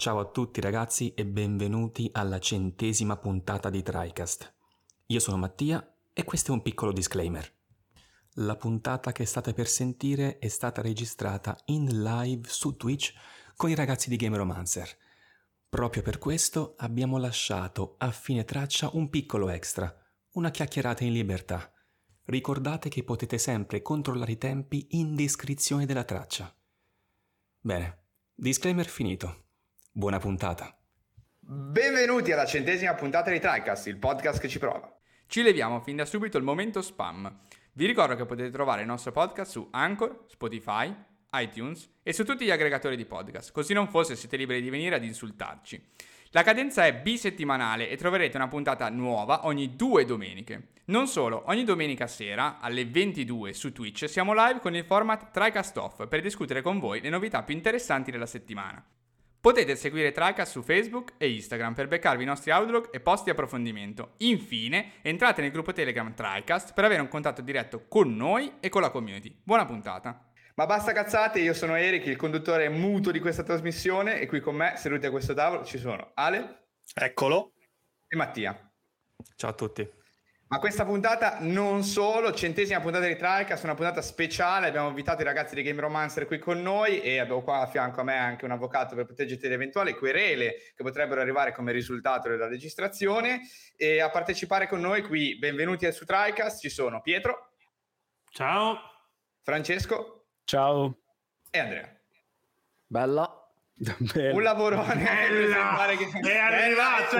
Ciao a tutti ragazzi e benvenuti alla centesima puntata di TriCast. Io sono Mattia e questo è un piccolo disclaimer. La puntata che state per sentire è stata registrata in live su Twitch con i ragazzi di Game Romancer. Proprio per questo abbiamo lasciato a fine traccia un piccolo extra, una chiacchierata in libertà. Ricordate che potete sempre controllare i tempi in descrizione della traccia. Bene, disclaimer finito. Buona puntata. Benvenuti alla centesima puntata di TriCast, il podcast che ci prova. Ci leviamo fin da subito il momento spam. Vi ricordo che potete trovare il nostro podcast su Anchor, Spotify, iTunes e su tutti gli aggregatori di podcast, così non fosse siete liberi di venire ad insultarci. La cadenza è bisettimanale e troverete una puntata nuova ogni due domeniche. Non solo, ogni domenica sera alle 22 su Twitch siamo live con il format TriCast Off per discutere con voi le novità più interessanti della settimana. Potete seguire Tricast su Facebook e Instagram per beccarvi i nostri outlook e post di approfondimento. Infine, entrate nel gruppo Telegram Tricast per avere un contatto diretto con noi e con la community. Buona puntata! Ma basta cazzate, io sono Eric, il conduttore muto di questa trasmissione e qui con me, seduti a questo tavolo, ci sono Ale. Eccolo. E Mattia. Ciao a tutti. Ma questa puntata non solo, centesima puntata di Tricast, una puntata speciale, abbiamo invitato i ragazzi di Game Romancer qui con noi e abbiamo qua a fianco a me anche un avvocato per proteggerti da eventuali querele che potrebbero arrivare come risultato della registrazione e a partecipare con noi qui, benvenuti su Tricast, ci sono Pietro. Ciao. Francesco. Ciao. E Andrea. Bella. Bella. Un lavorone. Bella. Che... È arrivato.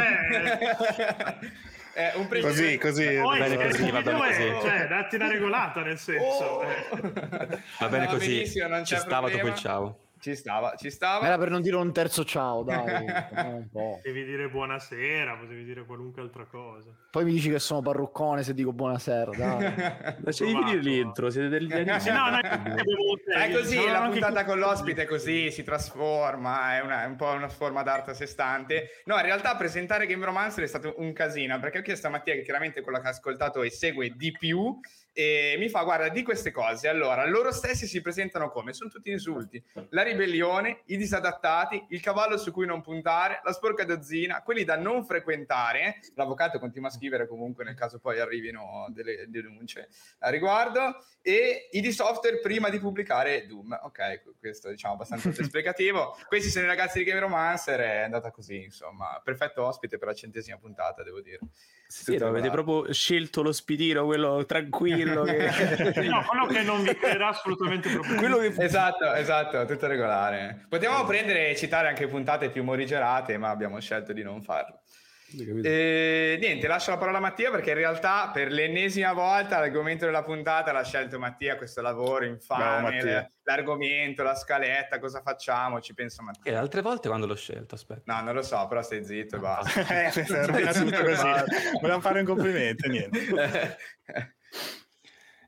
Eh, un così, così, Poi, bene così, va bene così. Cioè, datti una regolata nel senso. Oh. Eh. Va bene così, ci stava dopo il ciao. Ci stava, ci stava. Era per non dire un terzo ciao, dai. Devi dire buonasera, potevi dire qualunque altra cosa. Poi mi dici che sono parruccone se dico buonasera, dai. Lasciami finire l'intro, siete degli amici. no, no, è così, la puntata con l'ospite è così, si trasforma, è, una, è, un po' una forma d'arte a sé stante. No, in realtà presentare Game Romancer è stato un casino, perché ho chiesto a Mattia, che chiaramente è quello che ha ascoltato e segue di più, e mi fa guarda di queste cose allora loro stessi si presentano come? Sono tutti insulti. La ribellione i disadattati il cavallo su cui non puntare la sporca dozzina quelli da non frequentare. L'avvocato continua a scrivere comunque nel caso poi arrivino delle denunce a riguardo e i di software prima di pubblicare Doom. Ok questo diciamo abbastanza esplicativo. Questi sono i ragazzi di Game Romancer è andata così insomma. Perfetto ospite per la centesima puntata devo dire. Sì, avete proprio scelto lo spitino quello tranquillo quello che... no, quello che non vi creerà assolutamente problemi. Che... Esatto, esatto, tutto regolare. Potevamo prendere e citare anche puntate più morigerate, ma abbiamo scelto di non farlo. E, niente, lascio la parola a Mattia perché in realtà per l'ennesima volta l'argomento della puntata l'ha scelto Mattia, questo lavoro infame, Bravo, l'argomento, la scaletta, cosa facciamo, ci pensa Mattia. E altre volte quando l'ho scelto, aspetta. No, non lo so, però stai zitto e basta. eh, tutto così. Volevamo fare un complimento, niente.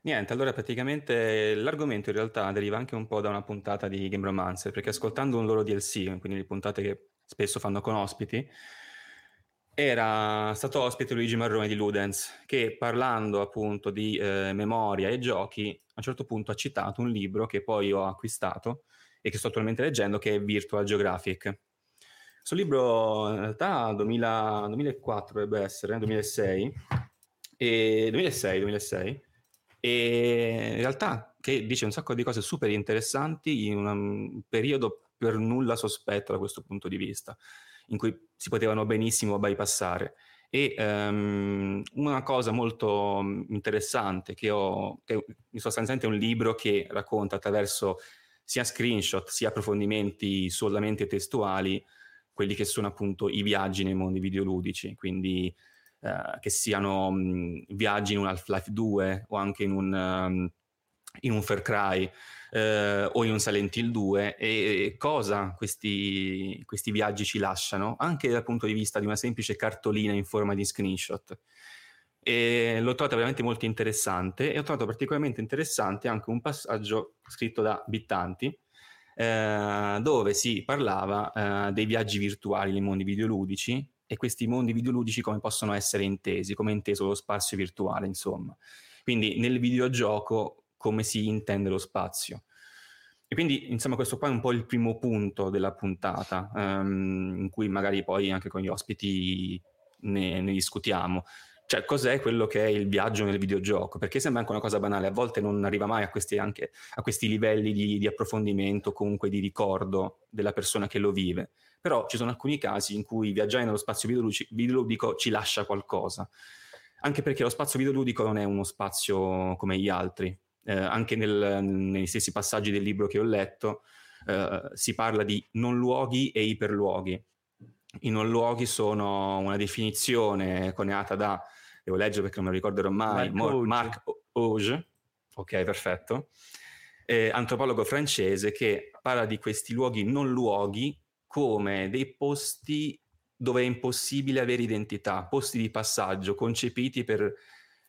Niente, allora praticamente l'argomento in realtà deriva anche un po' da una puntata di Game Romancer, perché ascoltando un loro DLC, quindi le puntate che spesso fanno con ospiti, era stato ospite Luigi Marrone di Ludens, che parlando appunto di eh, memoria e giochi, a un certo punto ha citato un libro che poi ho acquistato e che sto attualmente leggendo, che è Virtual Geographic. Questo libro in realtà 2000, 2004 dovrebbe essere, 2006, e 2006, 2006 e in realtà che dice un sacco di cose super interessanti in un periodo per nulla sospetto da questo punto di vista, in cui si potevano benissimo bypassare. E um, una cosa molto interessante che ho, che sostanzialmente è un libro che racconta attraverso sia screenshot sia approfondimenti solamente testuali quelli che sono appunto i viaggi nei mondi videoludici, quindi eh, che siano mh, viaggi in un Half-Life 2 o anche in un, um, in un Far Cry eh, o in un Silent Hill 2 e, cosa questi, questi viaggi ci lasciano, anche dal punto di vista di una semplice cartolina in forma di screenshot. E l'ho trovato veramente molto interessante e ho trovato particolarmente interessante anche un passaggio scritto da Bittanti eh, dove si parlava eh, dei viaggi virtuali nei mondi videoludici e questi mondi videoludici come possono essere intesi, come è inteso lo spazio virtuale, insomma. Quindi nel videogioco come si intende lo spazio. E quindi, insomma, questo qua è un po' il primo punto della puntata, um, in cui magari poi anche con gli ospiti ne, ne, discutiamo. Cioè, cos'è quello che è il viaggio nel videogioco? Perché sembra anche una cosa banale, a volte non arriva mai a questi, anche, a questi livelli di, di approfondimento, comunque di ricordo della persona che lo vive. Però ci sono alcuni casi in cui viaggiare nello spazio videoludico ci lascia qualcosa. Anche perché lo spazio videoludico non è uno spazio come gli altri. Eh, anche nel, nei stessi passaggi del libro che ho letto eh, si parla di non luoghi e iperluoghi. I non luoghi sono una definizione coniata da, devo leggere perché non me lo ricorderò mai, Marc Auge, ok perfetto, eh, antropologo francese che parla di questi luoghi non luoghi come dei posti dove è impossibile avere identità, posti di passaggio concepiti per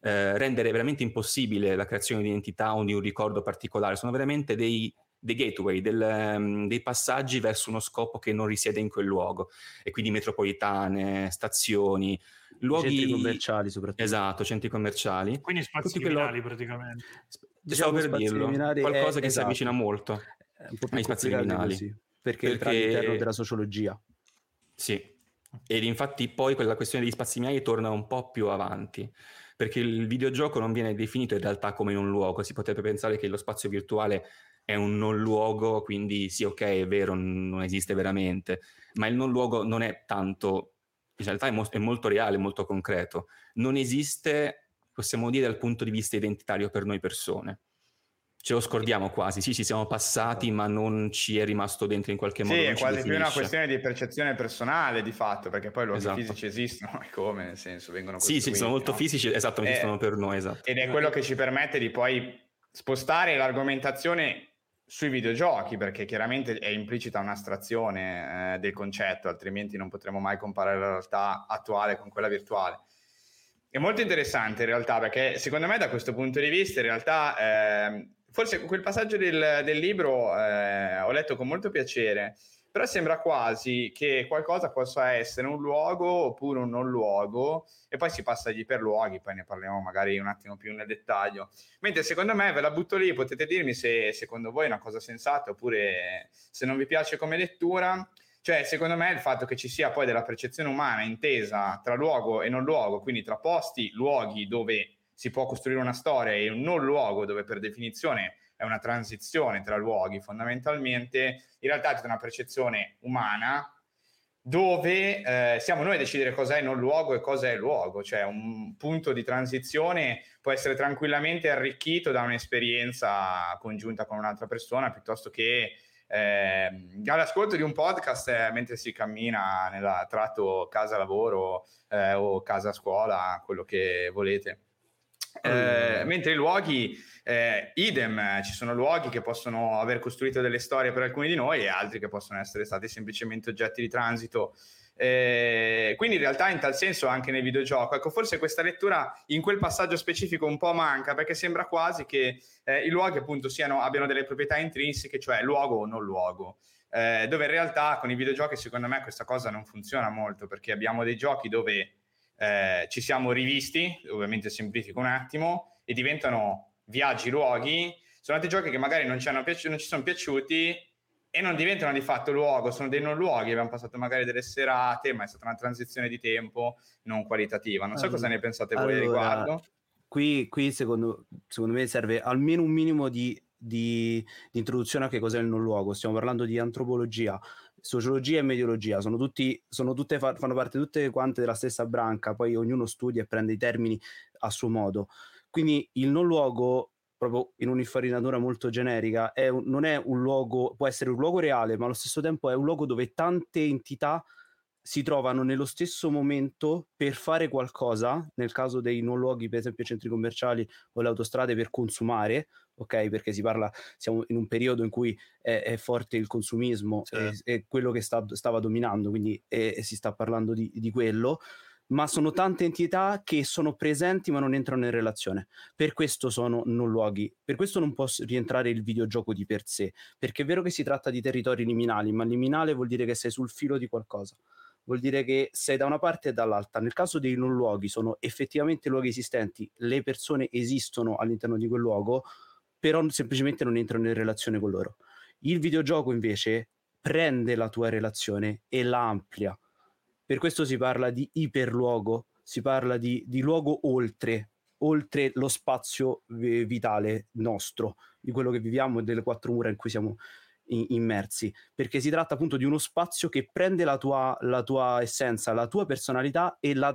eh, rendere veramente impossibile la creazione di identità o di un ricordo particolare. Sono veramente dei, dei gateway, del, um, dei passaggi verso uno scopo che non risiede in quel luogo. E quindi metropolitane, stazioni, luoghi... Centri commerciali soprattutto. Esatto, centri commerciali. Quindi spazi liminali quello... praticamente. Diciamo Stavo per dirlo, qualcosa è, che esatto. si avvicina molto agli spazi liminali. Così perché, perché... all'interno della sociologia. Sì, ed infatti poi quella questione degli spazi miei torna un po' più avanti, perché il videogioco non viene definito in realtà come un luogo, si potrebbe pensare che lo spazio virtuale è un non luogo, quindi sì, ok, è vero, non esiste veramente, ma il non luogo non è tanto, in realtà è, mo- è molto reale, molto concreto, non esiste, possiamo dire, dal punto di vista identitario per noi persone ce lo scordiamo quasi, sì, ci siamo passati, ma non ci è rimasto dentro in qualche modo. Sì, è quasi più una questione di percezione personale di fatto, perché poi luoghi esatto. fisici esistono e come, nel senso, vengono Sì, sì, sono molto no? fisici, esatto, eh, esistono per noi, esatto. Ed è quello che ci permette di poi spostare l'argomentazione sui videogiochi, perché chiaramente è implicita un'astrazione eh, del concetto, altrimenti non potremo mai comparare la realtà attuale con quella virtuale. È molto interessante in realtà, perché secondo me da questo punto di vista in realtà... Eh, forse quel passaggio del, del libro eh, ho letto con molto piacere, però sembra quasi che qualcosa possa essere un luogo oppure un non luogo e poi si passa agli iperluoghi, poi ne parliamo magari un attimo più nel dettaglio. Mentre secondo me ve la butto lì, potete dirmi se secondo voi è una cosa sensata oppure se non vi piace come lettura. Cioè, secondo me il fatto che ci sia poi della percezione umana intesa tra luogo e non luogo, quindi tra posti, luoghi dove si può costruire una storia e un non luogo dove per definizione è una transizione tra luoghi fondamentalmente, in realtà c'è una percezione umana dove eh, siamo noi a decidere cosa è non luogo e cosa è luogo, cioè un punto di transizione può essere tranquillamente arricchito da un'esperienza congiunta con un'altra persona piuttosto che eh, all'ascolto di un podcast eh, mentre si cammina nel tratto casa-lavoro eh, o casa-scuola, quello che volete. Eh, mentre i luoghi, eh, idem, ci sono luoghi che possono aver costruito delle storie per alcuni di noi e altri che possono essere stati semplicemente oggetti di transito. Eh, quindi in realtà in tal senso anche nel videogioco, ecco forse questa lettura in quel passaggio specifico un po' manca perché sembra quasi che eh, i luoghi appunto siano, abbiano delle proprietà intrinseche, cioè luogo o non luogo. Eh, dove in realtà con i videogiochi secondo me questa cosa non funziona molto perché abbiamo dei giochi dove eh, ci siamo rivisti, ovviamente semplifico un attimo, e diventano viaggi, luoghi. Sono altri giochi che magari non ci, piaci- non ci sono piaciuti e non diventano di fatto luogo, sono dei non luoghi, abbiamo passato magari delle serate, ma è stata una transizione di tempo non qualitativa. Non so allora, cosa ne pensate voi allora, riguardo. Qui, qui secondo, secondo, me serve almeno un minimo di, di, di introduzione a che cos'è il non luogo. Stiamo parlando di antropologia sociologia e mediologia sono, tutti, sono tutte, fanno parte tutte quante della stessa branca, poi ognuno studia e prende i termini a suo modo. Quindi il non luogo, proprio in un'infarinatura molto generica, è un, non è un luogo, può essere un luogo reale, ma allo stesso tempo è un luogo dove tante entità si trovano nello stesso momento per fare qualcosa, nel caso dei non luoghi, per esempio centri commerciali o le autostrade, per consumare, ok? Perché si parla, siamo in un periodo in cui è, è forte il consumismo, certo. è, è, quello che sta, stava dominando, quindi è, si sta parlando di, di quello ma sono tante entità che sono presenti ma non entrano in relazione. Per questo sono non luoghi, per questo non può rientrare il videogioco di per sé, perché è vero che si tratta di territori liminali, ma liminale vuol dire che sei sul filo di qualcosa vuol dire che sei da una parte e dall'altra. Nel caso dei non luoghi sono effettivamente luoghi esistenti, le persone esistono all'interno di quel luogo, però semplicemente non entrano in relazione con loro. Il videogioco invece prende la tua relazione e la amplia. Per questo si parla di iperluogo, si parla di, di luogo oltre, oltre lo spazio vitale nostro, di quello che viviamo e delle quattro mura in cui siamo immersi, perché si tratta appunto di uno spazio che prende la tua, la tua essenza, la tua personalità e la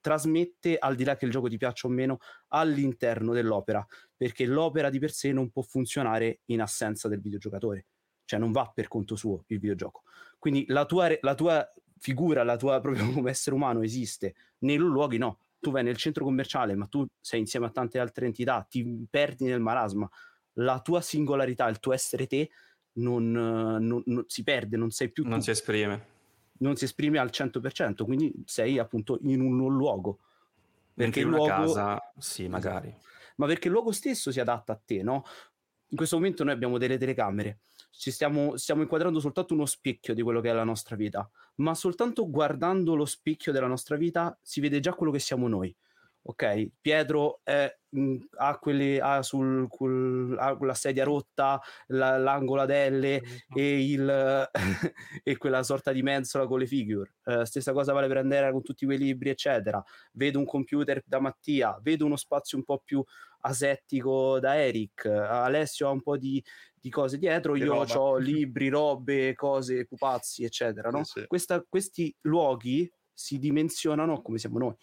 trasmette, al di là che il gioco ti piaccia o meno, all'interno dell'opera, perché l'opera di per sé non può funzionare in assenza del videogiocatore, cioè non va per conto suo il videogioco. Quindi la tua, la tua figura, la tua proprio come essere umano esiste, nei luoghi no. Tu vai nel centro commerciale, ma tu sei insieme a tante altre entità, ti perdi nel marasma. La tua singolarità, il tuo essere te non, non, non si perde, non sei più non tu. si esprime. Non si esprime al 100%, quindi sei appunto in un, luogo. Perché in una luogo... casa, sì, magari. Ma perché il luogo stesso si adatta a te, no? In questo momento noi abbiamo delle telecamere, ci stiamo, stiamo inquadrando soltanto uno specchio di quello che è la nostra vita, ma soltanto guardando lo specchio della nostra vita si vede già quello che siamo noi ok, Pietro è, ha, quelli, ha, sul, cul, ha quella sedia rotta, la, l'angolo L e, il, e quella sorta di mensola con le figure. Uh, stessa cosa vale per Andrea con tutti quei libri, eccetera. Vedo un computer da Mattia, vedo uno spazio un po' più asettico da Eric, Alessio ha un po' di, di cose dietro, che io ho libri, robe, cose, pupazzi, eccetera. No? Sì, sì. Questa, questi luoghi si dimensionano come siamo noi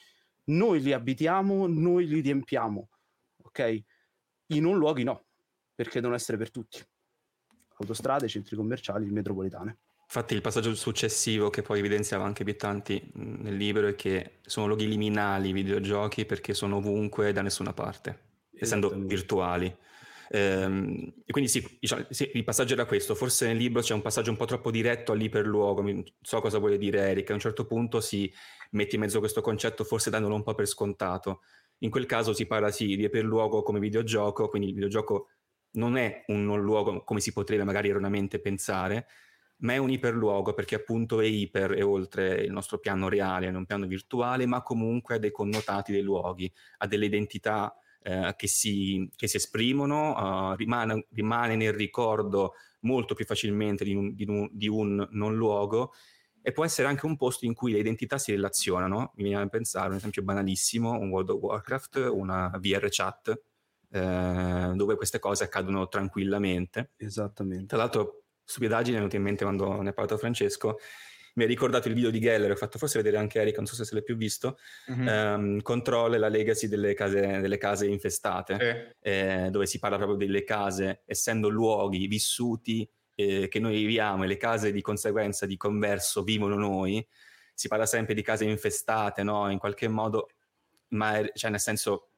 noi li abitiamo, noi li riempiamo, ok? In un luoghi no, perché devono essere per tutti. Autostrade, centri commerciali, metropolitane. Infatti il passaggio successivo che poi evidenziava anche Bittanti nel libro è che sono luoghi liminali i videogiochi perché sono ovunque da nessuna parte, essendo virtuali. Ehm, e quindi sì, diciamo, sì, il passaggio era questo, forse nel libro c'è un passaggio un po' troppo diretto all'iperluogo, so cosa vuole dire Eric, a un certo punto si mette in mezzo questo concetto forse dandolo un po' per scontato. In quel caso si parla sì di iperluogo come videogioco, quindi il videogioco non è un non luogo come si potrebbe magari erroneamente pensare, ma è un iperluogo perché appunto è iper e oltre il nostro piano reale, è un piano virtuale, ma comunque ha dei connotati dei luoghi, ha delle identità eh, che, si, che, si, esprimono, uh, rimane, rimane, nel ricordo molto più facilmente di un, di, un, di un, non luogo e può essere anche un posto in cui le identità si relazionano. Mi viene a pensare un esempio banalissimo, un World of Warcraft, una VR chat, eh, dove queste cose accadono tranquillamente. Esattamente. Tra l'altro, stupidaggine è venuta in mente quando ne ha parlato Francesco, mi ha ricordato il video di Geller, ho fatto forse vedere anche Eric, non so se l'hai più visto, mm-hmm. um, Control la legacy delle case, delle case infestate, sì. eh, dove si parla proprio delle case, essendo luoghi vissuti eh, che noi viviamo e le case di conseguenza di converso vivono noi, si parla sempre di case infestate, no? In qualche modo, ma è, cioè nel senso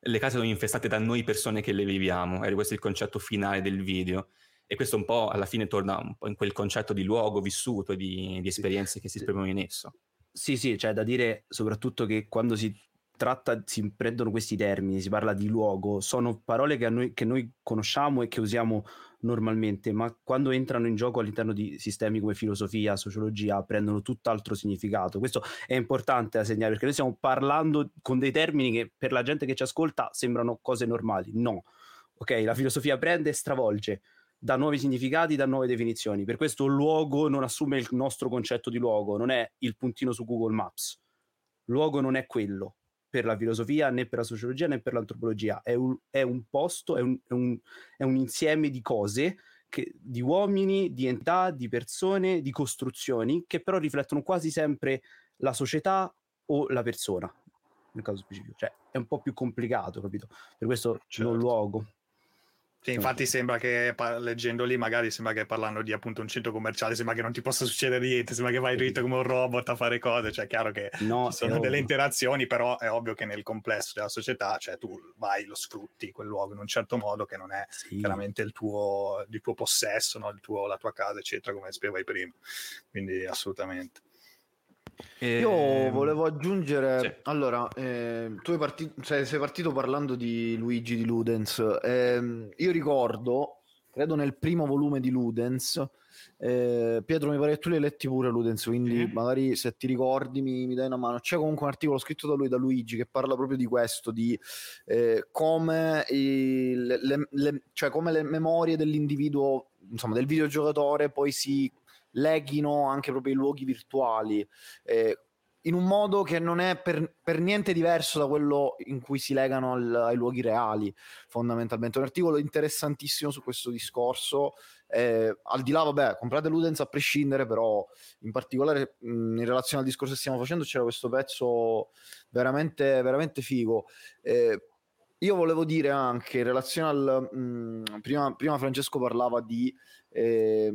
le case sono infestate da noi persone che le viviamo, era questo il concetto finale del video. E questo un po' alla fine torna un po' in quel concetto di luogo vissuto, di, di esperienze che si esprimono in esso. Sì, sì, c'è da dire soprattutto che quando si tratta, si prendono questi termini, si parla di luogo, sono parole che noi, che noi conosciamo e che usiamo normalmente, ma quando entrano in gioco all'interno di sistemi come filosofia, sociologia, prendono tutt'altro significato. Questo è importante da segnare perché noi stiamo parlando con dei termini che per la gente che ci ascolta sembrano cose normali. No, ok, la filosofia prende e stravolge da nuovi significati, da nuove definizioni. Per questo luogo non assume il nostro concetto di luogo, non è il puntino su Google Maps. Luogo non è quello per la filosofia, né per la sociologia, né per l'antropologia. È un, è un posto, è un, è, un, è un, insieme di cose, che, di uomini, di entità, di persone, di costruzioni, che però riflettono quasi sempre la società o la persona, nel caso specifico. Cioè, è un po' più complicato, capito? Per questo certo. non luogo. Sì, infatti sembra che leggendo lì magari sembra che parlando di appunto un centro commerciale sembra che non ti possa succedere niente, sembra che vai dritto come un robot a fare cose, cioè è chiaro che no, sono delle ovvio. interazioni, però è ovvio che nel complesso della società, cioè tu vai, lo sfrutti quel luogo in un certo modo che non è sì. chiaramente il tuo, il tuo possesso, no? il tuo, la tua casa, eccetera, come spiegavi prima. Quindi assolutamente. E... Io ehm, volevo aggiungere, sì. allora, eh, tu partito, cioè, sei partito parlando di Luigi di Ludens, eh, io ricordo credo nel primo volume di Ludens. Eh, Pietro, mi pare che tu li hai letti pure Ludens, quindi sì. magari se ti ricordi mi, mi, dai una mano. C'è comunque un articolo scritto da lui, da Luigi, che parla proprio di questo, di eh, come, il, le, le, cioè come le memorie dell'individuo, insomma del videogiocatore, poi si leghino anche proprio ai luoghi virtuali. Eh, in un modo che non è per, per, niente diverso da quello in cui si legano al, ai luoghi reali, fondamentalmente. Un articolo interessantissimo su questo discorso. Eh, al di là, vabbè, comprate Ludens a prescindere, però in particolare mh, in relazione al discorso che stiamo facendo c'era questo pezzo veramente, veramente figo. Eh, io volevo dire anche in relazione al... Mh, prima, prima, Francesco parlava di... Eh,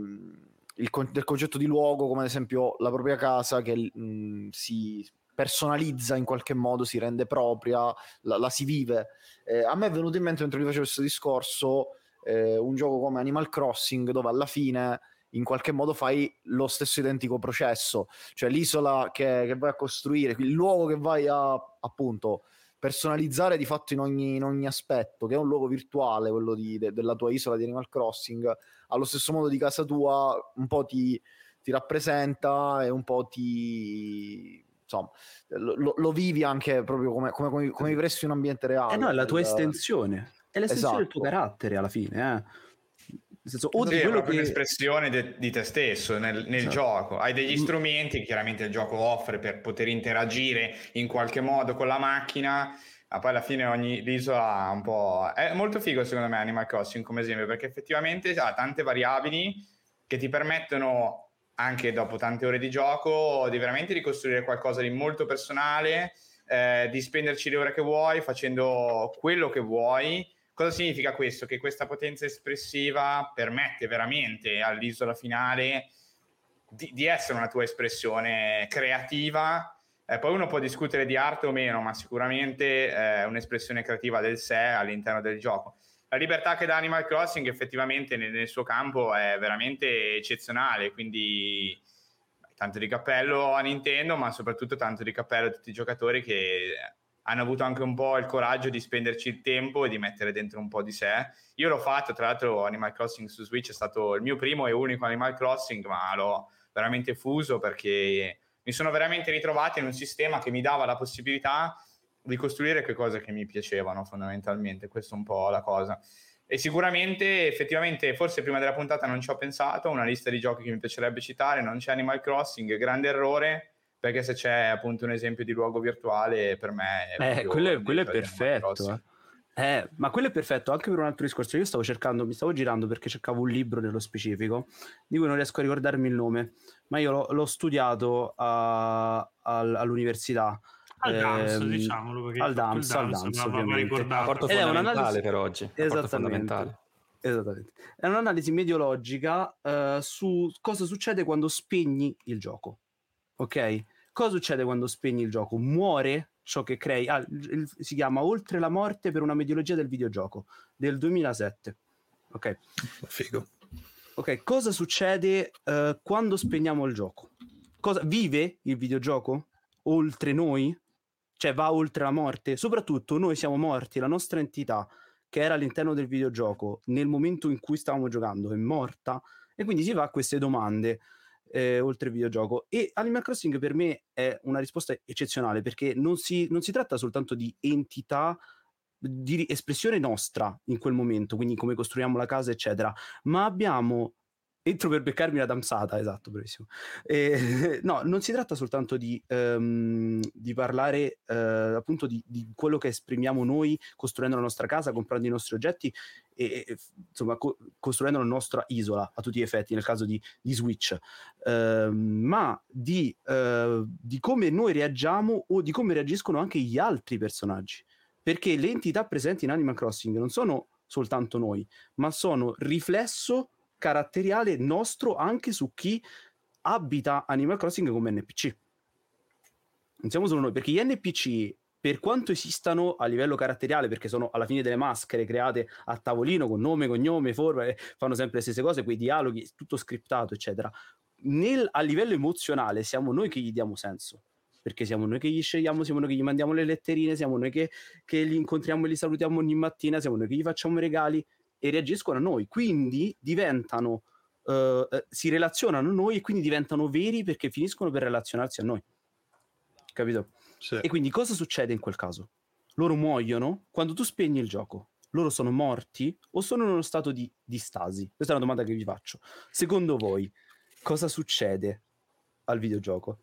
il, del concetto di luogo, come ad esempio la propria casa che mh, si personalizza in qualche modo, si rende propria, la, la si vive. Eh, a me è venuto in mente mentre vi facevo questo discorso eh, un gioco come Animal Crossing dove alla fine in qualche modo fai lo stesso identico processo, cioè l'isola che, che vai a costruire, il luogo che vai a appunto personalizzare di fatto in ogni, in ogni aspetto, che è un luogo virtuale, quello di, de, della tua isola di Animal Crossing, allo stesso modo di casa tua un po' ti, ti rappresenta e un po' ti insomma lo, lo, vivi anche proprio come, come, come, come vivresti un ambiente reale. Eh no, è la tua estensione, è l'estensione esatto. del tuo carattere alla fine, eh. Nel senso, o sì, di quello che... un'espressione de- di te stesso nel, nel esatto. gioco. Hai degli mm. strumenti che chiaramente il gioco offre per poter interagire in qualche modo con la macchina, ma poi alla fine ogni isola ha un po'... È molto figo secondo me Animal Crossing come esempio, perché effettivamente ha tante variabili che ti permettono, anche dopo tante ore di gioco, di veramente ricostruire qualcosa di molto personale, eh, di spenderci le ore che vuoi, facendo quello che vuoi Cosa significa questo? Che questa potenza espressiva permette veramente all'isola finale di, di essere una tua espressione creativa. Eh, poi uno può discutere di arte o meno, ma sicuramente è eh, un'espressione creativa del sé all'interno del gioco. La libertà che dà Animal Crossing effettivamente nel, nel suo campo è veramente eccezionale, quindi tanto di cappello a Nintendo, ma soprattutto tanto di cappello a tutti i giocatori che hanno avuto anche un po' il coraggio di spenderci il tempo e di mettere dentro un po' di sé. Io l'ho fatto, tra l'altro Animal Crossing su Switch è stato il mio primo e unico Animal Crossing, ma l'ho veramente fuso perché mi sono veramente ritrovato in un sistema che mi dava la possibilità di costruire quelle cose che mi piacevano fondamentalmente, questa è un po' la cosa. E sicuramente, effettivamente, forse prima della puntata non ci ho pensato, una lista di giochi che mi piacerebbe citare, non c'è Animal Crossing, grande errore, perché se c'è appunto un esempio di luogo virtuale per me è eh, quello, è, quello è perfetto eh. eh. ma quello è perfetto anche per un altro discorso io stavo cercando mi stavo girando perché cercavo un libro nello specifico di cui non riesco a ricordarmi il nome ma io l'ho, l'ho studiato a, a, all'università al DAMS, ehm, diciamolo perché al DAMS, al DAMS ovviamente. Rapporto fondamentale per oggi. Esattamente. Esattamente. È un'analisi mediologica uh, su cosa succede quando spegni il gioco. Ok? Cosa succede quando spegni il gioco? Muore ciò che crei. Ah, il, si chiama Oltre la morte per una mediologia del videogioco del 2007. Ok. Figo. Ok, cosa succede uh, quando spegniamo il gioco? Cosa, vive il videogioco oltre noi? Cioè va oltre la morte? Soprattutto noi siamo morti, la nostra entità che era all'interno del videogioco nel momento in cui stavamo giocando è morta e quindi si fa a queste domande eh, oltre il videogioco. E Animal Crossing per me è una risposta eccezionale perché non si, non si tratta soltanto di entità di espressione nostra in quel momento, quindi come costruiamo la casa, eccetera, ma abbiamo Entro per beccarmi una damsata, esatto, bravissimo. Eh, no, non si tratta soltanto di, um, di parlare uh, appunto di, di, quello che esprimiamo noi costruendo la nostra casa, comprando i nostri oggetti e, e insomma co- costruendo la nostra isola a tutti gli effetti, nel caso di, di Switch, uh, ma di, uh, di come noi reagiamo o di come reagiscono anche gli altri personaggi. Perché le entità presenti in Animal Crossing non sono soltanto noi, ma sono riflesso caratteriale nostro anche su chi abita Animal Crossing come NPC. Non siamo solo noi, perché gli NPC, per quanto esistano a livello caratteriale, perché sono alla fine delle maschere create a tavolino con nome, cognome, forma, fanno sempre le stesse cose, quei dialoghi, tutto scriptato, eccetera. Nel, a livello emozionale siamo noi che gli diamo senso perché siamo noi che gli scegliamo, siamo noi che gli mandiamo le letterine, siamo noi che, che li incontriamo e li salutiamo ogni mattina, siamo noi che gli facciamo regali e reagiscono a noi, quindi diventano, uh, si relazionano a noi e quindi diventano veri perché finiscono per relazionarsi a noi. Capito? Sì. E quindi cosa succede in quel caso? Loro muoiono quando tu spegni il gioco. Loro sono morti o sono in uno stato di, di stasi? Questa è una domanda che vi faccio. Secondo voi, cosa succede al videogioco?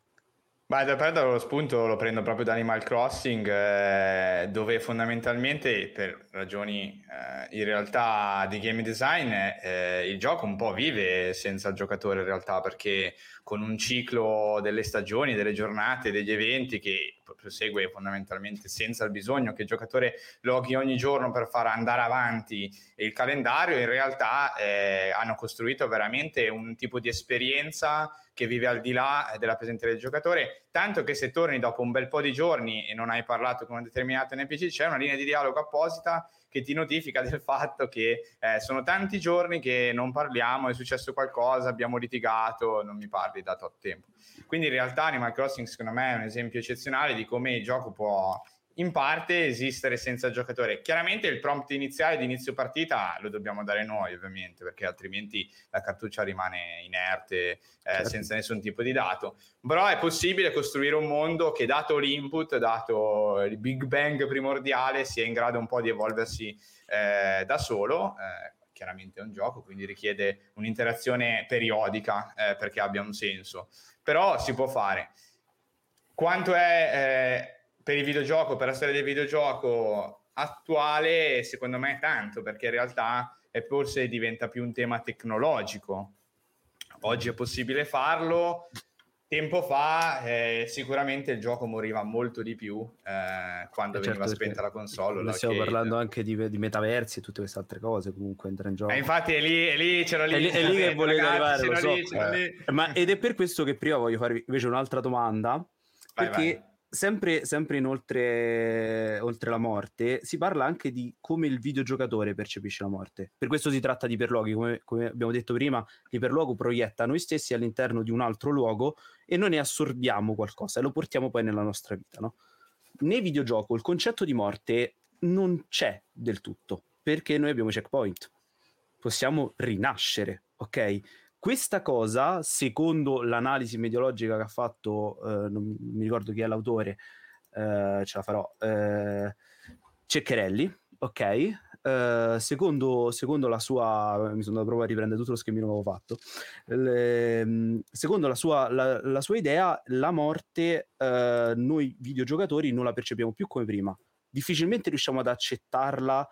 Beh, da prendere lo spunto lo prendo proprio da Animal Crossing, eh, dove fondamentalmente, per ragioni eh, in realtà di game design, eh, il gioco un po' vive senza il giocatore in realtà, perché con un ciclo delle stagioni, delle giornate, degli eventi che prosegue fondamentalmente senza il bisogno che il giocatore loghi ogni giorno per far andare avanti il calendario, in realtà eh, hanno costruito veramente un tipo di esperienza che vive al di là della presenza del giocatore, tanto che se torni dopo un bel po' di giorni e non hai parlato con un determinato NPC, c'è una linea di dialogo apposita che ti notifica del fatto che eh, sono tanti giorni che non parliamo, è successo qualcosa, abbiamo litigato, non mi parli da tot tempo. Quindi in realtà Animal Crossing secondo me è un esempio eccezionale di come il gioco può in parte esistere senza giocatore. Chiaramente il prompt iniziale di inizio partita lo dobbiamo dare noi, ovviamente, perché altrimenti la cartuccia rimane inerte eh, certo. senza nessun tipo di dato. Però è possibile costruire un mondo che, dato l'input, dato il Big Bang primordiale, sia in grado un po' di evolversi eh, da solo. Eh, chiaramente è un gioco, quindi richiede un'interazione periodica eh, perché abbia un senso. Però si può fare. Quanto è eh, per il videogioco, per la storia del videogioco attuale, secondo me tanto, perché in realtà è forse diventa più un tema tecnologico. Oggi è possibile farlo, tempo fa eh, sicuramente il gioco moriva molto di più eh, quando eh veniva certo, spenta la console. La stiamo parlando anche di, di, metaversi e tutte queste altre cose comunque entra in gioco. Eh, infatti è lì, è lì, c'era lì. È lì, è lì che volete arrivare, so. Lì, Ma, ed è per questo che prima voglio farvi invece un'altra domanda, vai, perché... Vai Sempre, sempre in oltre, oltre, la morte, si parla anche di come il videogiocatore percepisce la morte. Per questo si tratta di iperluoghi, come, come abbiamo detto prima, l'iperluogo proietta noi stessi all'interno di un altro luogo e noi ne assorbiamo qualcosa e lo portiamo poi nella nostra vita. No? Nei videogioco il concetto di morte non c'è del tutto, perché noi abbiamo checkpoint. Possiamo rinascere, ok? Questa cosa, secondo l'analisi mediologica che ha fatto, eh, non mi ricordo chi è l'autore, eh, ce la farò, eh, Ceccherelli, ok? Uh, secondo, secondo, la sua, mi sono andato proprio a riprendere tutto lo schemino che avevo fatto. Le, secondo la sua, la, la sua, idea, la morte uh, noi videogiocatori non la percepiamo più come prima. Difficilmente riusciamo ad accettarla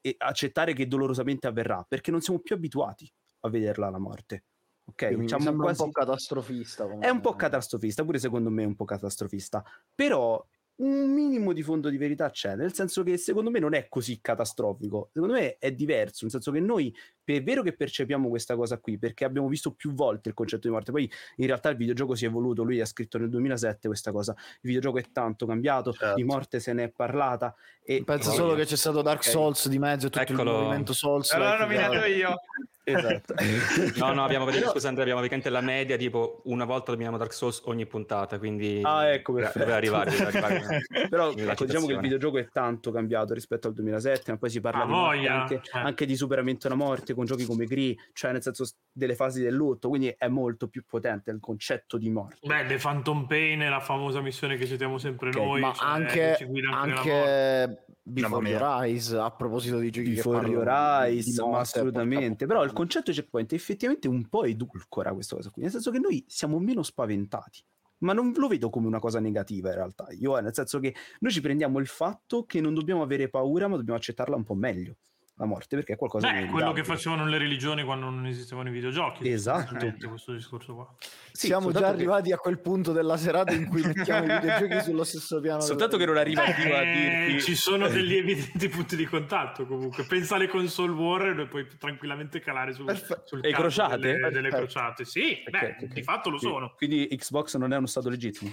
e accettare che dolorosamente avverrà perché non siamo più abituati a vederla la morte. Ok, mi diciamo sembra quasi... un po' catastrofista. È un po' catastrofista, pure secondo me è un po' catastrofista. Però un minimo di fondo di verità c'è, nel senso che secondo me non è così catastrofico, secondo me è diverso, nel senso che noi è vero che percepiamo questa cosa qui perché abbiamo visto più volte il concetto di morte, poi in realtà il videogioco si è evoluto, lui ha scritto nel 2007 questa cosa, il videogioco è tanto cambiato, certo. di morte se ne è parlata. E Penso poi... solo che c'è stato Dark okay. Souls di mezzo e tutto Eccolo. il movimento Souls. Allora l'ho nominato io. Esatto. no, no, abbiamo vedere, scusa Andrea, abbiamo veramente la media, tipo una volta dominiamo Dark Souls ogni puntata, quindi ah, ecco, deve arrivare, deve arrivare. Però ecco, diciamo che il videogioco è tanto cambiato rispetto al 2007, ma poi si parla di morte, anche, eh. anche, di superamento della morte con giochi come Gris, cioè nel senso delle fasi del lutto, quindi è molto più potente il concetto di morte. Beh, The Phantom Pain è la famosa missione che citiamo sempre okay, noi, ma cioè, anche, anche, anche Before Your Eyes, a proposito di giochi Before Your Eyes, ma assolutamente. Però il concetto checkpoint è effettivamente un po' edulcora questa cosa qui, nel senso che noi siamo meno spaventati. Ma non lo vedo come una cosa negativa in realtà, io, nel senso che noi ci prendiamo il fatto che non dobbiamo avere paura, ma dobbiamo accettarla un po' meglio la morte perché è qualcosa Beh, di quello che facevano le religioni quando non esistevano i videogiochi esatto. questo discorso qua. Sì, siamo già arrivati che... a quel punto della serata in cui mettiamo i videogiochi sullo stesso piano soltanto che non arriva eh, a dirti. ci sono degli evidenti punti di contatto comunque. Pensa alle console war e puoi tranquillamente calare sul, sul e crociate? Delle, delle crociate. Sì okay, beh, okay. di fatto lo sono. quindi Xbox non è uno stato legittimo?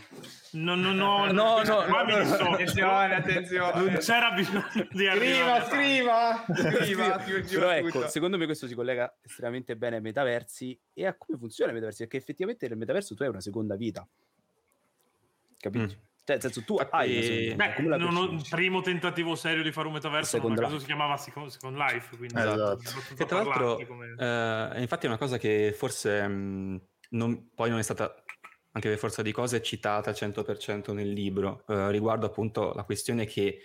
No no no no, no, no, no attenzione attenzione. Non c'era bisogno di arrivare scriva però ecco, secondo me questo si collega estremamente bene ai metaversi e a come funziona il metaversi, perché effettivamente nel metaverso tu hai una seconda vita. Capito? Mm. Cioè, nel senso, tu hai Beh, non ho, il primo tentativo serio di fare un metaverso a caso si chiamava Second, Second Life. Quindi esatto. E tra l'altro, come... eh, infatti è una cosa che forse mh, mm, non, poi non è stata anche per forza di cose citata al 100% nel libro, eh, riguardo appunto la questione che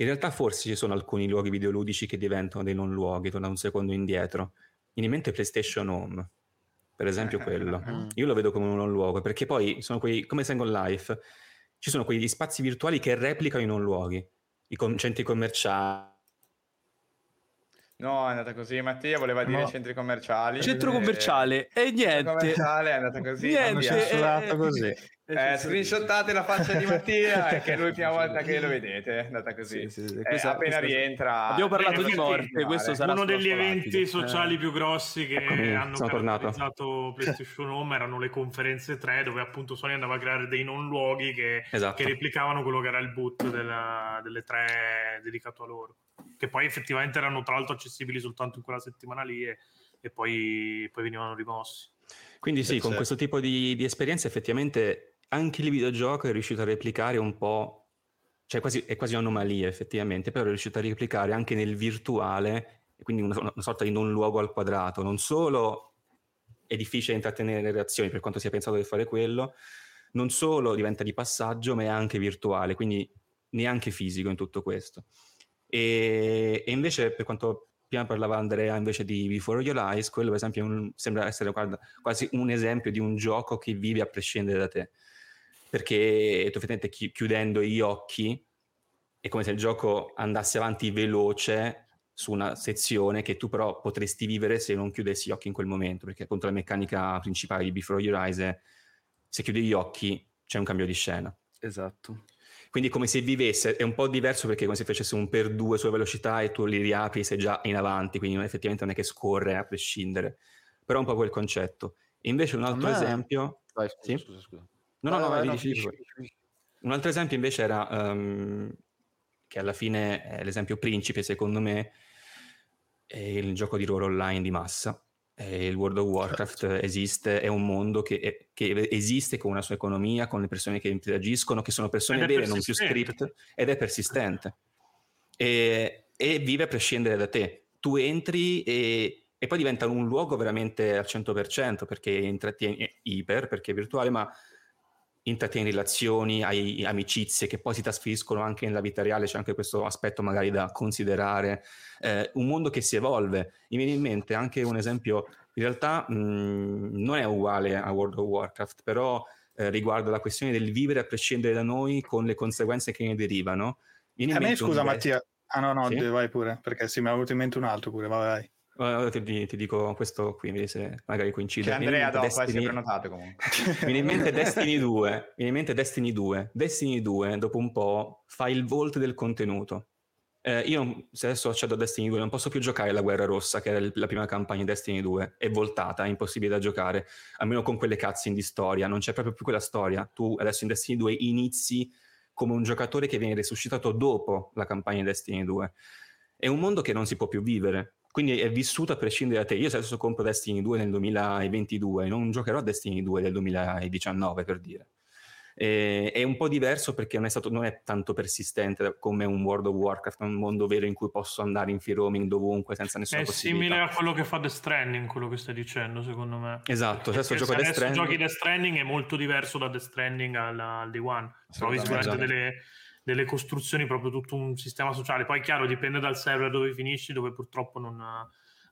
in realtà forse ci sono alcuni luoghi videoludici che diventano dei non luoghi, tornando un secondo indietro. In mente PlayStation Home, per esempio quello. Mm. Io lo vedo come un non luogo, perché poi sono quei, come Second Life, ci sono quegli spazi virtuali che replicano i non luoghi, i con- centri commerciali. No, è andata così. Mattia voleva dire no. centri commerciali. Centro commerciale e niente. Centro commerciale è andata così. Niente, è, così. Eh, screenshottate la faccia di Mattia che è l'ultima volta che lo vedete è andata così sì, sì, sì. Eh, appena questa... rientra abbiamo parlato di morte questo sarà uno degli eventi sociali eh. più grossi che Eccomi, hanno caratterizzato PlayStation Home erano le conferenze 3 dove appunto Sony andava a creare dei non luoghi che, esatto. che replicavano quello che era il boot della, delle tre dedicato a loro che poi effettivamente erano tra l'altro accessibili soltanto in quella settimana lì e, e poi, poi venivano rimossi quindi sì, con questo tipo di, di esperienze effettivamente anche il videogioco è riuscito a replicare un po', cioè quasi, è quasi un'anomalia effettivamente, però è riuscito a replicare anche nel virtuale, quindi una, una sorta di non luogo al quadrato. Non solo è difficile intrattenere le reazioni per quanto sia pensato di fare quello, non solo diventa di passaggio, ma è anche virtuale, quindi neanche fisico in tutto questo. E, e invece per quanto prima parlava Andrea invece di Before Your Eyes, quello per esempio un, sembra essere guarda, quasi un esempio di un gioco che vive a prescindere da te perché tu effettivamente chiudendo gli occhi è come se il gioco andasse avanti veloce su una sezione che tu però potresti vivere se non chiudessi gli occhi in quel momento, perché appunto la meccanica principale di Before Your Eyes è se chiudi gli occhi c'è un cambio di scena. Esatto. Quindi come se vivesse, è un po' diverso perché è come se facesse un per due sulla velocità e tu li riapri sei già in avanti, quindi non, effettivamente non è che scorre a prescindere, però è un po' quel concetto. E invece un altro esempio... Vai, scusa, sì? scusa, scusa. No, no, no, vai, no, dici, Un altro esempio invece era, um, che alla fine è l'esempio principe secondo me, è il gioco di ruolo online di massa. Il World of Warcraft certo. esiste, è un mondo che, è, che, esiste con una sua economia, con le persone che interagiscono, che sono persone vere, non più script, ed è persistente. E, e, vive a prescindere da te. Tu entri e, e poi diventa un luogo veramente al 100%, perché intrattieni iper, perché è virtuale, ma intrattieni relazioni, hai amicizie che poi si trasferiscono anche nella vita reale, c'è anche questo aspetto magari da considerare, eh, un mondo che si evolve. Mi viene in mente anche un esempio, in realtà mh, non è uguale a World of Warcraft, però eh, riguarda la questione del vivere a prescindere da noi con le conseguenze che ne derivano. Viene a me scusa Mattia, ah no no, sì? vai pure, perché sì, mi è venuto in mente un altro pure, vai vai. Ti, ti, dico questo qui, vedi se magari coincide. Che Andrea dopo Destiny... hai prenotato comunque. viene in mente Destiny 2, viene in mente Destiny 2. Destiny 2, dopo un po', fa il volt del contenuto. Eh, io se adesso accedo a Destiny 2 non posso più giocare la Guerra Rossa, che era la prima campagna di Destiny 2. È voltata, è impossibile da giocare, almeno con quelle cutscene di storia. Non c'è proprio più quella storia. Tu adesso in Destiny 2 inizi come un giocatore che viene resuscitato dopo la campagna di Destiny 2. È un mondo che non si può più vivere quindi è vissuto a prescindere da te. Io adesso compro Destiny 2 nel 2022, non giocherò a Destiny 2 del 2019 per dire. E, è un po' diverso perché non è, stato, non è, tanto persistente come un World of Warcraft, un mondo vero in cui posso andare in free roaming dovunque senza nessuna è possibilità. È simile a quello che fa The Stranding, quello che stai dicendo, secondo me. Esatto, adesso gioco Death Stranding. giochi Death Stranding è molto diverso da Death Stranding al, al Day One. Trovi sicuramente delle delle costruzioni, proprio tutto un sistema sociale. Poi, chiaro, dipende dal server dove finisci, dove purtroppo non,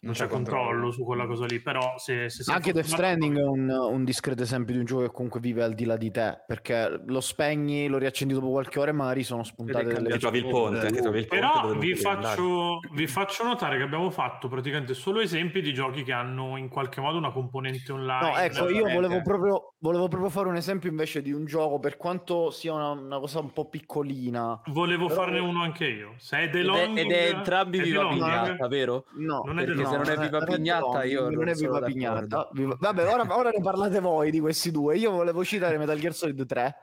non c'è, controllo, controllo su quella cosa lì. Però, se, se anche Death Stranding è un, un, discreto esempio di un gioco che comunque vive al di là di te perché lo spegni, lo riaccendi dopo qualche ora e magari sono spuntate delle che trovi il ponte. Che trovi il ponte però vi faccio, vi faccio, notare che abbiamo fatto praticamente solo esempi di giochi che hanno in qualche modo una componente online. No, ecco, io volevo proprio, volevo proprio fare un esempio invece di un gioco per quanto sia una, una cosa un po' piccolina. Volevo però... farne uno anche io. Se è The Long, ed, è, ed è entrambi viva pignata, vero? No, non è se non è viva pignata io non, non è viva pignata. Vabbè, ora, ora, ne parlate voi di questi due. Io volevo citare Metal Gear Solid 3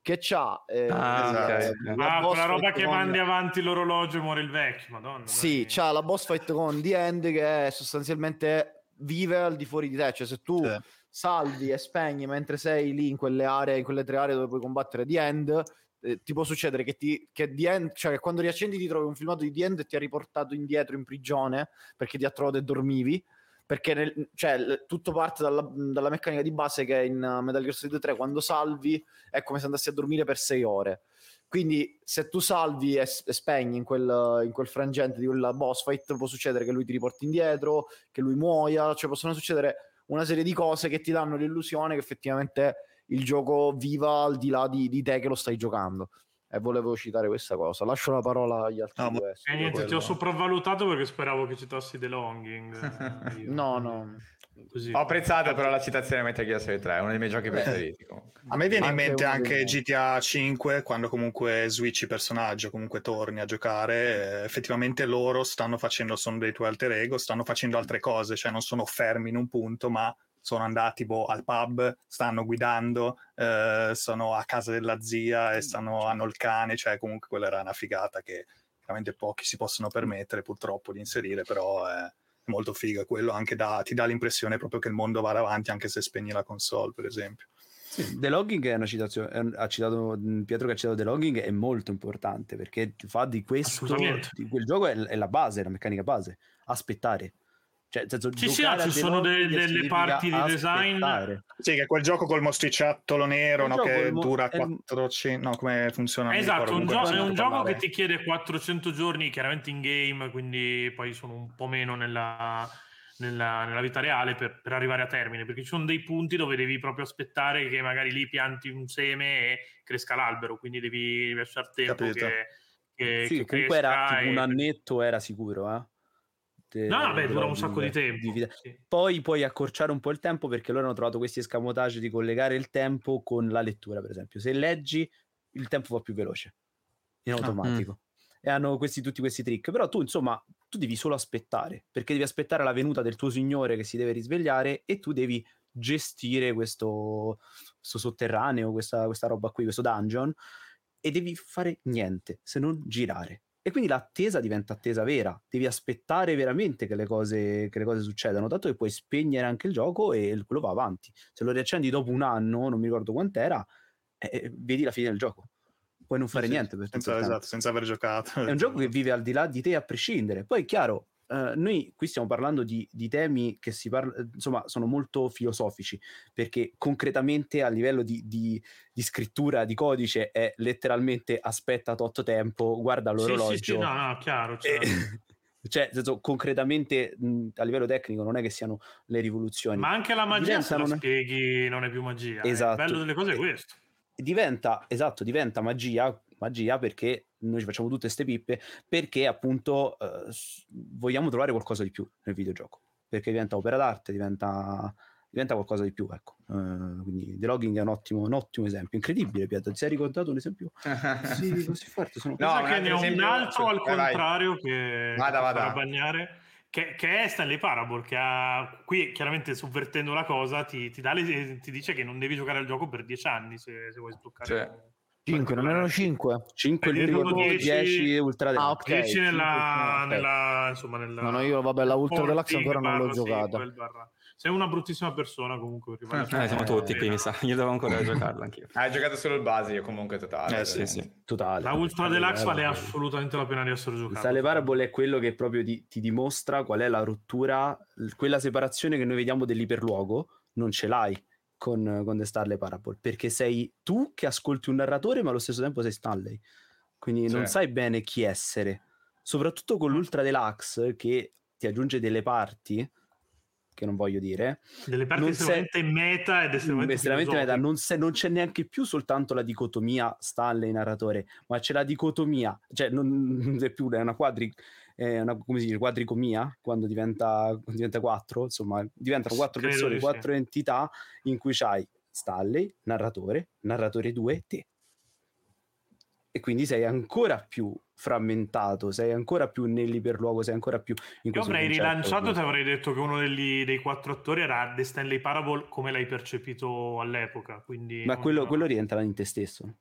che c'ha eh, ah, okay. la, ah, quella roba che con... mandi avanti l'orologio e muore il vecchio, madonna. Sì, c'ha la boss fight con The End che è sostanzialmente vive al di fuori di te, cioè se tu sì. salvi e spegni mentre sei lì in quelle aree, in quelle tre aree dove puoi combattere The End, eh, ti può succedere che, ti, che, end, cioè che quando riaccendi ti trovi un filmato di The End e ti ha riportato indietro in prigione perché ti ha trovato e dormivi perché nel, cioè, tutto parte dalla, dalla, meccanica di base che in uh, Metal Gear Solid 3 quando salvi è come se andassi a dormire per 6 ore. Quindi se tu salvi e, e spegni in quel, in quel, frangente di quella boss fight può succedere che lui ti riporti indietro che lui muoia cioè possono succedere una serie di cose che ti danno l'illusione che effettivamente il gioco viva al di là di, di te che lo stai giocando. E volevo citare questa cosa. Lascio la parola agli altri no, due. E niente, quello. ti ho sopravvalutato perché speravo che citassi The Longing. no, no. Così. Ho apprezzato però la citazione di Metal Gear Solid 3, uno dei miei giochi preferiti. Comunque. A me viene anche in mente anche GTA 5 quando comunque switchi personaggio, comunque torni a giocare, eh, effettivamente loro stanno facendo, sono dei tuoi alter ego, stanno facendo altre cose, cioè non sono fermi in un punto, ma sono andati boh, al pub, stanno guidando, eh, sono a casa della zia e stanno, hanno il cane, cioè comunque quella era una figata che veramente pochi si possono permettere purtroppo di inserire, però è molto figa quello, anche da, ti dà l'impressione proprio che il mondo va avanti anche se spegni la console per esempio. Sì, The Logging è una citazione, è un, ha citato Pietro che ha citato The Logging è molto importante perché fa di questo, di quel gioco è, è la base, la meccanica base, aspettare cioè, senso, sì, sì, ci sono de- delle parti di design. Sì, che quel gioco col mostriciattolo nero no, che mo- dura 400. No, come funziona? Esatto, un gio- è un gioco che ti chiede 400 giorni, chiaramente in game, quindi poi sono un po' meno nella, nella, nella vita reale per, per, arrivare a termine, perché ci sono dei punti dove devi proprio aspettare che magari lì pianti un seme e cresca l'albero, quindi devi lasciare tempo Capito. che. che sì, che comunque era tipo un annetto, era sicuro, eh? No, no, beh, dura un sacco di tempo. Di sì. Poi puoi accorciare un po' il tempo perché loro hanno trovato questi escamotage di collegare il tempo con la lettura, per esempio. Se leggi, il tempo va più veloce, in ah, automatico. Ah, mm. E hanno questi, tutti questi trick. Però tu, insomma, tu devi solo aspettare, perché devi aspettare la venuta del tuo signore che si deve risvegliare e tu devi gestire questo, questo sotterraneo, questa, questa roba qui, questo dungeon, e devi fare niente se non girare e quindi l'attesa diventa attesa vera, devi aspettare veramente che le, cose, che le cose succedano, tanto che puoi spegnere anche il gioco e quello va avanti. Se lo riaccendi dopo un anno, non mi ricordo quant'era, eh, vedi la fine del gioco. Puoi non fare sì, niente per senza, esatto, senza aver giocato. È un gioco che vive al di là di te a prescindere. Poi è chiaro, Uh, noi qui stiamo parlando di, di, temi che si parla, insomma, sono molto filosofici, perché concretamente a livello di, di, di scrittura di codice è letteralmente aspetta tot tempo, guarda l'orologio. Sì, sì, sì no, no, chiaro. E, cioè, senso, concretamente mh, a livello tecnico non è che siano le rivoluzioni. Ma anche la magia, se la spieghi, non è più magia. Esatto. Il bello delle cose è questo. Diventa, esatto, diventa magia, magia perché noi ci facciamo tutte queste pippe perché appunto eh, vogliamo trovare qualcosa di più nel videogioco. Perché diventa opera d'arte diventa, diventa qualcosa di più ecco. Uh, quindi The Logging è un ottimo, un ottimo esempio incredibile Pietro. Ti sei ricordato un esempio? Sì, così forte sono... no che ne ho un altro al contrario vai. che vada, vada. bagnare che, che, è Stanley Parable che ha, qui chiaramente sovvertendo la cosa ti, ti, le, ti, dice che non devi giocare al gioco per dieci anni se, se vuoi sbloccare cioè 5, non erano 5? 5 lui 10 Ultra Deluxe. Ah, ok. 10 nella, nella, insomma, nella... No, no, io vabbè, la Ultra Deluxe ancora non l'ho giocata. Sei una bruttissima persona comunque. Eh, siamo tutti qui, mi sa. Io devo ancora giocarla anch'io. Hai giocato solo il base, io comunque totale. Eh sì, sì, totale. La Ultra Deluxe vale assolutamente la pena di essere giocata. Sale Parable è quello che proprio ti, ti dimostra qual è la rottura, quella separazione che noi vediamo dell'iperluogo, non ce l'hai con, con The Starley Parable, perché sei tu che ascolti un narratore, ma allo stesso tempo sei Stanley. Quindi sì. non sai bene chi essere. Soprattutto con l'Ultra Deluxe che ti aggiunge delle parti che non voglio dire. Delle parti estremamente sei, meta ed estremamente, estremamente meta. Non, sei, non, c'è neanche più soltanto la dicotomia Stanley narratore, ma c'è la dicotomia, cioè non è più è una quadri è una come si dice, quadricomia quando diventa, diventa quattro, insomma, diventano quattro Credo persone, quattro sì. entità in cui c'hai Stanley, narratore, narratore 2 te. E quindi sei ancora più frammentato, sei ancora più nell'iperluogo, sei ancora più in Io avrei rilanciato, ti avrei detto che uno degli, dei quattro attori era The Stanley Parable come l'hai percepito all'epoca. Quindi Ma quello, quello rientra in te stesso.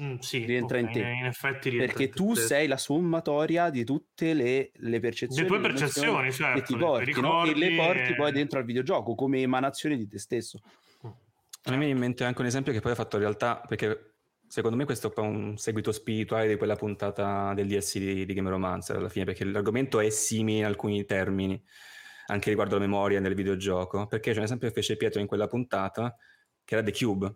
Mm, sì, rientra okay, in te. In effetti rientra Perché tu te. sei la sommatoria di tutte le, le percezioni. Le tue percezioni, certo. Che ti porti, no? E le porti e... poi dentro al videogioco come emanazione di te stesso. A me viene in mente anche un esempio che poi ha fatto in realtà, perché secondo me questo è un seguito spirituale di quella puntata del DLC di, di Game Romancer alla fine, perché l'argomento è simile in alcuni termini, anche riguardo la memoria nel videogioco, perché c'è un esempio che fece Pietro in quella puntata, che era The Cube.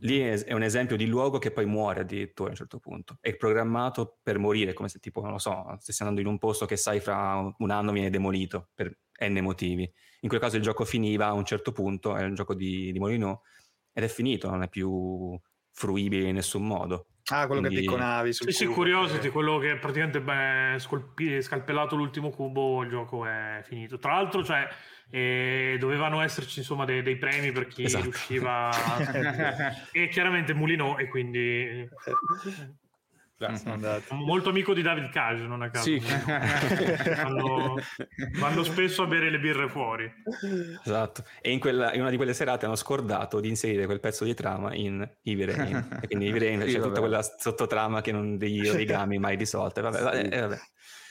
Lì è, un esempio di luogo che poi muore addirittura a un certo punto. È programmato per morire, come se tipo, non lo so, stessi andando in un posto che sai fra un anno viene demolito per n motivi. In quel caso il gioco finiva a un certo punto, è un gioco di, di Molino, ed è finito, non è più fruibile in nessun modo. Ah, quello Quindi... che picconavi sul Sì, sì, Curiosity, quello che praticamente beh, scolpi- scalpellato l'ultimo cubo, il gioco è finito. Tra l'altro, cioè, eh, dovevano esserci insomma dei, dei premi per chi esatto. riusciva e chiaramente Mulino e quindi. Molto amico di David Cage, non a caso. Sì. vanno, vanno, spesso a bere le birre fuori. Esatto. E in, quella, in, una di quelle serate hanno scordato di inserire quel pezzo di trama in Rain. e quindi Rain sì, c'è tutta quella sottotrama che non degli origami mai risolte. Vabbè, vabbè, eh, vabbè.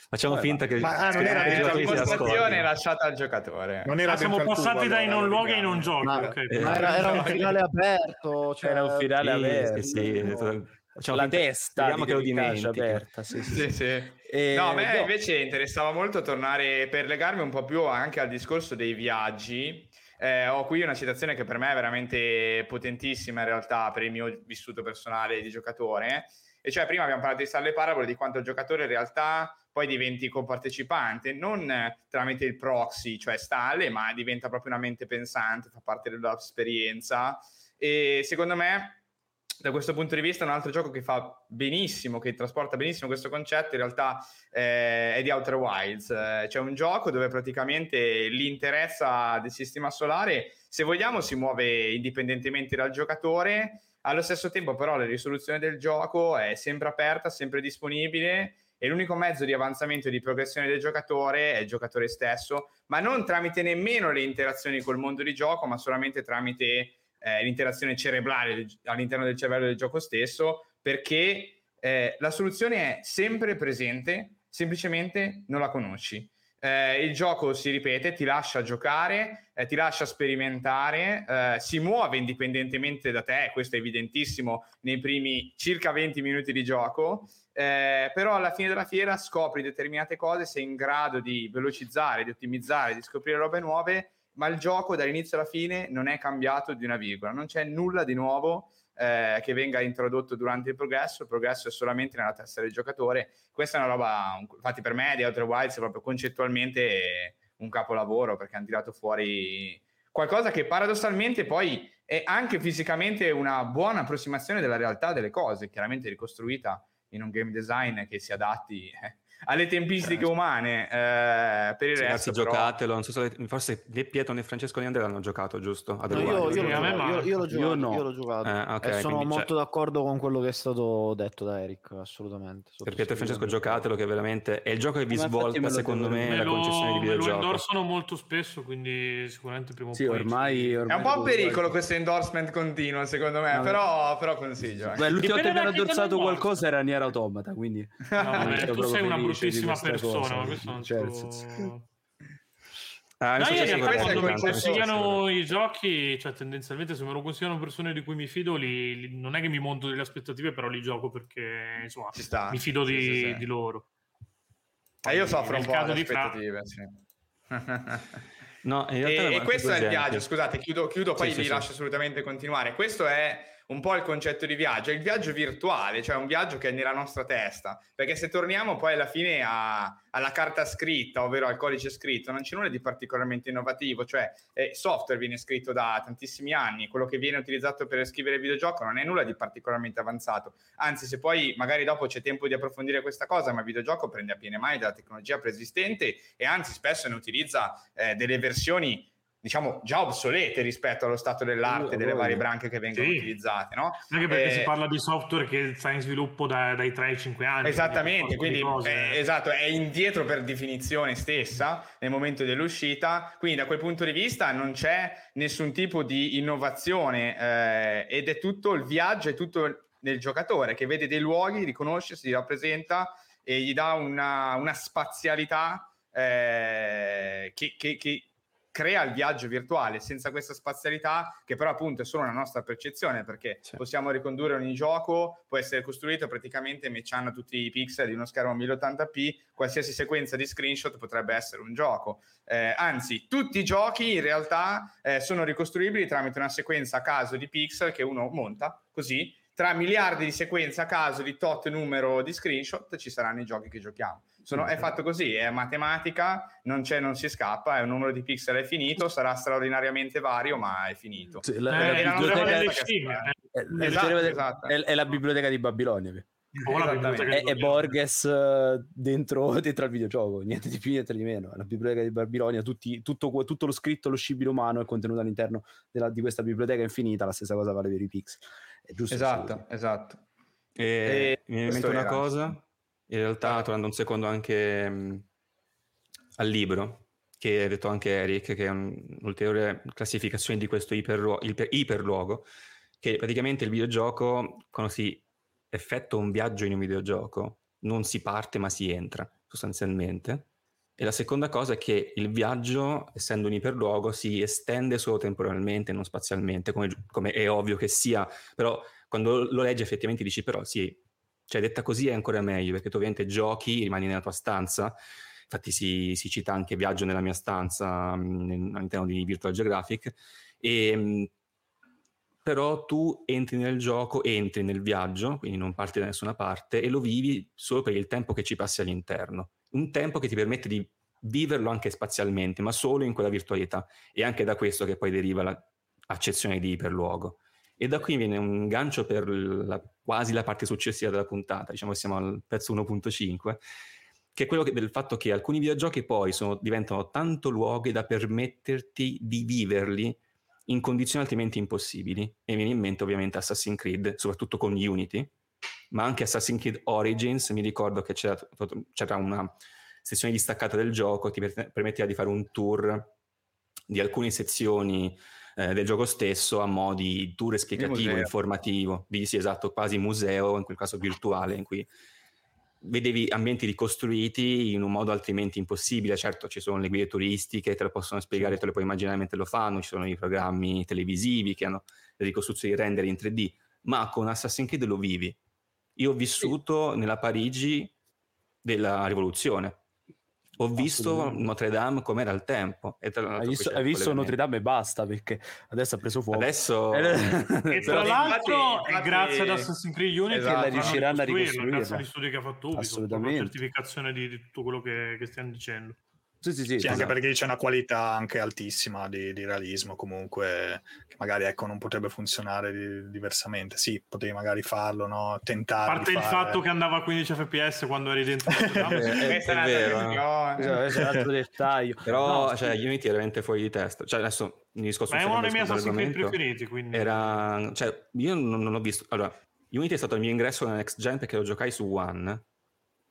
Facciamo vabbè, finta che ma, ah, non era la dimostrazione lasciata al giocatore. Non era ah, siamo passati cubo, dai non luoghi ai non giochi. Ma, okay. eh, era, era, un finale aperto. Cioè... Era un finale sì, aperto. Sì, sì. Facciamo la testa speriamo che lo dimentichi aperta sì, sì, sì. sì. E... no a me invece interessava molto tornare per legarmi un po' più anche al discorso dei viaggi eh, ho qui una citazione che per me è veramente potentissima in realtà per il mio vissuto personale di giocatore e cioè prima abbiamo parlato di Stalle Parabole di quanto il giocatore in realtà poi diventi copartecipante non tramite il proxy cioè stalle ma diventa proprio una mente pensante fa parte dell'esperienza e secondo me da questo punto di vista un altro gioco che fa benissimo, che trasporta benissimo questo concetto in realtà eh, è di Outer Wilds. Eh, c'è un gioco dove praticamente l'interesse del sistema solare, se vogliamo, si muove indipendentemente dal giocatore, allo stesso tempo però la risoluzione del gioco è sempre aperta, sempre disponibile e l'unico mezzo di avanzamento e di progressione del giocatore è il giocatore stesso, ma non tramite nemmeno le interazioni col mondo di gioco, ma solamente tramite eh, l'interazione cerebrale all'interno del cervello del gioco stesso, perché eh, la soluzione è sempre presente, semplicemente non la conosci. Eh, il gioco si ripete, ti lascia giocare, eh, ti lascia sperimentare, eh, si muove indipendentemente da te, questo è evidentissimo nei primi circa 20 minuti di gioco, eh, però alla fine della fiera scopri determinate cose, sei in grado di velocizzare, di ottimizzare, di scoprire robe nuove ma il gioco dall'inizio alla fine non è cambiato di una virgola, non c'è nulla di nuovo eh, che venga introdotto durante il progresso, il progresso è solamente nella testa del giocatore. Questa è una roba, infatti per me di Outer Wilds è proprio concettualmente un capolavoro perché hanno tirato fuori qualcosa che paradossalmente poi è anche fisicamente una buona approssimazione della realtà delle cose, chiaramente ricostruita in un game design che si adatti eh, alle tempistiche certo. umane. Eh, per il sì, resto, però... giocatelo. Non so se forse né Pietro né Francesco né Andrea l'hanno giocato, giusto? No, io, io, io, io, io, l'ho giocato. No. Io l'ho giocato. Eh, okay, e sono molto c'è... d'accordo con quello che è stato detto da Eric, assolutamente. Per Pietro e Francesco giocatelo, che veramente è il gioco che vi svolta, secondo me, la concessione di videogioco. Me lo endorsano molto spesso, quindi sicuramente prima o sì, poi. Ormai, ormai è un po' un pericolo questo endorsement continuo, secondo me, no, però, però consiglio. Beh, l'ultimo che mi ha endorsato qualcosa era Nier Automata, quindi... tu sei una bruttissima persona non certo. Ah, no, io quando mi consigliano i giochi, cioè tendenzialmente se me lo consigliano persone di cui mi fido, li, li, non è che mi monto delle aspettative, però li gioco perché insomma, mi fido di, sì, sì, sì. di loro. Eh, io soffro un po' di aspettative, no, e, e questo è il viaggio, scusate, chiudo, chiudo poi vi lascio assolutamente continuare. Questo è un po' il concetto di viaggio, è il viaggio virtuale, cioè un viaggio che è nella nostra testa, perché se torniamo poi alla fine a, alla carta scritta, ovvero al codice scritto, non c'è nulla di particolarmente innovativo, cioè eh, software viene scritto da tantissimi anni, quello che viene utilizzato per scrivere videogioco non è nulla di particolarmente avanzato, anzi se poi magari dopo c'è tempo di approfondire questa cosa, ma il videogioco prende a piene mani dalla tecnologia preesistente e anzi spesso ne utilizza eh, delle versioni diciamo già obsolete rispetto allo stato dell'arte delle varie branche che vengono sì. utilizzate no? anche perché eh, si parla di software che sta in sviluppo da, dai 3 ai 5 anni esattamente quindi è, esatto, è indietro per definizione stessa nel momento dell'uscita quindi da quel punto di vista non c'è nessun tipo di innovazione eh, ed è tutto il viaggio è tutto nel giocatore che vede dei luoghi riconosce, si rappresenta e gli dà una, una spazialità eh, che, che, che crea il viaggio virtuale senza questa spazialità che però appunto è solo una nostra percezione perché sì. possiamo ricondurre ogni gioco, può essere costruito praticamente matchando tutti i pixel di uno schermo 1080p, qualsiasi sequenza di screenshot potrebbe essere un gioco. Eh, anzi, tutti i giochi in realtà eh, sono ricostruibili tramite una sequenza a caso di pixel che uno monta così tra miliardi di sequenze a caso di tot numero di screenshot ci saranno i giochi che giochiamo. Sono, è fatto così, è matematica, non c'è, non si scappa, è un numero di pixel è finito, sarà straordinariamente vario, ma è finito. Sì, la, eh, la biblioteca, è, esatto, esatto. È, è, la biblioteca di Babilonia. È, è, Borges eh, dentro, dentro al videogioco, niente di più, niente di meno. La biblioteca di Babilonia, tutti, tutto, tutto, lo scritto, lo scibile umano è contenuto all'interno della, di questa biblioteca infinita. La stessa cosa vale per i pixel. È giusto esatto, esatto. E, e mi viene in mente una cosa in realtà, tornando un secondo anche mh, mm, al libro, che ha detto anche Eric, che è un'ulteriore classificazione di questo iperluogo, iper, iperluogo, che praticamente il videogioco, quando si effettua un viaggio in un videogioco, non si parte ma si entra sostanzialmente. E la seconda cosa è che il viaggio, essendo un iperluogo, si estende solo temporalmente, non spazialmente, come, come è ovvio che sia, però quando lo leggi effettivamente dici però sì, cioè, detta così è ancora meglio, perché tu ovviamente giochi, rimani nella tua stanza, infatti si, si cita anche Viaggio nella mia stanza mh, all'interno di Virtual Geographic, e, mh, però tu entri nel gioco, entri nel viaggio, quindi non parti da nessuna parte, e lo vivi solo per il tempo che ci passi all'interno. Un tempo che ti permette di viverlo anche spazialmente, ma solo in quella virtualità. E anche da questo che poi deriva l'accezione di iperluogo. E da qui viene un gancio per la, quasi la parte successiva della puntata, diciamo che siamo al pezzo 1.5, che è quello che, del fatto che alcuni videogiochi poi sono, diventano tanto luoghi da permetterti di viverli in condizioni altrimenti impossibili. E mi viene in mente ovviamente Assassin's Creed, soprattutto con Unity, ma anche Assassin's Creed Origins, mi ricordo che c'era, c'era una sezione distaccata del gioco, ti permetteva di fare un tour di alcune sezioni eh, del gioco stesso a mo' di tour esplicativo, informativo, di sì esatto, quasi museo, in quel caso virtuale, in cui vedevi ambienti ricostruiti in un modo altrimenti impossibile. Certo, ci sono le guide turistiche, te lo possono spiegare, te lo puoi immaginare mentre lo fanno, ci sono i programmi televisivi che hanno le ricostruzioni render in 3D, ma con Assassin's Creed lo vivi. Io ho vissuto nella Parigi della rivoluzione, ho visto Notre Dame come era al tempo. E tra hai visto, hai visto Notre Dame e basta perché adesso ha preso fuoco. Adesso... e tra l'altro è grazie ad Assassin's Creed Unity esatto. che la riusciranno a ricostruire. Grazie agli studi che ha fatto Ubisoft, Assolutamente. la certificazione di, di, tutto quello che, che stiamo dicendo. Sì, sì, sì, sì esatto. anche perché c'è una qualità anche altissima di, di, realismo comunque che magari ecco, non potrebbe funzionare di, diversamente. Sì, potevi magari farlo, no? tentare. A parte il fare... fatto che andava a 15 fps quando eri dentro. è, è, è vero. No? È un altro dettaglio. Però no, cioè, Unity è veramente fuori di testa. Cioè, adesso mi discorso Ma è uno dei miei Assassin's Creed preferiti. Quindi... Era... Cioè, io non, non ho visto... Allora, Unity è stato il mio ingresso nella next gen perché lo giocai su One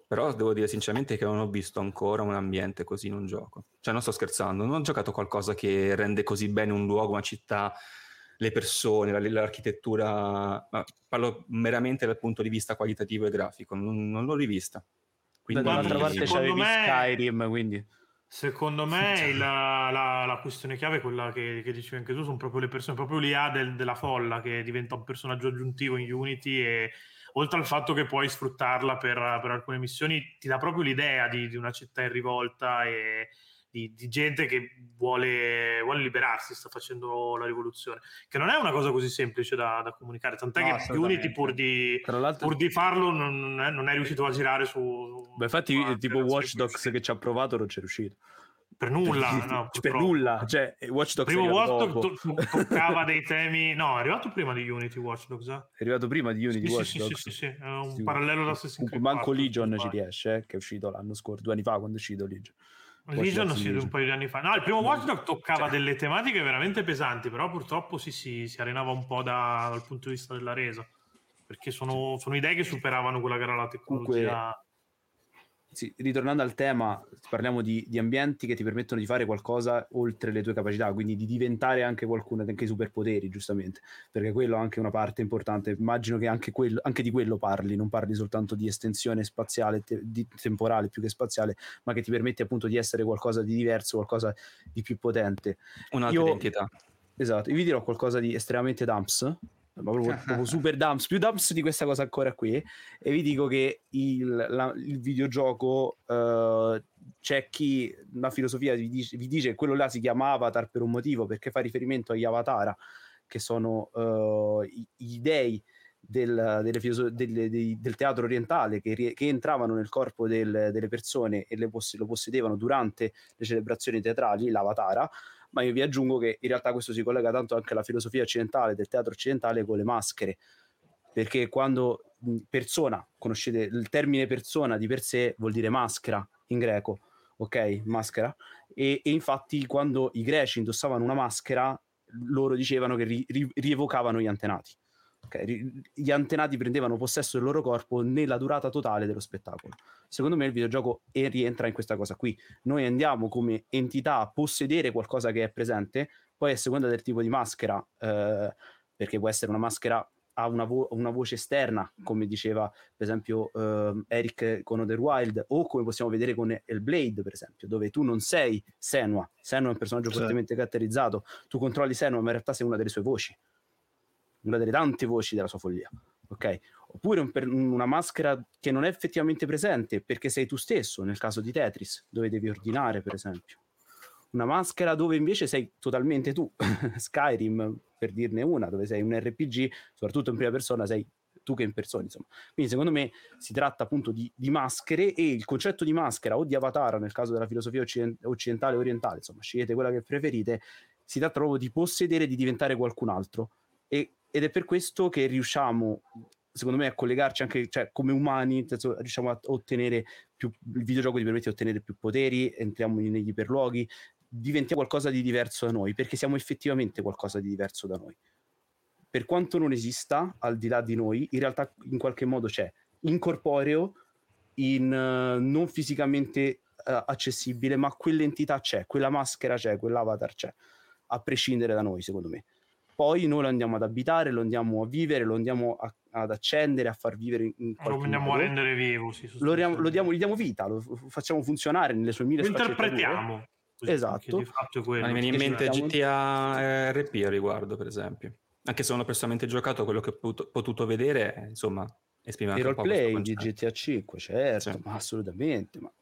però devo dire sinceramente che non ho visto ancora un ambiente così in un gioco. Cioè, non sto scherzando, non ho giocato qualcosa che rende così bene un luogo, una città, le persone, l'architettura. Parlo meramente dal punto di vista qualitativo e grafico, non, non l'ho rivista. Quindi, dall'altra parte c'avevi me, Skyrim, quindi... Secondo me la, la, la, questione chiave è quella che, che, dicevi anche tu, sono proprio le persone, proprio l'IA del, della folla che diventa un personaggio aggiuntivo in Unity e oltre al fatto che puoi sfruttarla per, per alcune missioni, ti dà proprio l'idea di, di una città in rivolta e di, di gente che vuole, vuole, liberarsi, sta facendo la rivoluzione, che non è una cosa così semplice da, da comunicare, tant'è no, che Unity pur di, pur di farlo non è, non è, riuscito a girare su... Beh, infatti tipo Watch Dogs che ci ha provato non c'è riuscito per nulla, no, per nulla. Cioè, Watch Dogs primo Watch Dogs to- toccava dei temi. No, è arrivato prima di Unity Watch Dogs. Eh? È arrivato prima di Unity sì, Watch sì, Dogs. Sì, sì, sì, è un sì, parallelo da Assassin's Creed. Manco Legion ci riesce, eh, che è uscito l'anno scorso, due anni fa quando è uscito Legion. Legion sì, un paio di anni fa. No, il primo Watch Dogs toccava cioè. delle tematiche veramente pesanti, però purtroppo si, si, si arenava un po' da, dal punto di vista della resa. Perché sono, sono idee che superavano quella che era la tecnologia. Comunque sì, ritornando al tema, parliamo di, di, ambienti che ti permettono di fare qualcosa oltre le tue capacità, quindi di diventare anche qualcuno, anche i superpoteri, giustamente, perché quello è anche una parte importante. Immagino che anche, quello, anche di quello parli, non parli soltanto di estensione spaziale, te, di, temporale più che spaziale, ma che ti permette appunto di essere qualcosa di diverso, qualcosa di più potente. Un'altra io, identità. Esatto, io vi dirò qualcosa di estremamente dumps, ma proprio, proprio, super dumps, più dumps di questa cosa ancora qui. E vi dico che il, la, il videogioco uh, c'è chi una filosofia vi dice, vi dice, che quello là si chiama Avatar per un motivo, perché fa riferimento agli Avatar, che sono uh, gli dei del, filosof- del, del, del, teatro orientale che, che entravano nel corpo del, delle persone e poss- lo possedevano durante le celebrazioni teatrali, l'Avatara ma io vi aggiungo che in realtà questo si collega tanto anche alla filosofia occidentale, del teatro occidentale con le maschere, perché quando persona, conoscete il termine persona di per sé vuol dire maschera in greco, ok? Maschera. E, e infatti quando i greci indossavano una maschera, loro dicevano che ri, ri, rievocavano gli antenati. Okay? Gli antenati prendevano possesso del loro corpo nella durata totale dello spettacolo. Secondo me il videogioco rientra in questa cosa qui. Noi andiamo come entità a possedere qualcosa che è presente, poi a seconda del tipo di maschera, eh, perché può essere una maschera ha una, vo- una, voce esterna, come diceva per esempio uh, Eric con Other Wild, o come possiamo vedere con Hellblade, per esempio, dove tu non sei Senua, Senua è un personaggio sì. fortemente caratterizzato, tu controlli Senua, ma in realtà sei una delle sue voci una delle tante voci della sua follia, ok? Oppure un per, una maschera che non è effettivamente presente perché sei tu stesso, nel caso di Tetris, dove devi ordinare, per esempio. Una maschera dove invece sei totalmente tu, Skyrim, per dirne una, dove sei un RPG, soprattutto in prima persona, sei tu che in persona, insomma. Quindi secondo me si tratta appunto di, di, maschere e il concetto di maschera o di avatar, nel caso della filosofia occidentale e orientale, insomma, scegliete quella che preferite, si tratta proprio di possedere, di diventare qualcun altro. E ed è per questo che riusciamo secondo me a collegarci anche cioè, come umani senso, riusciamo a ottenere più il videogioco ti permette di ottenere più poteri entriamo negli iperluoghi diventiamo qualcosa di diverso da noi perché siamo effettivamente qualcosa di diverso da noi. Per quanto non esista al di là di noi in realtà in qualche modo c'è incorporeo in uh, non fisicamente uh, accessibile ma quell'entità c'è quella maschera c'è quell'avatar c'è a prescindere da noi secondo me poi noi lo andiamo ad abitare, lo andiamo a vivere, lo andiamo a, ad accendere, a far vivere in Lo andiamo modo. a rendere vivo, sì, lo, diamo, lo diamo, gli diamo vita, lo facciamo funzionare nelle sue mille Lo interpretiamo. Esatto. Mi viene in mente GTA RP a riguardo, per esempio. Anche se non ho personalmente giocato, quello che ho potuto, potuto vedere, insomma, esprime anche Il roleplay di GTA 5, certo, sì. ma assolutamente, ma,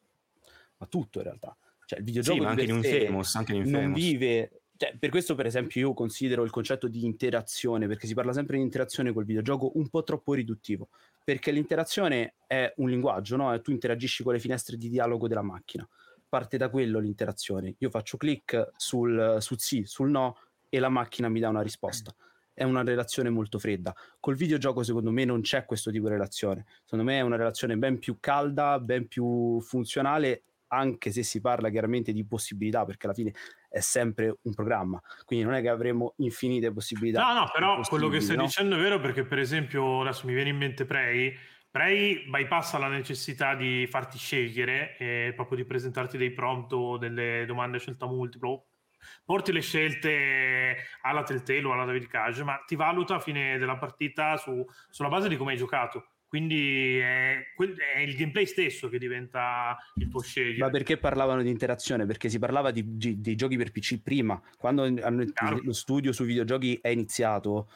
ma, tutto in realtà. Cioè, il videogioco sì, anche in Infamous, anche in Infamous. non vive cioè, per questo, per esempio, io considero il concetto di interazione, perché si parla sempre di interazione col videogioco, un po' troppo riduttivo. Perché l'interazione è un linguaggio, no? Tu interagisci con le finestre di dialogo della macchina. Parte da quello l'interazione. Io faccio clic sul, sul sì, sul no, e la macchina mi dà una risposta. È una relazione molto fredda. Col videogioco, secondo me, non c'è questo tipo di relazione. Secondo me è una relazione ben più calda, ben più funzionale anche se si parla chiaramente di possibilità, perché alla fine è sempre un programma, quindi non è che avremo infinite possibilità. No, no, però quello che stai no? dicendo è vero perché per esempio adesso mi viene in mente Prey, Prey bypassa la necessità di farti scegliere e proprio di presentarti dei prompt o delle domande a scelta multipla porti le scelte alla Telltale o alla David Cage, ma ti valuta a fine della partita su, sulla base di come hai giocato. Quindi è, è, il gameplay stesso che diventa il tuo scegliere. Ma perché parlavano di interazione? Perché si parlava di, di, dei giochi per PC prima. Quando hanno, lo studio sui videogiochi è iniziato,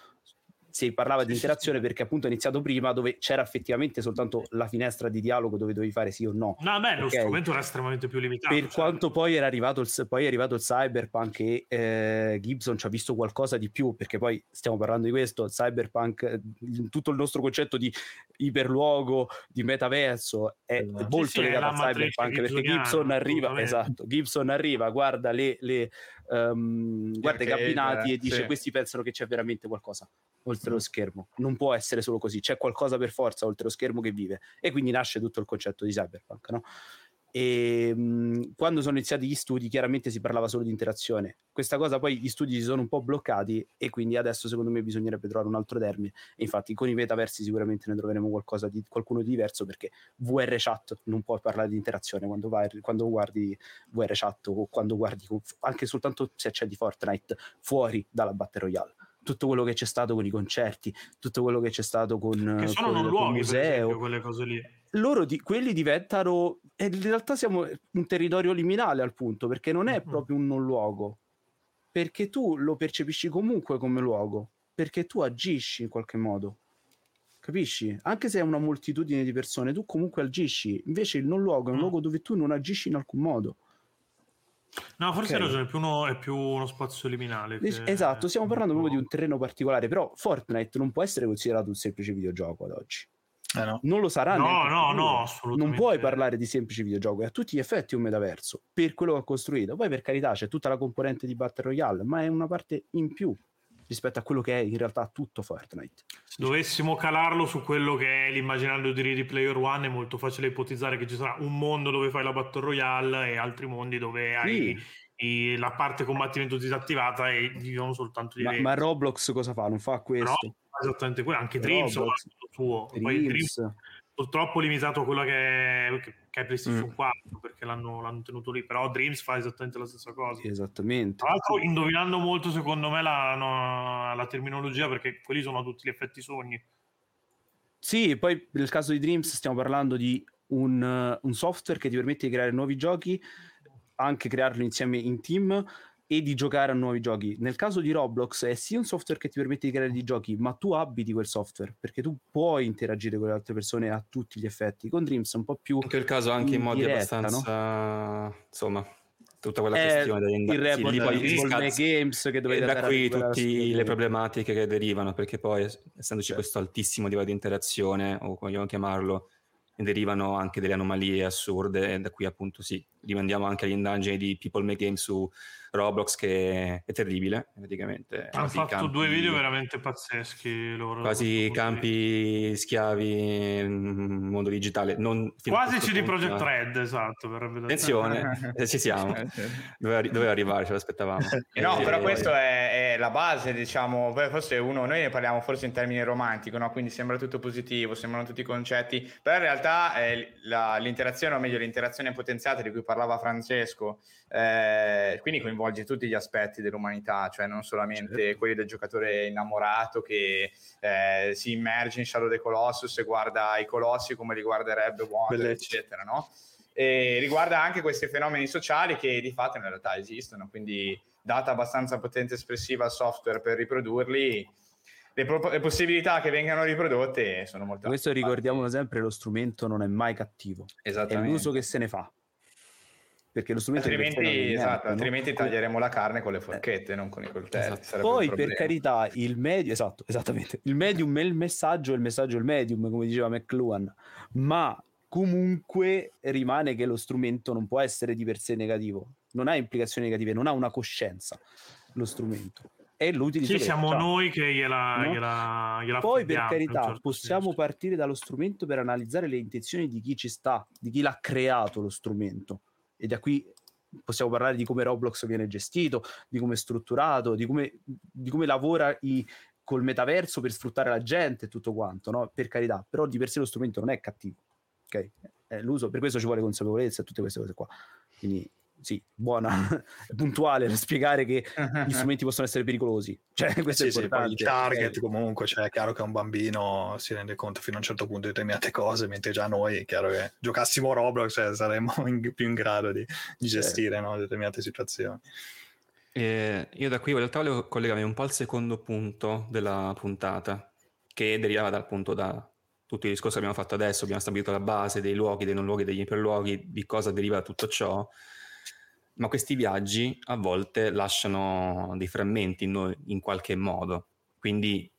si parlava di interazione perché appunto è iniziato prima dove c'era effettivamente soltanto la finestra di dialogo dove dovevi fare sì o no. No, beh, okay. lo strumento era estremamente più limitato. Per certo. quanto poi era arrivato il, poi è arrivato il cyberpunk e eh, Gibson ci ha visto qualcosa di più perché poi stiamo parlando di questo, il cyberpunk, tutto il nostro concetto di iperluogo, di metaverso è esatto. molto sì, legato al cyberpunk perché Gibson arriva, esatto, Gibson arriva, guarda le, le um, guarda i cabinati e dice sì. questi pensano che c'è veramente qualcosa oltre lo mm. schermo. Non può essere solo così, c'è qualcosa per forza oltre lo schermo che vive. E quindi nasce tutto il concetto di cyberpunk, no? E mh, quando sono iniziati gli studi, chiaramente si parlava solo di interazione. Questa cosa poi gli studi si sono un po' bloccati e quindi adesso secondo me bisognerebbe trovare un altro termine. E infatti con i metaversi sicuramente ne troveremo qualcosa di qualcuno di diverso perché VR chat non può parlare di interazione quando, vai, quando guardi VR chat o quando guardi anche soltanto se c'è di Fortnite fuori dalla Battle Royale tutto quello che c'è stato con i concerti, tutto quello che c'è stato con, che sono con, non luoghi, museo. Quelle cose lì. Loro di, quelli diventano e in realtà siamo un territorio liminale al punto perché non è proprio un non luogo perché tu lo percepisci comunque come luogo perché tu agisci in qualche modo capisci? Anche se è una moltitudine di persone tu comunque agisci invece il non luogo è un mm. luogo dove tu non agisci in alcun modo No, forse okay. hai ragione, è più, uno, è più uno spazio liminale. Che... Esatto, stiamo parlando proprio di un terreno particolare, però Fortnite non può essere considerato un semplice videogioco ad oggi. Eh no. Non lo sarà. No, no, no, assolutamente. Non puoi parlare di semplice videogioco, è a tutti gli effetti un metaverso, per quello che ha costruito. Poi per carità c'è tutta la componente di Battle Royale, ma è una parte in più rispetto a quello che è in realtà tutto Fortnite. Se dovessimo calarlo su quello che è l'immaginario di Ready Player One, è molto facile ipotizzare che ci sarà un mondo dove fai la Battle Royale e altri mondi dove hai sì. la parte combattimento disattivata e vivono soltanto di ma, ma, Roblox cosa fa? Non fa questo? No, esattamente quello, anche Dreams Roblox, suo. Dreams. Poi Dreams purtroppo limitato a quello che è, che è PlayStation mm. 4 perché l'hanno, l'hanno, tenuto lì però Dreams fa esattamente la stessa cosa. Esattamente. Tra l'altro indovinando molto secondo me la, no, la terminologia perché quelli sono tutti gli effetti sogni. Sì poi nel caso di Dreams stiamo parlando di un, un software che ti permette di creare nuovi giochi anche crearlo insieme in team e di giocare a nuovi giochi. Nel caso di Roblox è sì un software che ti permette di creare dei giochi, ma tu abiti quel software perché tu puoi interagire con le altre persone a tutti gli effetti. Con Dreams è un po' più. In quel caso anche in modi abbastanza. No? Insomma, tutta quella è questione degli il report sì, poi di games che dovete da qui tutte le problematiche che derivano perché poi essendoci sì. questo altissimo livello di interazione o come vogliamo chiamarlo derivano anche delle anomalie assurde e da qui appunto sì rimandiamo anche agli indagini di People Make Games su Roblox che è terribile praticamente. Hanno fatto campi, due video veramente pazzeschi loro quasi campi schiavi in mondo digitale non quasi CD Projekt Red esatto attenzione eh, ci siamo. Doveva, doveva arrivare ce l'aspettavamo. No e, però e, questo è, è, la base diciamo forse uno noi ne parliamo forse in termini romantico no? quindi sembra tutto positivo sembrano tutti i concetti però in realtà eh, la, l'interazione o meglio l'interazione potenziata di cui parlava Francesco eh, quindi coinvolge tutti gli aspetti dell'umanità, cioè non solamente certo. quelli del giocatore innamorato che eh, si immerge in Shadow the Colossus e guarda i colossi come li guarderebbe Wonder, eccetera, no? E riguarda anche questi fenomeni sociali che di fatto in realtà esistono, quindi data abbastanza potenza espressiva al software per riprodurli, le, pro- le, possibilità che vengano riprodotte sono molto Questo ricordiamolo sempre, lo strumento non è mai cattivo, è l'uso che se ne fa perché lo strumento altrimenti, esatto, altrimenti taglieremo la carne con le forchette, eh. non con i coltelli. Esatto. Poi, per carità, il medium, esatto, esattamente, il medium è il messaggio, il messaggio è il medium, come diceva McLuhan, ma comunque rimane che lo strumento non può essere di per sé negativo, non ha implicazioni negative, non ha una coscienza lo strumento. È l'utilizzo. Sì, siamo noi che gliela, no? gliela, gliela Poi, per carità, certo possiamo senso. partire dallo strumento per analizzare le intenzioni di chi ci sta, di chi l'ha creato lo strumento e da qui possiamo parlare di come Roblox viene gestito, di come è strutturato, di come, di come lavora i, col metaverso per sfruttare la gente e tutto quanto, no? per carità, però di per sé lo strumento non è cattivo, ok? È l'uso, per questo ci vuole consapevolezza e tutte queste cose qua. Quindi sì, buona, puntuale nel spiegare che gli strumenti possono essere pericolosi. Cioè, questo sì, è importante. Sì, il target okay. comunque, cioè è chiaro che un bambino si rende conto fino a un certo punto di determinate cose, mentre già noi, è chiaro che giocassimo Roblox cioè, saremmo in, più in grado di, di gestire certo. no, determinate situazioni. Eh, io da qui in realtà volevo collegarmi un po' al secondo punto della puntata, che derivava dal punto da tutti i discorsi che abbiamo fatto adesso, abbiamo stabilito la base dei luoghi, dei non luoghi, degli iperluoghi, di cosa deriva tutto ciò ma questi viaggi a volte lasciano dei frammenti in noi in qualche modo. Quindi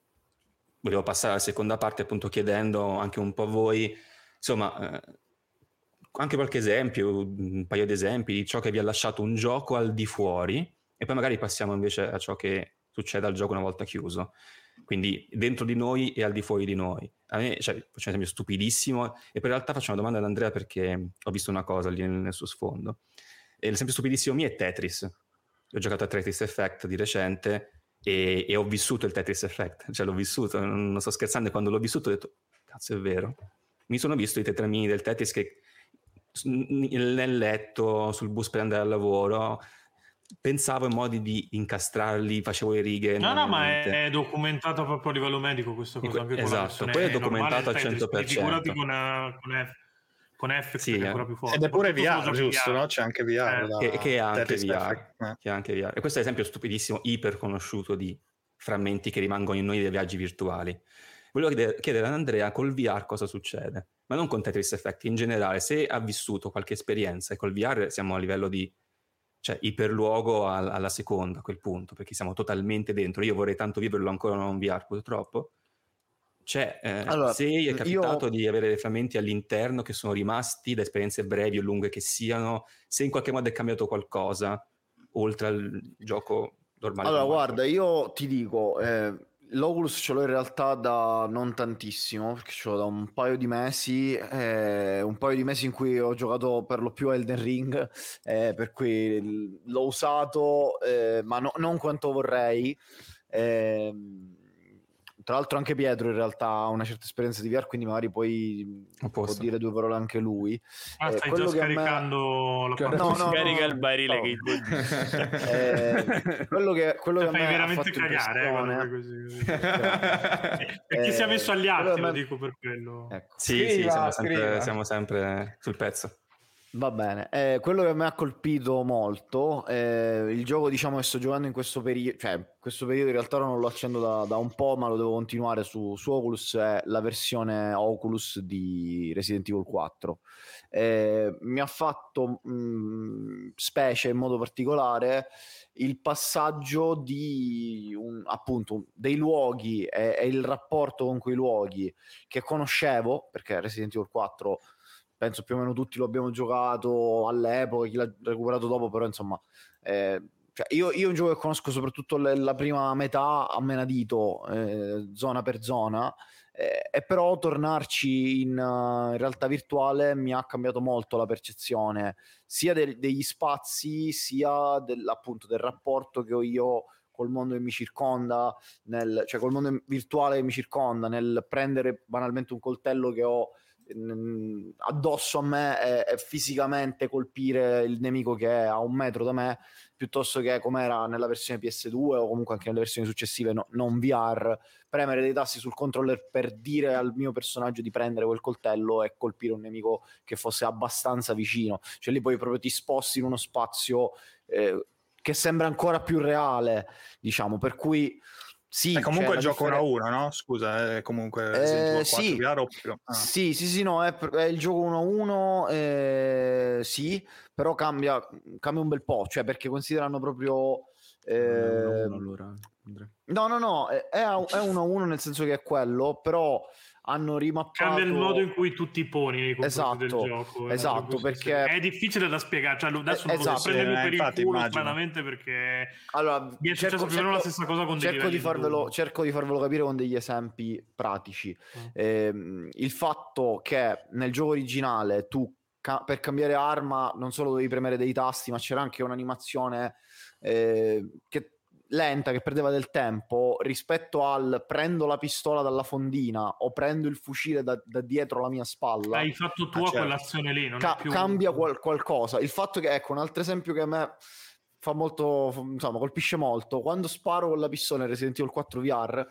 volevo passare alla seconda parte appunto chiedendo anche un po' a voi, insomma, eh, anche qualche esempio, un paio di esempi di ciò che vi ha lasciato un gioco al di fuori e poi magari passiamo invece a ciò che succede al gioco una volta chiuso. quindi dentro di noi e al di fuori di noi. A me, cioè, faccio un esempio stupidissimo, e in realtà faccio una domanda ad Andrea perché ho visto una cosa lì nel, nel suo sfondo. E l'esempio stupidissimo mio è Tetris. Io ho giocato a Tetris Effect di recente e, e, ho vissuto il Tetris Effect, cioè l'ho vissuto, non, sto scherzando, quando l'ho vissuto ho detto, cazzo è vero. Mi sono visto i tetramini del Tetris che nel letto, sul bus per andare al lavoro, pensavo in modi di incastrarli, facevo le righe. No, no, ma è, è documentato proprio a livello medico questa cosa. Anche esatto, poi è documentato al 100%. Figurati con, uh, con, F, con F sì, è ancora più forte. Ed è pure VR, giusto, no? C'è anche VR. Eh. Che, che, ha anche VR, eh. che anche VR. E questo è l'esempio stupidissimo, iper conosciuto di frammenti che rimangono in noi dei viaggi virtuali. Volevo chiedere ad Andrea col VR cosa succede, ma non con Tetris Effect, in generale, se ha vissuto qualche esperienza e col VR siamo a livello di cioè iperluogo al, alla seconda a quel punto, perché siamo totalmente dentro. Io vorrei tanto viverlo ancora non VR purtroppo. Cioè, eh, allora, se è capitato io... di avere frammenti all'interno che sono rimasti da esperienze brevi o lunghe che siano, se in qualche modo è cambiato qualcosa oltre al gioco normale. Allora, guarda, io ti dico, eh, L'Oculus ce l'ho in realtà da non tantissimo, perché ce l'ho da un paio di mesi, eh, un paio di mesi in cui ho giocato per lo più Elden Ring, eh, per cui l'ho usato, eh, ma no, non quanto vorrei. Eh, tra l'altro anche Pietro in realtà ha una certa esperienza di VR, quindi magari poi può dire due parole anche lui. Ah, eh, stai già scaricando me... la no, no, scarica no, il barile no. che eh, quello che quello che fai veramente cagare eh, così, così. e chi si è messo agli altri, lo dico per quello. Ecco. Sì, scriva, sì, siamo sempre, siamo sempre sul pezzo. Va bene, eh, quello che mi ha colpito molto, eh, il gioco diciamo che sto giocando in questo periodo, cioè questo periodo in realtà non lo accendo da, da un po', ma lo devo continuare su, su, Oculus, è la versione Oculus di Resident Evil 4. Eh, mi ha fatto mh, mm, specie in modo particolare il passaggio di un, appunto dei luoghi e, e il rapporto con quei luoghi che conoscevo, perché Resident Evil 4 penso più o meno tutti lo abbiamo giocato all'epoca, chi l'ha recuperato dopo, però insomma... Eh, cioè io, io, un gioco che conosco soprattutto le, la prima metà a menadito, eh, zona per zona, eh, e però tornarci in, uh, in, realtà virtuale mi ha cambiato molto la percezione sia de- degli spazi, sia del, appunto del rapporto che ho io col mondo che mi circonda, nel, cioè col mondo virtuale che mi circonda, nel prendere banalmente un coltello che ho addosso a me e, e, fisicamente colpire il nemico che è a un metro da me piuttosto che come era nella versione PS2 o comunque anche nelle versioni successive no, non VR premere dei tasti sul controller per dire al mio personaggio di prendere quel coltello e colpire un nemico che fosse abbastanza vicino. Cioè lì poi proprio ti sposti in uno spazio eh, che sembra ancora più reale diciamo. Per cui sì, è comunque il gioco 1 a 1, no? Scusa, è comunque eh, sì. VR, ah. sì, sì, sì, no, è, è il gioco 1 a 1, eh, sì, però cambia, cambia, un bel po', cioè perché considerano proprio... Eh, allora, no, no, no, è, è 1 a 1 nel senso che è quello, però hanno rimappato cambia il modo in cui tu ti poni nei esatto, del gioco eh, esatto perché è difficile da spiegare cioè adesso eh, non esatto. prendermi per il culo stranamente perché allora, mi è cerco, più o meno la stessa cosa con cerco di, farvelo, cerco di farvelo capire con degli esempi pratici mm. eh, il fatto che nel gioco originale tu ca- per cambiare arma non solo dovevi premere dei tasti ma c'era anche un'animazione eh, che lenta che perdeva del tempo rispetto al prendo la pistola dalla fondina o prendo il fucile da, da dietro la mia spalla. Hai fatto tua ah, certo. quell'azione lì, Ca- più... cambia qual- qualcosa. Il fatto che, ecco, un altro esempio che a me fa molto, insomma, colpisce molto, quando sparo con la pistola in Resident Evil 4 VR,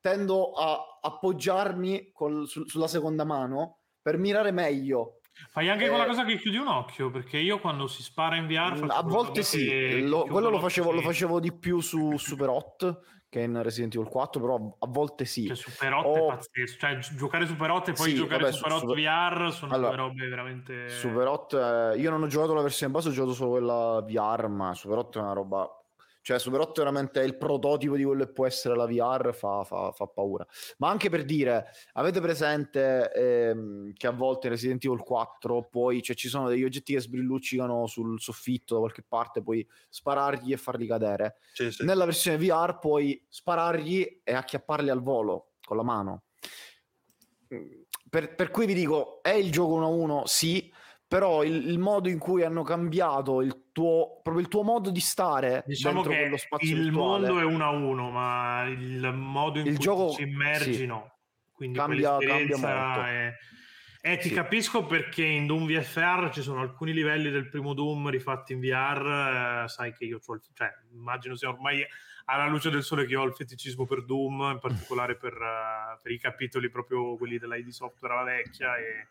tendo a appoggiarmi col, su- sulla seconda mano per mirare meglio Fai anche eh, quella cosa che chiudi un occhio, perché io quando si spara in VR... A volte sì, lo, quello lo facevo, lo facevo, di più su Super Hot che in Resident Evil 4, però a volte sì. Cioè, Super 8 o... è pazzesco, cioè giocare Super 8 e poi sì, giocare vabbè, Super 8 Super... VR sono allora, due robe veramente... Super 8, eh, io non ho giocato la versione base, ho giocato solo quella VR, ma Super 8 è una roba Cioè, Super 8 veramente è il prototipo di quello che può essere la VR, fa, fa, fa paura. Ma anche per dire, avete presente ehm, che a volte Resident Evil 4 poi cioè, ci sono degli oggetti che sbrilluccicano sul soffitto da qualche parte, puoi sparargli e farli cadere. Sì, sì. Nella versione VR puoi sparargli e acchiapparli al volo con la mano. Per, per cui vi dico, è il gioco 1-1? Sì, però il, il, modo in cui hanno cambiato il tuo, proprio il tuo modo di stare diciamo che quello spazio il virtuale, mondo è uno a uno ma il modo in il cui gioco, ci immergi sì. no quindi cambia, cambia molto è... Eh, ti sì. capisco perché in Doom VFR ci sono alcuni livelli del primo Doom rifatti in VR, eh, sai che io ho il, cioè, immagino sia ormai alla luce del sole che ho il feticismo per Doom, in particolare per, uh, per i capitoli proprio quelli dell'ID Software alla vecchia e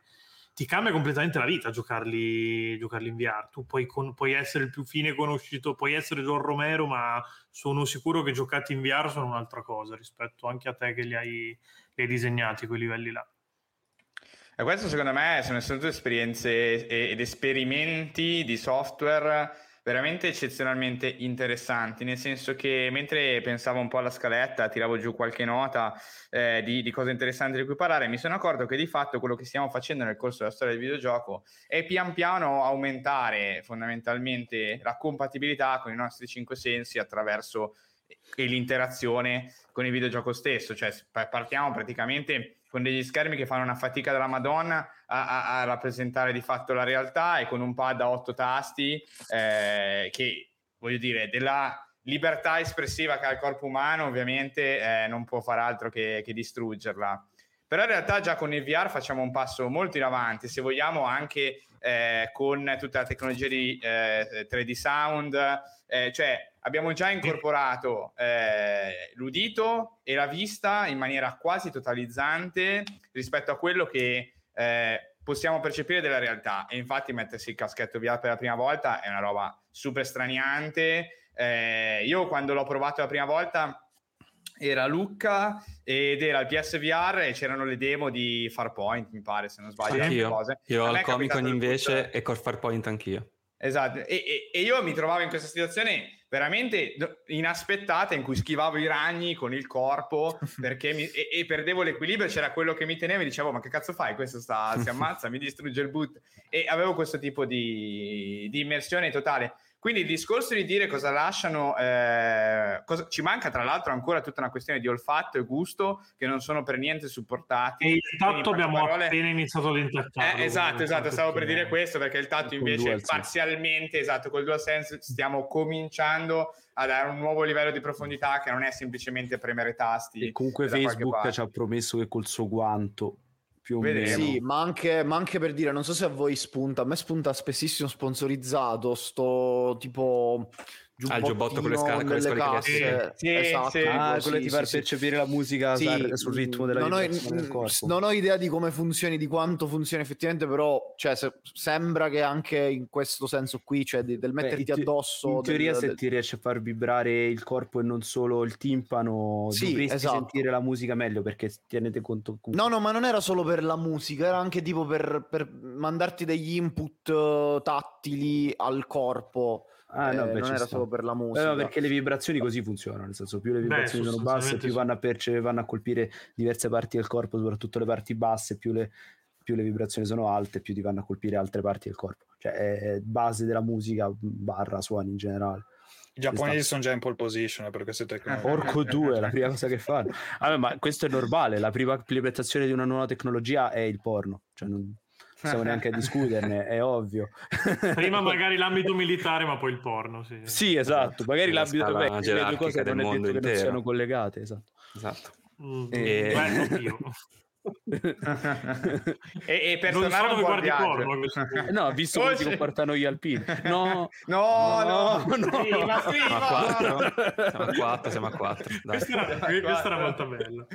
ti cambia completamente la vita giocarli, giocarli in VR. Tu puoi, con, puoi, essere il più fine conosciuto, puoi essere John Romero, ma sono sicuro che giocati in VR sono un'altra cosa rispetto anche a te che li hai, li hai disegnati quei livelli là. E questo secondo me sono esperienze ed esperimenti di software veramente eccezionalmente interessanti, nel senso che mentre pensavo un po' alla scaletta, tiravo giù qualche nota eh, di, di, cose interessanti di cui parlare, mi sono accorto che di fatto quello che stiamo facendo nel corso della storia del videogioco è pian piano aumentare fondamentalmente la compatibilità con i nostri cinque sensi attraverso e l'interazione con il videogioco stesso, cioè partiamo praticamente con degli schermi che fanno una fatica della Madonna a, a, a rappresentare di fatto la realtà e con un pad a otto tasti eh, che, voglio dire, della libertà espressiva che ha il corpo umano ovviamente eh, non può far altro che, che distruggerla. Però in realtà già con il VR facciamo un passo molto in avanti, se vogliamo anche eh, con tutta la tecnologia di eh, 3D sound, eh, cioè abbiamo già incorporato eh, l'udito e la vista in maniera quasi totalizzante rispetto a quello che eh, possiamo percepire della realtà e infatti mettersi il caschetto via per la prima volta è una roba super straniante. Eh, io quando l'ho provato la prima volta era Lucca ed era il PSVR e c'erano le demo di Farpoint, mi pare, se non sbaglio. Anch'io. Cose. Io ho il Comic Con invece tutto... e col Farpoint anch'io. Esatto, e, e, e, io mi trovavo in questa situazione veramente inaspettata in cui schivavo i ragni con il corpo perché mi, e, e, perdevo l'equilibrio, c'era quello che mi teneva e dicevo ma che cazzo fai, questo sta, si ammazza, mi distrugge il boot e avevo questo tipo di, di immersione totale. Quindi il discorso di dire cosa lasciano, eh, cosa, ci manca tra l'altro ancora tutta una questione di olfatto e gusto che non sono per niente supportati. E il tatto abbiamo parole... appena iniziato ad intaccarlo. Eh, esatto, esatto, stavo per dire questo perché il tatto invece parzialmente, esatto, col DualSense stiamo cominciando a dare un nuovo livello di profondità che non è semplicemente premere tasti. E comunque Facebook ci ha promesso che col suo guanto più o meno. Sì, ma anche, ma anche, per dire, non so se a voi spunta, a me spunta spessissimo sponsorizzato sto tipo Il giubbotto con le, sca- con le scuole casse. Sì, esatto. Sì, ah, quello sì, ti fa sì, percepire la musica sì, sul ritmo della non ho, non ho idea di come funzioni, di quanto funzioni effettivamente, però cioè, se, sembra che anche in questo senso qui, cioè di, del metterti Beh, addosso... In teoria del, se del... ti riesce a far vibrare il corpo e non solo il timpano, sì, dovresti esatto. sentire la musica meglio perché tenete conto... No, no, ma non era solo per la musica, era anche tipo per, per mandarti degli input uh, tattili al corpo Ah, no, eh, beh, non era sta. solo per la musica. Eh, perché le vibrazioni così funzionano, nel senso più le vibrazioni beh, sono basse, più vanno a, perce- vanno a colpire diverse parti del corpo, soprattutto le parti basse, più le, più le vibrazioni sono alte, più ti vanno a colpire altre parti del corpo. Cioè è base della musica barra suoni in generale. I giapponesi sono già in pole position per queste tecnologie. Porco due, è la prima cosa che fanno. Allora, ma questo è normale, la prima implementazione di una nuova tecnologia è il porno. Cioè non, stiamo neanche a discuterne, è ovvio. Prima magari l'ambito militare, ma poi il porno. Sì, sì esatto, magari l'ambito beh, le due cose non è detto che non siano collegate, esatto. esatto. Mm, e... Beh, e, e per non tornare un porno, no, visto come si comportano gli alpini. No, no, no, no, no. Sì, ma sì, siamo, a siamo a 4, siamo a 4. Questa era, questa era molto bella.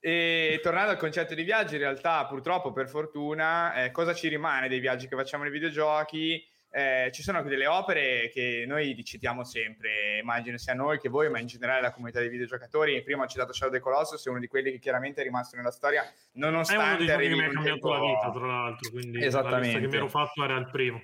E tornando al concetto di viaggi, in realtà, purtroppo, per fortuna, eh, cosa ci rimane dei viaggi che facciamo nei videogiochi? Eh, ci sono delle opere che noi citiamo sempre, immagino sia noi che voi, ma in generale la comunità dei videogiocatori. Prima ho citato Shadow of the Colossus, è uno di quelli che chiaramente è rimasto nella storia, nonostante... È uno dei giochi che mi ha cambiato tempo... la vita, tra l'altro, quindi Esattamente. la che mi ero fatto era il primo.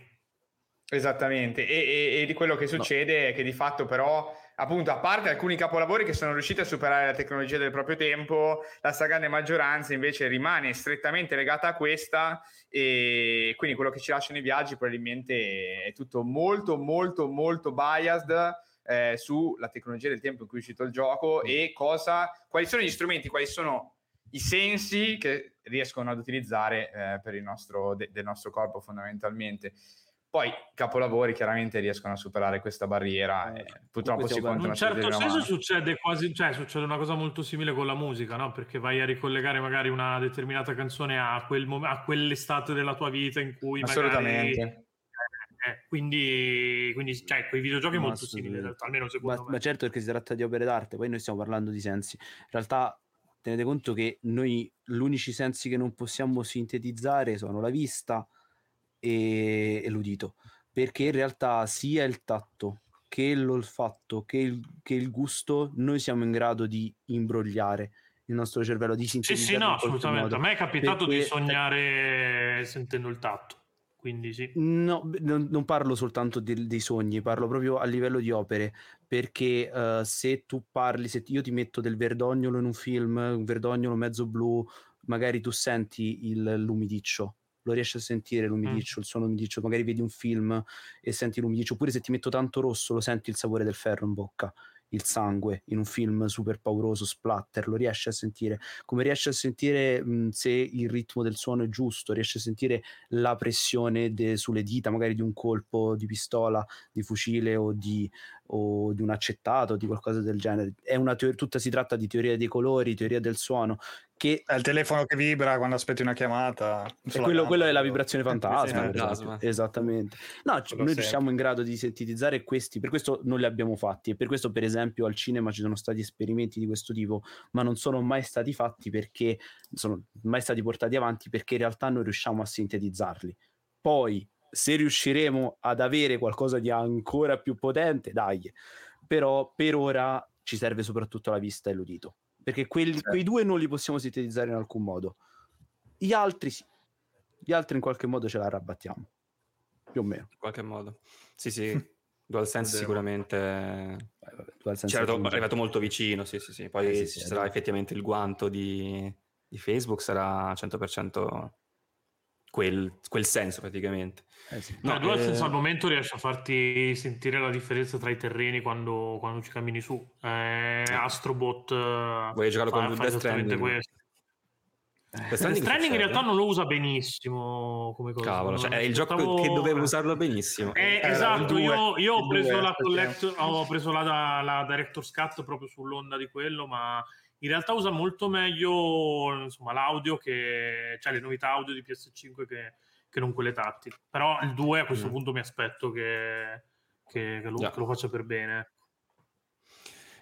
Esattamente, e, e, e, di quello che succede no. è che di fatto però, appunto, a parte alcuni capolavori che sono riusciti a superare la tecnologia del proprio tempo, la stragrande maggioranza invece rimane strettamente legata a questa e quindi quello che ci lasciano i viaggi probabilmente è tutto molto, molto, molto biased eh, sulla tecnologia del tempo in cui è uscito il gioco e cosa, quali sono gli strumenti, quali sono i sensi che riescono ad utilizzare eh, per il nostro, de, del nostro corpo fondamentalmente. Poi capolavori chiaramente riescono a superare questa barriera e purtroppo si In un certo senso succede quasi, cioè succede una cosa molto simile con la musica, no? Perché vai a ricollegare magari una determinata canzone a, quel mom- a quell'estate della tua vita in cui Assolutamente. magari... Eh, quindi, quindi cioè, quei videogiochi molto simili, almeno secondo ma, me. Ma certo perché si tratta di opere d'arte, poi noi stiamo parlando di sensi. In realtà tenete conto che noi gli unici sensi che non possiamo sintetizzare sono la vista e, e l'udito, perché in realtà sia il tatto che l'olfatto che il, che il gusto noi siamo in grado di imbrogliare il nostro cervello di sintetizzare. Sì, sì, no, assolutamente. Modo. A me è capitato perché... di sognare sentendo il tatto. Quindi sì. No, non, non parlo soltanto di, dei sogni, parlo proprio a livello di opere, perché uh, se tu parli, se io ti metto del verdognolo in un film, un verdognolo mezzo blu, magari tu senti il, l'umidiccio, lo riesci a sentire l'umidiccio, mm. il suono umidiccio, magari vedi un film e senti l'umidiccio, oppure se ti metto tanto rosso lo senti il sapore del ferro in bocca il sangue in un film super pauroso, splatter, lo riesce a sentire, come riesce a sentire mh, se il ritmo del suono è giusto, riesce a sentire la pressione de- sulle dita, magari di un colpo di pistola, di fucile o di, o di un accettato, di qualcosa del genere. È una teoria, tutta si tratta di teoria dei colori, teoria del suono, che è il telefono che vibra quando aspetti una chiamata. Quello, quello, è la vibrazione fantasma. fantasma. Esattamente. No, quello noi sempre. siamo in grado di sintetizzare questi, per questo non li abbiamo fatti e per questo per esempio al cinema ci sono stati esperimenti di questo tipo, ma non sono mai stati fatti perché sono mai stati portati avanti perché in realtà noi riusciamo a sintetizzarli. Poi se riusciremo ad avere qualcosa di ancora più potente, dai. Però per ora ci serve soprattutto la vista e l'udito perché quelli, certo. quei due non li possiamo sintetizzare in alcun modo. Gli altri sì, gli altri in qualche modo ce la arrabattiamo, più o meno. In qualche modo. Sì, sì, DualSense sicuramente DualSense è arrivato, molto vicino, sì, sì, sì. Poi eh, sì, ci sarà effettivamente il guanto di, di Facebook, sarà 100% quel, quel senso praticamente. Eh sì. No, no, eh... al momento riesce a farti sentire la differenza tra i terreni quando, quando ci cammini su. Eh, Astrobot vuoi giocarlo fa, con fa Death Stranding? Questo. Death Stranding, Stranding in realtà non lo usa benissimo come cosa. Cavolo, cioè, è il gioco Stavo... che doveva usarlo benissimo. Eh, eh, esatto, io, io ho, preso due, collect- ho preso la, la Director's Cut proprio sull'onda di quello, ma in realtà usa molto meglio insomma, l'audio che cioè le novità audio di PS5 che, che non quelle tattili però il 2 a questo mm. punto mi aspetto che, che, che, lo, yeah. che, lo, faccia per bene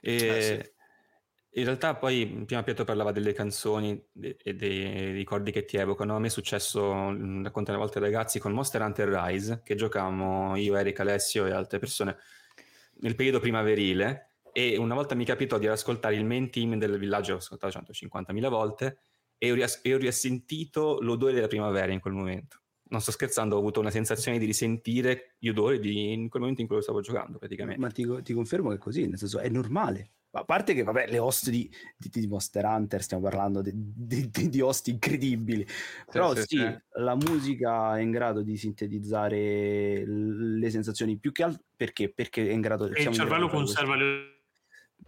e eh, sì. in realtà poi prima Pietro parlava delle canzoni e dei ricordi che ti evocano a me è successo raccontare una volta ai ragazzi con Monster Hunter Rise che giocavamo io, Eric, Alessio e altre persone nel periodo primaverile e una volta mi capitò di ascoltare il main team del villaggio, l'ho ascoltato 150.000 volte e ho, ries- e ho riasentito l'odore della primavera in quel momento. Non sto scherzando, ho avuto una sensazione di risentire gli odori di, in quel momento in cui lo stavo giocando praticamente. Ma ti, ti confermo che è così, nel senso è normale. A parte che, vabbè, le host di, di, di Monster Hunter, stiamo parlando di, di host incredibili, però sì, sì, sì, la musica è in grado di sintetizzare le sensazioni più che altro perché? Perché è in grado... E il cervello conserva le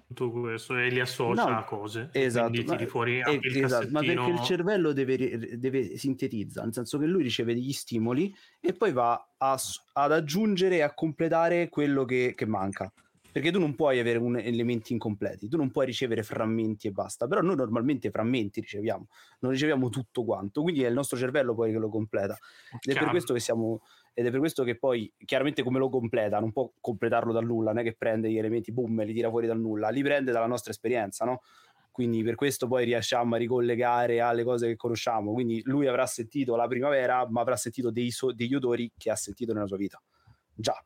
tutto questo e li associa no, a cose esatto, ma, fuori eh, esatto ma perché il cervello deve, deve sintetizzare nel senso che lui riceve degli stimoli e poi va a, ad aggiungere e a completare quello che, che manca perché tu non puoi avere un, elementi incompleti, tu non puoi ricevere frammenti e basta, però noi normalmente frammenti riceviamo, non riceviamo tutto quanto, quindi è il nostro cervello poi che lo completa. Ed è per questo che siamo ed è per questo che poi chiaramente come lo completa, non può completarlo dal nulla, non è che prende gli elementi, boom, e li tira fuori dal nulla, li prende dalla nostra esperienza, no? Quindi per questo poi riusciamo a ricollegare alle cose che conosciamo. Quindi lui avrà sentito la primavera, ma avrà sentito dei so- degli odori che ha sentito nella sua vita. Già.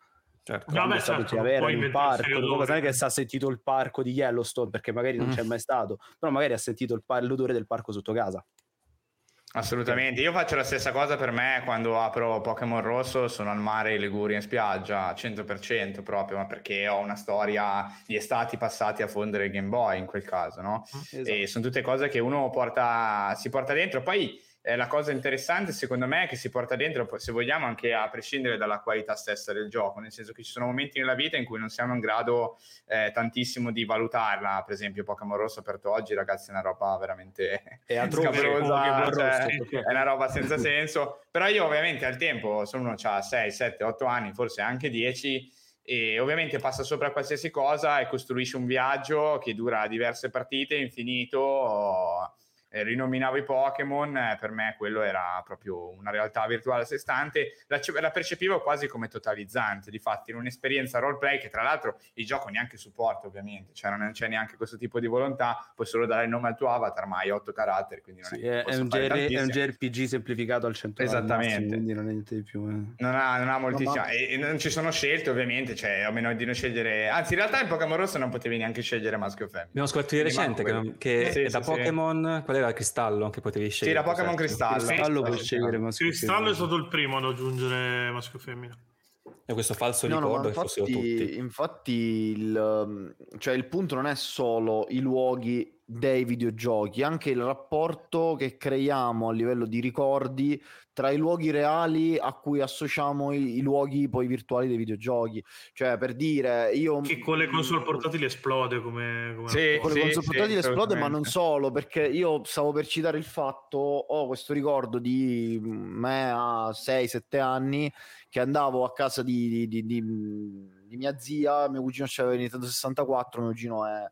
Certo. Beh, certo, primavera in un parco, non è che sa sentito il parco di Yellowstone perché magari non mm. c'è mai stato, però magari ha sentito par- l'odore del parco sotto casa. Assolutamente, io faccio la stessa cosa per me quando apro Pokémon Rosso, sono al mare, in Liguria, in spiaggia, 100% proprio, ma perché ho una storia di estati passati a fondere il Game Boy in quel caso, no? Esatto. E sono tutte cose che uno porta, si porta dentro. Poi eh, la cosa interessante secondo me è che si porta dentro, se vogliamo, anche a prescindere dalla qualità stessa del gioco, nel senso che ci sono momenti nella vita in cui non siamo in grado eh, tantissimo di valutarla, per esempio Pokémon Rosso aperto oggi ragazzi è una roba veramente è scabrosa, cioè, è una roba senza senso, però io ovviamente al tempo, sono uno ha 6, 7, 8 anni, forse anche 10 e ovviamente passa sopra qualsiasi cosa e costruisce un viaggio che dura diverse partite, infinito eh, rinominavo i Pokémon, eh, per me quello era proprio una realtà virtuale a sé stante, la, la, percepivo quasi come totalizzante, difatti in un'esperienza roleplay che tra l'altro il gioco neanche supporta ovviamente, cioè non c'è neanche questo tipo di volontà, puoi solo dare il nome al tuo avatar, ma hai otto caratteri, quindi non sì, è, è, un GR, è, un JRPG semplificato al 100%. Esattamente. Massimo, quindi non è niente di più. Eh. Non, ha, non ha moltissimo, no, ma... e, e, non ci sono scelte ovviamente, cioè a meno di non scegliere, anzi in realtà in Pokémon Rosso non potevi neanche scegliere maschio o femmina. Abbiamo scoperto di recente che, che sì, da sì, Pokémon, qual era cristallo che potevi scegliere. Sì, la Pokémon Cristallo. Cristallo puoi scegliere maschio Cristallo è stato il primo ad aggiungere maschio e femmina. E questo falso no, ricordo no, infatti, che fossero tutti. Infatti il, um, cioè il punto non è solo i luoghi dei videogiochi, anche il rapporto che creiamo a livello di ricordi tra i luoghi reali a cui associamo i, i luoghi poi virtuali dei videogiochi. Cioè, per dire, io... Che con le console portatili esplode come... come... Sì, con le console sì, portatili esplode, ma non solo, perché io stavo per citare il fatto, ho questo ricordo di me a 6-7 anni, che andavo a casa di, di, di, di mia zia, mio cugino c'aveva il Nintendo 64, mio cugino è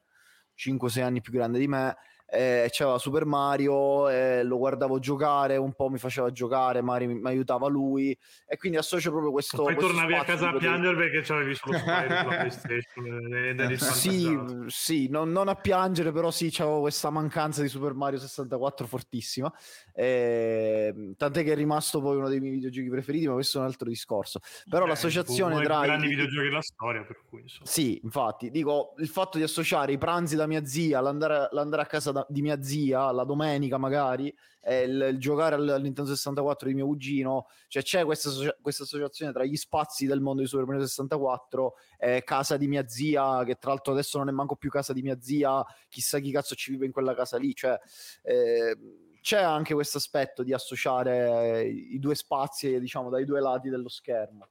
5-6 anni più grande di me eh, c'era Super Mario, eh, lo guardavo giocare, un po' mi faceva giocare, Mario mi, mi aiutava lui e quindi associo proprio questo... Poi questo tornavi a casa a piangere perché c'avevi solo Spyro PlayStation ed eri Sì, sì non, non, a piangere, però sì, c'avevo questa mancanza di Super Mario 64 fortissima, eh, tant'è che è rimasto poi uno dei miei videogiochi preferiti, ma questo è un altro discorso. Però Beh, l'associazione tra... i grandi videogiochi della storia, per cui... Insomma. Sì, infatti, dico, il fatto di associare i pranzi da mia zia, l'andare, l'andare a casa da di mia zia la domenica magari eh, il, il, giocare al, Nintendo 64 di mio cugino. Cioè c'è questa, questa, associazione tra gli spazi del mondo di Super Mario 64 e casa di mia zia che tra l'altro adesso non è manco più casa di mia zia chissà chi cazzo ci vive in quella casa lì. Cioè eh, c'è anche questo aspetto di associare i due spazi diciamo dai due lati dello schermo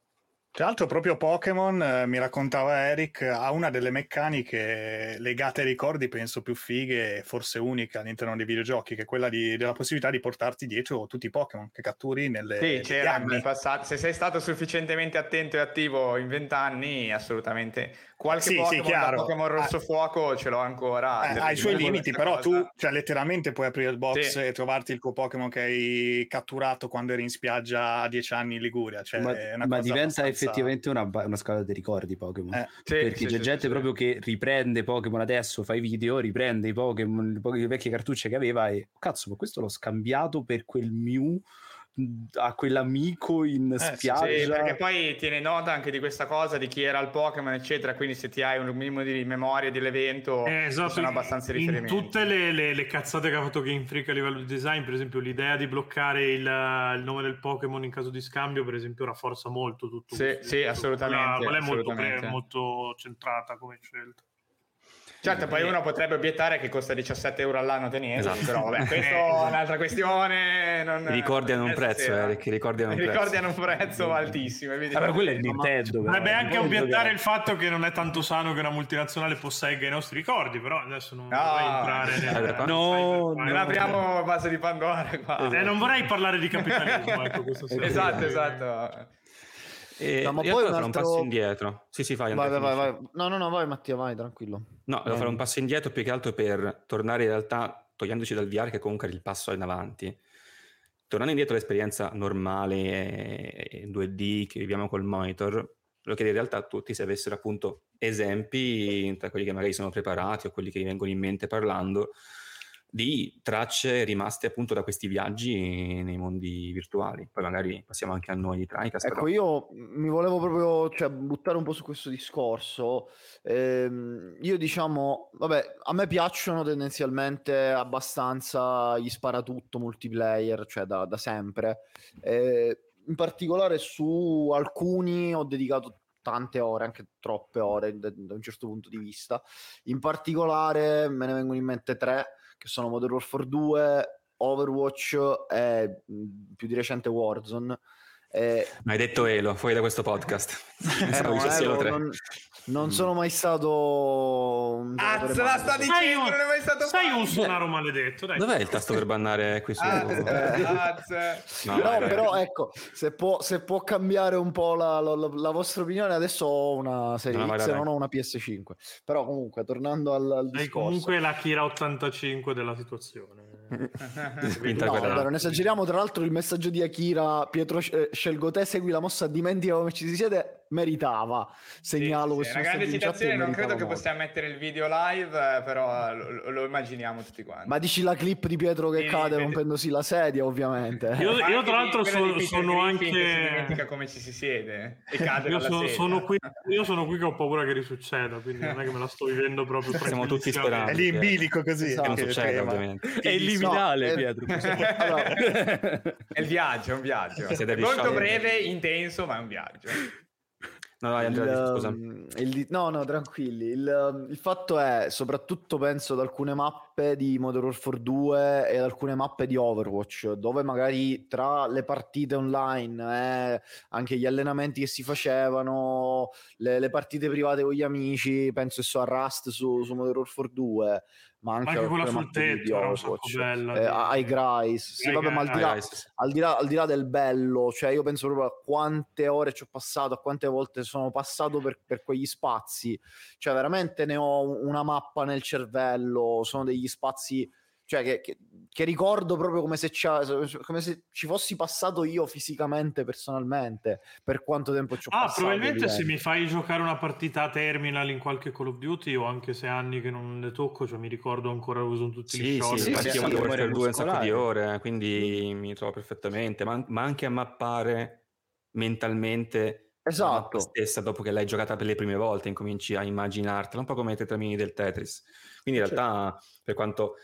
tra l'altro proprio Pokémon, eh, mi raccontava Eric, ha una delle meccaniche legate ai ricordi, penso più fighe, forse unica all'interno dei videogiochi, che è quella di, della possibilità di portarti dietro tutti i Pokémon che catturi nelle Sì, c'era nel passato. Se sei stato sufficientemente attento e attivo in vent'anni, assolutamente qualche sì, Pokémon sì, da Pokémon Rosso ah, Fuoco ce l'ho ancora. Eh, ha i suoi limiti, però cosa. tu, cioè, letteralmente puoi aprire il box sì. e trovarti il tuo Pokémon che hai catturato quando eri in spiaggia a dieci anni in Liguria. Cioè, ma, ma diventa abbastanza... effettivamente una, una, scala di ricordi Pokémon. Eh, perché c'è gente proprio che riprende Pokémon adesso, fa i video, riprende i Pokémon, le vecchie cartucce che aveva e cazzo, ma questo l'ho scambiato per quel Mew a quell'amico in eh, spiaggia. Sì, perché poi tiene nota anche di questa cosa di chi era il Pokémon, eccetera. Quindi, se ti hai un minimo di memoria dell'evento, eh, esatto. sono abbastanza riferimenti. In tutte le, le, le, cazzate che ha fatto Game Freak a livello di design, per esempio, l'idea di bloccare il, il nome del Pokémon in caso di scambio, per esempio, rafforza molto tutto. Sì, sì assolutamente. Quella, è molto, molto centrata come scelta. Certo, poi uno potrebbe obiettare che costa 17 euro all'anno tenere, esatto. però vabbè, questa è un'altra questione. Non... I ricordi hanno un prezzo, Eric, i ricordi hanno un prezzo. ricordi hanno un prezzo altissimo. Allora, quello è il Nintendo. Potrebbe anche obiettare il fatto che non è tanto sano che una multinazionale possegga i nostri ricordi, però adesso non no. vorrei entrare nel... No, non no, apriamo base di Pandora qua. Eh, non vorrei parlare di capitalismo, ecco, questo Esatto, esatto. E no, ma poi altro... un passo indietro. Sì, sì, fai. Vai, vai, vai, vai, No, no, no, vai Mattia, vai, tranquillo. No, devo fare un passo indietro più che altro per tornare in realtà, togliendoci dal VR che comunque è il passo in avanti. Tornando indietro all'esperienza normale 2D che viviamo col monitor, lo chiedo in realtà a tutti se avessero appunto esempi tra quelli che magari sono preparati o quelli che vi vengono in mente parlando di tracce rimaste appunto da questi viaggi nei mondi virtuali. Poi magari passiamo anche a noi di Tricast. Ecco, però. io mi volevo proprio cioè, buttare un po' su questo discorso. Ehm, io diciamo, vabbè, a me piacciono tendenzialmente abbastanza gli sparatutto multiplayer, cioè da, da sempre. Eh, in particolare su alcuni ho dedicato tante ore, anche troppe ore da, da un certo punto di vista. In particolare me ne vengono in mente tre che sono Modern Warfare 2, Overwatch e più di recente Warzone. Eh, Ma hai detto Elo, fuori da questo podcast. Eh, no, Elo, non, non, sono mai stato Azz, la sta dicendo, non è mai stato Sei un sonaro maledetto, dai. Dov'è il tasto per bannare qui su? Az, no, no però ecco, se può, se può, cambiare un po' la, la, la, vostra opinione, adesso ho una serie no, X e non ho una PS5. Però comunque, tornando al, al discorso. comunque la Kira 85 della situazione. No, allora, non esageriamo, tra l'altro il messaggio di Akira, Pietro eh, scelgo te, segui la mossa, dimentica come ci si siede, meritava. Segnalo sì, questo. Sì, una grande citazione, non credo molto. che possiamo mettere il video live, però lo, lo, immaginiamo tutti quanti. Ma dici la clip di Pietro che sì, cade vedi... rompendosi la sedia, ovviamente. Io, io tra l'altro sono, sono anche... Si dimentica come ci si siede e cade io, so, sono qui, io sono qui che ho paura che risucceda, quindi non è che me la sto vivendo proprio Siamo tutti sperando. È lì in bilico così. Esatto. Che non succede, ovviamente. È il liminale, no, Pietro. allora, è il viaggio, è un viaggio. Molto breve, intenso, ma è un viaggio. No, no, Andrea, il, scusa. Il, no, no, tranquilli. Il, il, fatto è, soprattutto penso ad alcune mappe di Modern Warfare 2 e ad alcune mappe di Overwatch, dove magari tra le partite online, eh, anche gli allenamenti che si facevano, le, le partite private con gli amici, penso so a Rust su, su Modern Warfare 2, ma anche, anche quella sul tetto era un sacco bella eh, ai Grice sì, vabbè, ma al di, là, al, di là, al di, là, del bello cioè io penso proprio a quante ore ci ho passato a quante volte sono passato per, per quegli spazi. Cioè veramente ne ho una mappa nel cervello sono degli spazi cioè che, che, che ricordo proprio come se, come se, ci fossi passato io fisicamente, personalmente, per quanto tempo ci ho ah, passato. Ah, probabilmente se mi fai giocare una partita a terminal in qualche Call of Duty, o anche se anni che non ne tocco, cioè mi ricordo ancora dove sono tutti sì, gli short. Sì, sì, sì, sì, 2 un sacco di ore, quindi mi trovo perfettamente, ma, ma anche a mappare mentalmente esatto. stessa dopo che l'hai giocata per le prime volte, incominci a immaginartela, un po' come i tetramini del Tetris. Quindi in realtà, per quanto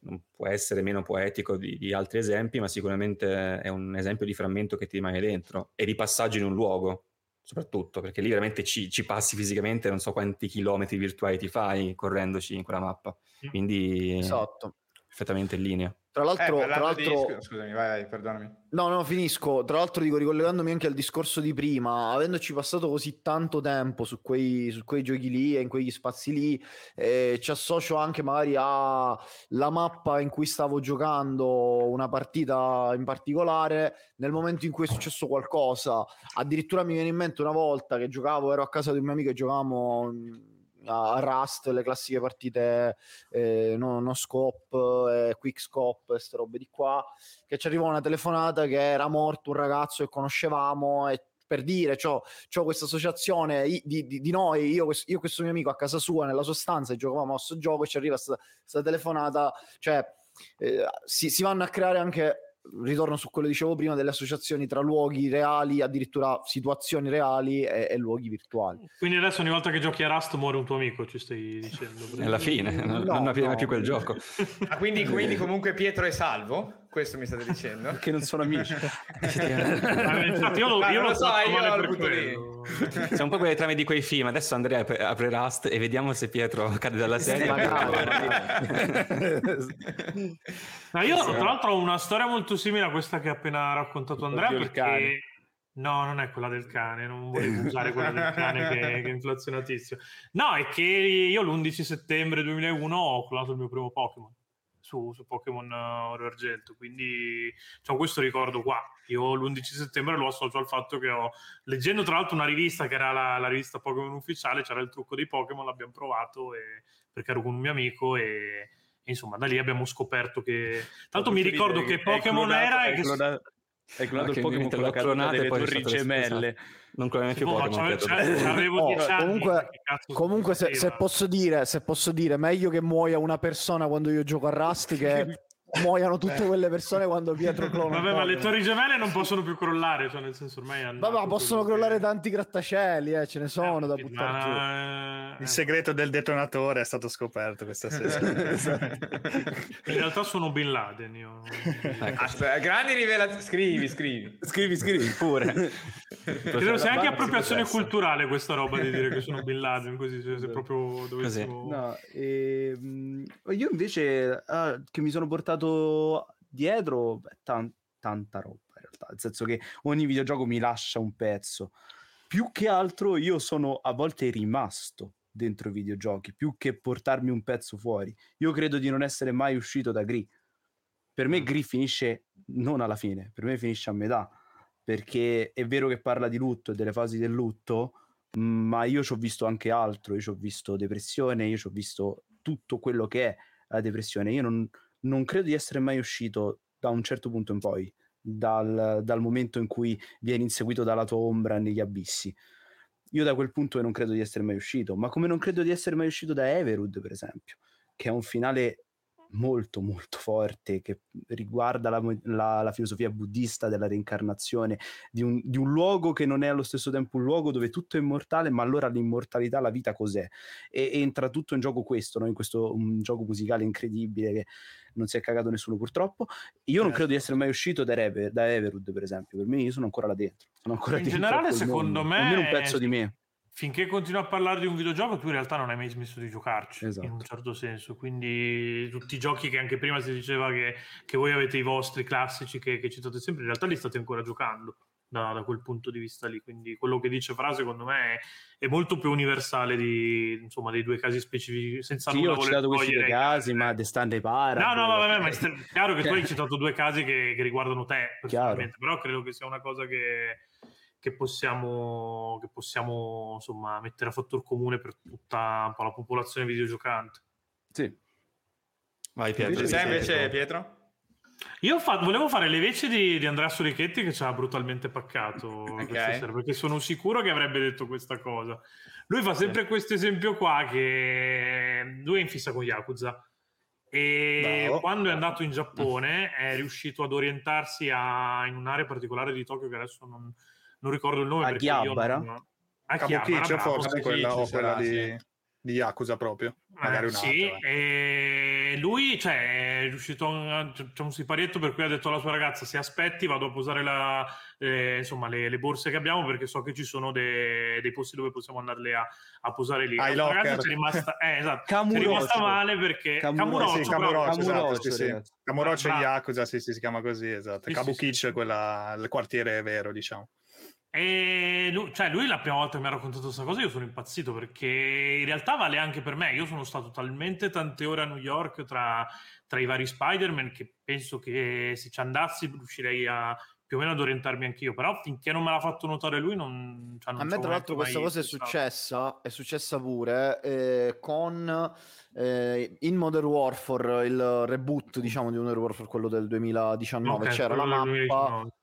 non può essere meno poetico di, di, altri esempi, ma sicuramente è un esempio di frammento che ti rimane dentro e di passaggio in un luogo, soprattutto perché lì veramente ci, ci passi fisicamente, non so quanti chilometri virtuali ti fai correndoci in quella mappa. Quindi esatto. perfettamente in linea. Tra l'altro, eh, tra l'altro... Di... scusami, vai, vai, perdonami. No, no, finisco. Tra l'altro, dico, ricollegandomi anche al discorso di prima, avendoci passato così tanto tempo su quei, su quei giochi lì e in quegli spazi lì, eh, ci associo anche magari alla mappa in cui stavo giocando una partita in particolare. Nel momento in cui è successo qualcosa, addirittura mi viene in mente una volta che giocavo, ero a casa di un mio amico e giocavamo a Rust, le classiche partite eh, no, no scope, eh, quick scope, queste robe di qua, che ci arrivò una telefonata che era morto un ragazzo che conoscevamo e per dire, c'ho questa associazione di, di, di noi, io, io questo mio amico a casa sua, nella sua stanza, e giocavamo a questo gioco e ci arriva questa telefonata, cioè eh, si, si vanno a creare anche ritorno su quello che dicevo prima delle associazioni tra luoghi reali, addirittura situazioni reali e, e, luoghi virtuali. Quindi adesso ogni volta che giochi a Rust muore un tuo amico, ci stai dicendo? Alla fine, no, non no, no. più quel gioco. Ah, quindi, quindi comunque Pietro è salvo? Questo mi state dicendo? Che non sono amici. ah, infatti io, io lo, lo so, io lo butto lì. Siamo un po' quelle trame di quei film. Adesso Andrea apre Rust e vediamo se Pietro cade dalla serie. no, io tra l'altro ho una storia molto simile a questa che ha appena raccontato Andrea Oddio, perché... No, non è quella del cane, non volevo usare quella del cane che, che, è inflazionatissimo. No, è che io l'11 settembre 2001 ho clonato il mio primo Pokémon su, su Pokémon Oro Argento, quindi ho questo ricordo qua. Io l'11 settembre lo associo al fatto che ho, leggendo tra l'altro una rivista che era la, la rivista Pokémon ufficiale, c'era il trucco dei Pokémon, l'abbiamo provato e, perché ero con un mio amico e insomma da lì abbiamo scoperto che... Tanto mi ricordo che Pokémon era... È, clonato, Hai clonato il Pokémon con la caduta delle torri gemelle. Non cloniamo più Pokémon. Avevo 10 anni. Comunque, comunque se, se, posso dire, se posso dire, meglio che muoia una persona quando io gioco a Rust che muoiano tutte quelle persone quando Pietro clona. Vabbè, ma le torri gemelle non possono più crollare, cioè nel senso ormai hanno. Vabbè, possono crollare che... tanti grattacieli, eh, ce ne sono eh, da buttare ma... giù. Il segreto del detonatore è stato scoperto questa sera. In realtà sono Bin Laden. Io... Aspetta, grandi rivelazioni. Scrivi, scrivi. Scrivi, scrivi pure. Credo sia anche appropriazione culturale questa roba di dire che sono Bin Laden, così se, se proprio dovessimo... No, e, ehm, io invece ah, che mi sono portato portato dietro tan- tanta roba in realtà, nel senso che ogni videogioco mi lascia un pezzo. Più che altro io sono a volte rimasto dentro i videogiochi, più che portarmi un pezzo fuori. Io credo di non essere mai uscito da Gri. Per me mm. Gri finisce non alla fine, per me finisce a metà, perché è vero che parla di lutto e delle fasi del lutto, ma io ci ho visto anche altro, io ci ho visto depressione, io ci ho visto tutto quello che è la depressione. Io non, non credo di essere mai uscito da un certo punto in poi, dal, dal momento in cui vieni inseguito dalla tua ombra negli abissi. Io da quel punto non credo di essere mai uscito, ma come non credo di essere mai uscito da Everwood, per esempio, che è un finale molto molto forte che riguarda la, la, la filosofia buddista della reincarnazione, di un, di un, luogo che non è allo stesso tempo un luogo dove tutto è immortale, ma allora l'immortalità, la vita cos'è? E, e entra tutto in gioco questo, no? in questo un gioco musicale incredibile che non si è cagato nessuno purtroppo. Io non credo di essere mai uscito da, Ever, da Everwood, per esempio, per me io sono ancora là dentro. Sono ancora in generale, secondo me, almeno un pezzo di me finché continui a parlare di un videogioco, tu in realtà non hai mai smesso di giocarci, esatto. in un certo senso. Quindi tutti i giochi che anche prima si diceva che, che voi avete i vostri classici che, che, citate sempre, in realtà li state ancora giocando da, da, quel punto di vista lì. Quindi quello che dice Fra, secondo me, è, è molto più universale di, insomma, dei due casi specifici. Senza sì, io ho citato questi due casi, ma De Stande para. No, no, vabbè, ma è chiaro che tu hai citato due casi che, che riguardano te, però credo che sia una cosa che che possiamo, che possiamo insomma, mettere a fattor comune per tutta la popolazione videogiocante. Sì. Vai Pietro. Sei invece Pietro? Io fa- volevo fare le veci di, di Andrea Sorichetti che ci ha brutalmente paccato okay. sera, perché sono sicuro che avrebbe detto questa cosa. Lui fa sempre sì. questo esempio qua che lui è in fissa con Yakuza e Bravo. quando è andato in Giappone è riuscito ad orientarsi a, in un'area particolare di Tokyo che adesso non, non ricordo il nome. A Ghiabbara? Non... A Kabukicho forse quella, o quella di, sì. di Yakuza proprio. Magari eh, sì, e lui cioè, è riuscito a... c'è un siparietto per cui ha detto alla sua ragazza se aspetti vado a posare la, eh, insomma, le, le, borse che abbiamo perché so che ci sono de, dei posti dove possiamo andarle a, a posare lì. La ragazza c'è rimasta, eh, esatto, c'è rimasta male perché Camuroccio, sì, Camuroccio, esatto, sì, sì. Camuroccio Yakuza, sì, sì, si chiama così, esatto. Sì, Kabukicho sì, sì. è quella, il quartiere vero, diciamo. E lui, cioè lui la prima volta che mi ha raccontato questa cosa io sono impazzito perché in realtà vale anche per me. Io sono stato talmente tante ore a New York tra, tra i vari Spider-Man che penso che se ci andassi riuscirei a più o meno ad orientarmi anch'io. Però finché non me l'ha fatto notare lui, non, cioè, non a me tra l'altro questa cosa è successa, è successa pure eh, con eh, in Modern Warfare, il reboot diciamo di Modern Warfare, quello del 2019, okay, c'era la mappa. 2019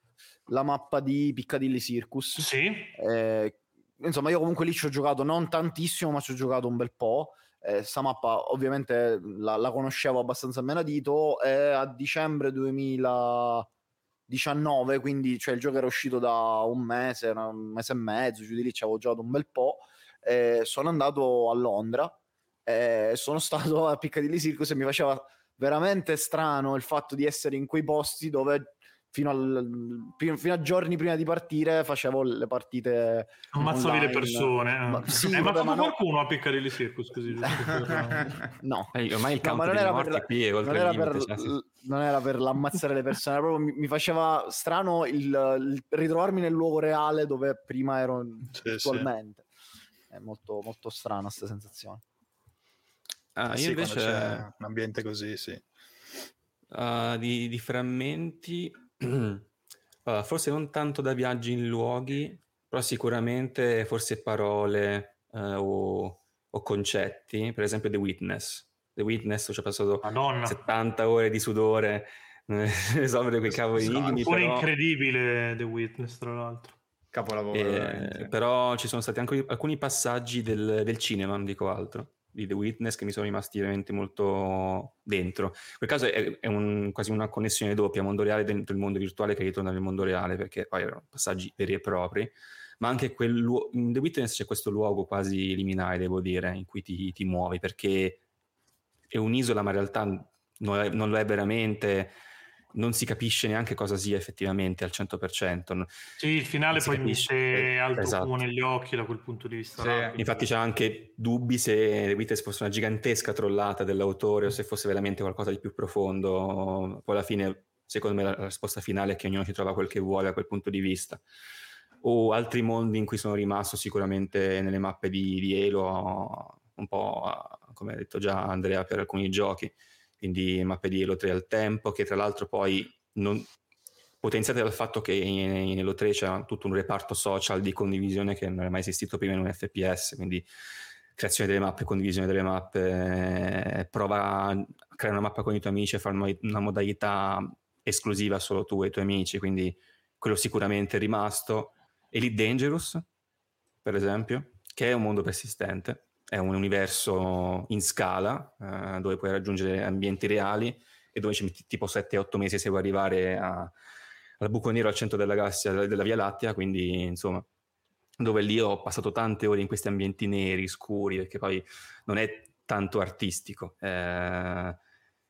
la mappa di Piccadilly Circus. Sì. Eh, insomma, io comunque lì ci ho giocato non tantissimo, ma ci ho giocato un bel po'. Eh, sta mappa ovviamente la, la conoscevo abbastanza a menadito. È a dicembre 2019, quindi cioè, il gioco era uscito da un mese, un mese e mezzo, giù di lì ci avevo giocato un bel po'. Eh, sono andato a Londra, eh, sono stato a Piccadilly Circus e mi faceva veramente strano il fatto di essere in quei posti dove fino, al, fino, a giorni prima di partire facevo le partite ammazzavi le persone eh. ma, sì, eh, vabbè, ma qualcuno no. a Piccadilly Circus così no eh, ormai il campo no, non, era per, la, qui non, era per, cioè, sì. non era per l'ammazzare le persone proprio mi, mi faceva strano il, il, ritrovarmi nel luogo reale dove prima ero sì, attualmente sì. è molto, molto strana questa sensazione ah, io invece c'è un ambiente così sì Uh, di, di, frammenti allora, forse non tanto da viaggi in luoghi, però sicuramente forse parole eh, o, o, concetti, per esempio The Witness. The Witness ci ho passato Madonna. 70 ore di sudore risolvere quei cavoli enigmi. È però... incredibile The Witness, tra l'altro. Capolavoro. Eh, però ci sono stati anche alcuni passaggi del, del, cinema, non dico altro, di The Witness che mi sono rimasti veramente molto dentro. In quel caso è, è un, quasi una connessione doppia, mondo reale dentro il mondo virtuale che ritorna nel mondo reale, perché poi erano passaggi veri e propri ma anche quel in The Witness c'è questo luogo quasi liminare, devo dire, in cui ti, ti muovi, perché è un'isola, ma in realtà non, è, non lo è veramente, non si capisce neanche cosa sia effettivamente al 100%. Sì, il finale poi mette alto esatto. fumo negli occhi da quel punto di vista. Sì. Infatti c'è anche dubbi se The Witness fosse una gigantesca trollata dell'autore o se fosse veramente qualcosa di più profondo. Poi alla fine, secondo me, la risposta finale è che ognuno ci trova quel che vuole a quel punto di vista o altri mondi in cui sono rimasto sicuramente nelle mappe di, di Halo, un po' come ha detto già Andrea per alcuni giochi, quindi mappe di Halo 3 al tempo, che tra l'altro poi non, potenziate dal fatto che in, in Halo 3 c'è tutto un reparto social di condivisione che non è mai esistito prima in un FPS, quindi creazione delle mappe, condivisione delle mappe, prova a creare una mappa con i tuoi amici e fare una modalità esclusiva solo tu e i tuoi amici, quindi quello sicuramente è rimasto. Elite Dangerous, per esempio, che è un mondo persistente, è un universo in scala eh, dove puoi raggiungere ambienti reali e dove ci metti tipo 7-8 mesi se vuoi arrivare a, al buco nero al centro della galassia della Via Lattea, quindi insomma dove lì ho passato tante ore in questi ambienti neri, scuri, perché poi non è tanto artistico, eh,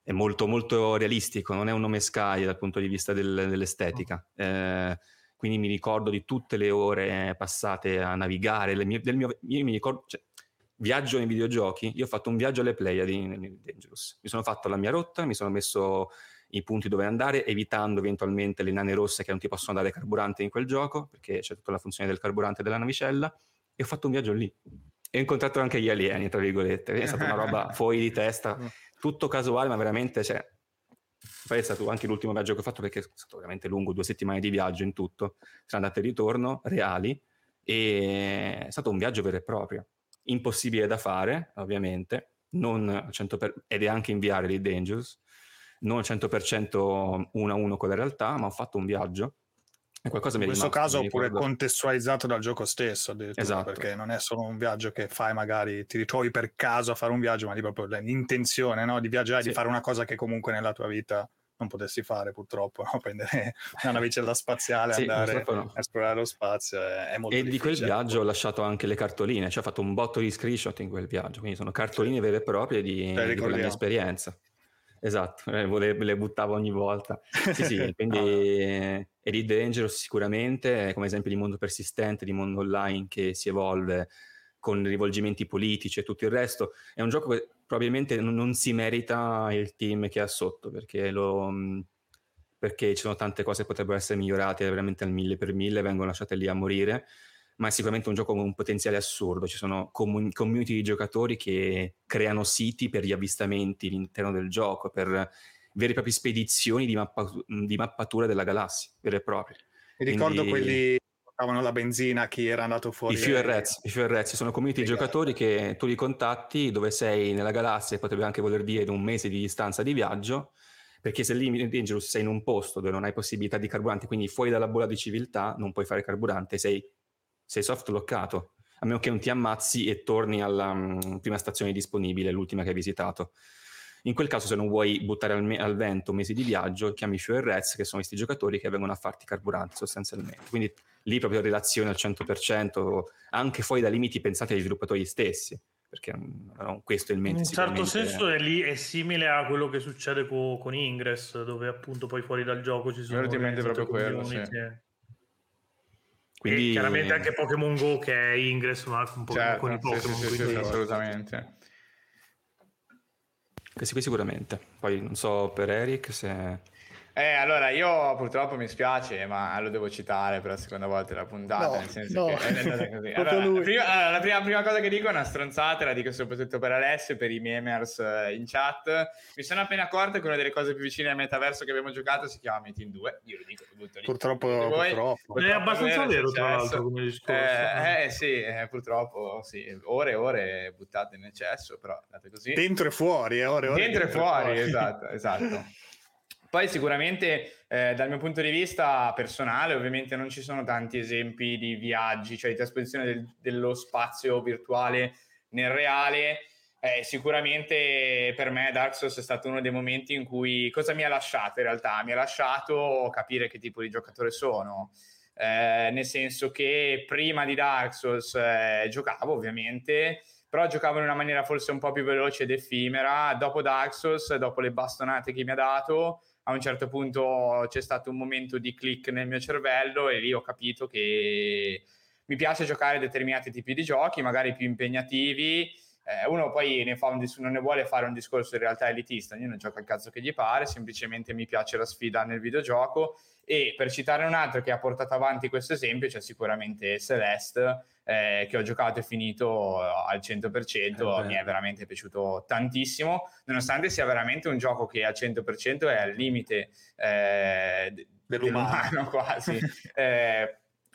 è molto molto realistico, non è un nome Sky dal punto di vista del, dell'estetica. Eh, quindi mi ricordo di tutte le ore passate a navigare, mie, mio, io mi ricordo, cioè, viaggio nei videogiochi, io ho fatto un viaggio alle Pleiadi nel Dangerous, mi sono fatto la mia rotta, mi sono messo i punti dove andare, evitando eventualmente le nane rosse che non ti possono dare carburante in quel gioco, perché c'è tutta la funzione del carburante della navicella, e ho fatto un viaggio lì. E ho incontrato anche gli alieni, tra virgolette, è stata una roba fuori di testa, tutto casuale, ma veramente, cioè, poi è stato anche l'ultimo viaggio che ho fatto perché è stato veramente lungo, due settimane di viaggio in tutto, tra andata e ritorno, reali, e è stato un viaggio vero e proprio. Impossibile da fare, ovviamente, non 100 per... ed è anche inviare dei Dangerous, non 100% uno a uno con la realtà, ma ho fatto un viaggio in questo rimasto, caso pure contestualizzato dal gioco stesso, esatto. perché non è solo un viaggio che fai, magari ti ritrovi per caso a fare un viaggio, ma di proprio l'intenzione no? di viaggiare, sì. di fare una cosa che comunque nella tua vita non potessi fare purtroppo, no? prendere una navicella spaziale e sì, andare no. a esplorare lo spazio è, è molto E difficile. di quel viaggio ho lasciato anche le cartoline, cioè ho fatto un botto di screenshot in quel viaggio, quindi sono cartoline sì. vere e proprie di, di quella mia esperienza. Esatto, eh, le buttavo ogni volta. Sì, sì, quindi ah. Elite Dangerous sicuramente, come esempio di mondo persistente, di mondo online che si evolve con rivolgimenti politici e tutto il resto, è un gioco che probabilmente non si merita il team che ha sotto, perché, lo, perché ci sono tante cose che potrebbero essere migliorate veramente al mille per mille, vengono lasciate lì a morire ma è sicuramente un gioco con un potenziale assurdo. Ci sono comun- community di giocatori che creano siti per gli avvistamenti all'interno del gioco, per vere e proprie spedizioni di, mappa- di mappatura della galassia, vere e proprie. Mi ricordo Quindi... quelli portavano la benzina chi era andato fuori. I Reds, i Reds sono community di giocatori che tu li contatti dove sei nella galassia, potrebbe anche voler dire un mese di distanza di viaggio, perché se lì in Dangerous sei in un posto dove non hai possibilità di carburante, quindi fuori dalla bolla di civiltà non puoi fare carburante, sei sei soft lockato, a meno che non ti ammazzi e torni alla um, prima stazione disponibile, l'ultima che hai visitato. In quel caso, se non vuoi buttare al, me- al vento mesi di viaggio, chiami Fuel Reds, che sono questi giocatori che vengono a farti carburante sostanzialmente. Quindi lì proprio relazione al 100%, anche fuori dai limiti pensati agli sviluppatori stessi, perché non questo è il mente. In un certo senso è, lì, è simile a quello che succede co- con Ingress, dove appunto poi fuori dal gioco ci sono... Veramente proprio quello, sì. Quindi... E chiaramente anche Pokémon Go che è Ingress ma un po' certo, con i Pokémon. Sì, sì, sì, assolutamente. Questi qui sicuramente. Poi non so per Eric se eh, allora io purtroppo mi spiace, ma lo devo citare per la seconda volta della puntata, no, nel senso no. che è così. Allora, prima, allora, la prima, prima, cosa che dico è una stronzata, la dico soprattutto per Alessio e per i memers eh, in chat. Mi sono appena accorto che una delle cose più vicine al metaverso che abbiamo giocato si chiama Meeting 2. Io lo dico, lo butto lì. Purtroppo, purtroppo. È abbastanza vero, tra l'altro, come discorso. Eh, eh sì, eh, purtroppo sì, ore e ore buttate in eccesso, però andate così. Dentro e fuori, eh, ore e ore. Dentro, dentro e fuori, fuori. esatto, esatto. Poi sicuramente eh, dal mio punto di vista personale ovviamente non ci sono tanti esempi di viaggi, cioè di trasposizione del, dello spazio virtuale nel reale. Eh, sicuramente per me Dark Souls è stato uno dei momenti in cui cosa mi ha lasciato in realtà? Mi ha lasciato capire che tipo di giocatore sono. Eh, nel senso che prima di Dark Souls eh, giocavo ovviamente, però giocavo in una maniera forse un po' più veloce ed effimera. Dopo Dark Souls, dopo le bastonate che mi ha dato, a un certo punto c'è stato un momento di click nel mio cervello e lì ho capito che mi piace giocare determinati tipi di giochi, magari più impegnativi. Eh, uno poi ne fa un dis- non ne vuole fare un discorso in realtà elitista, ognuno gioca il cazzo che gli pare, semplicemente mi piace la sfida nel videogioco. E per citare un altro che ha portato avanti questo esempio, c'è sicuramente Celeste, eh, che ho giocato e finito al 100%, eh mi è veramente piaciuto tantissimo, nonostante sia veramente un gioco che al 100% è al limite eh, dell'umano. dell'umano quasi.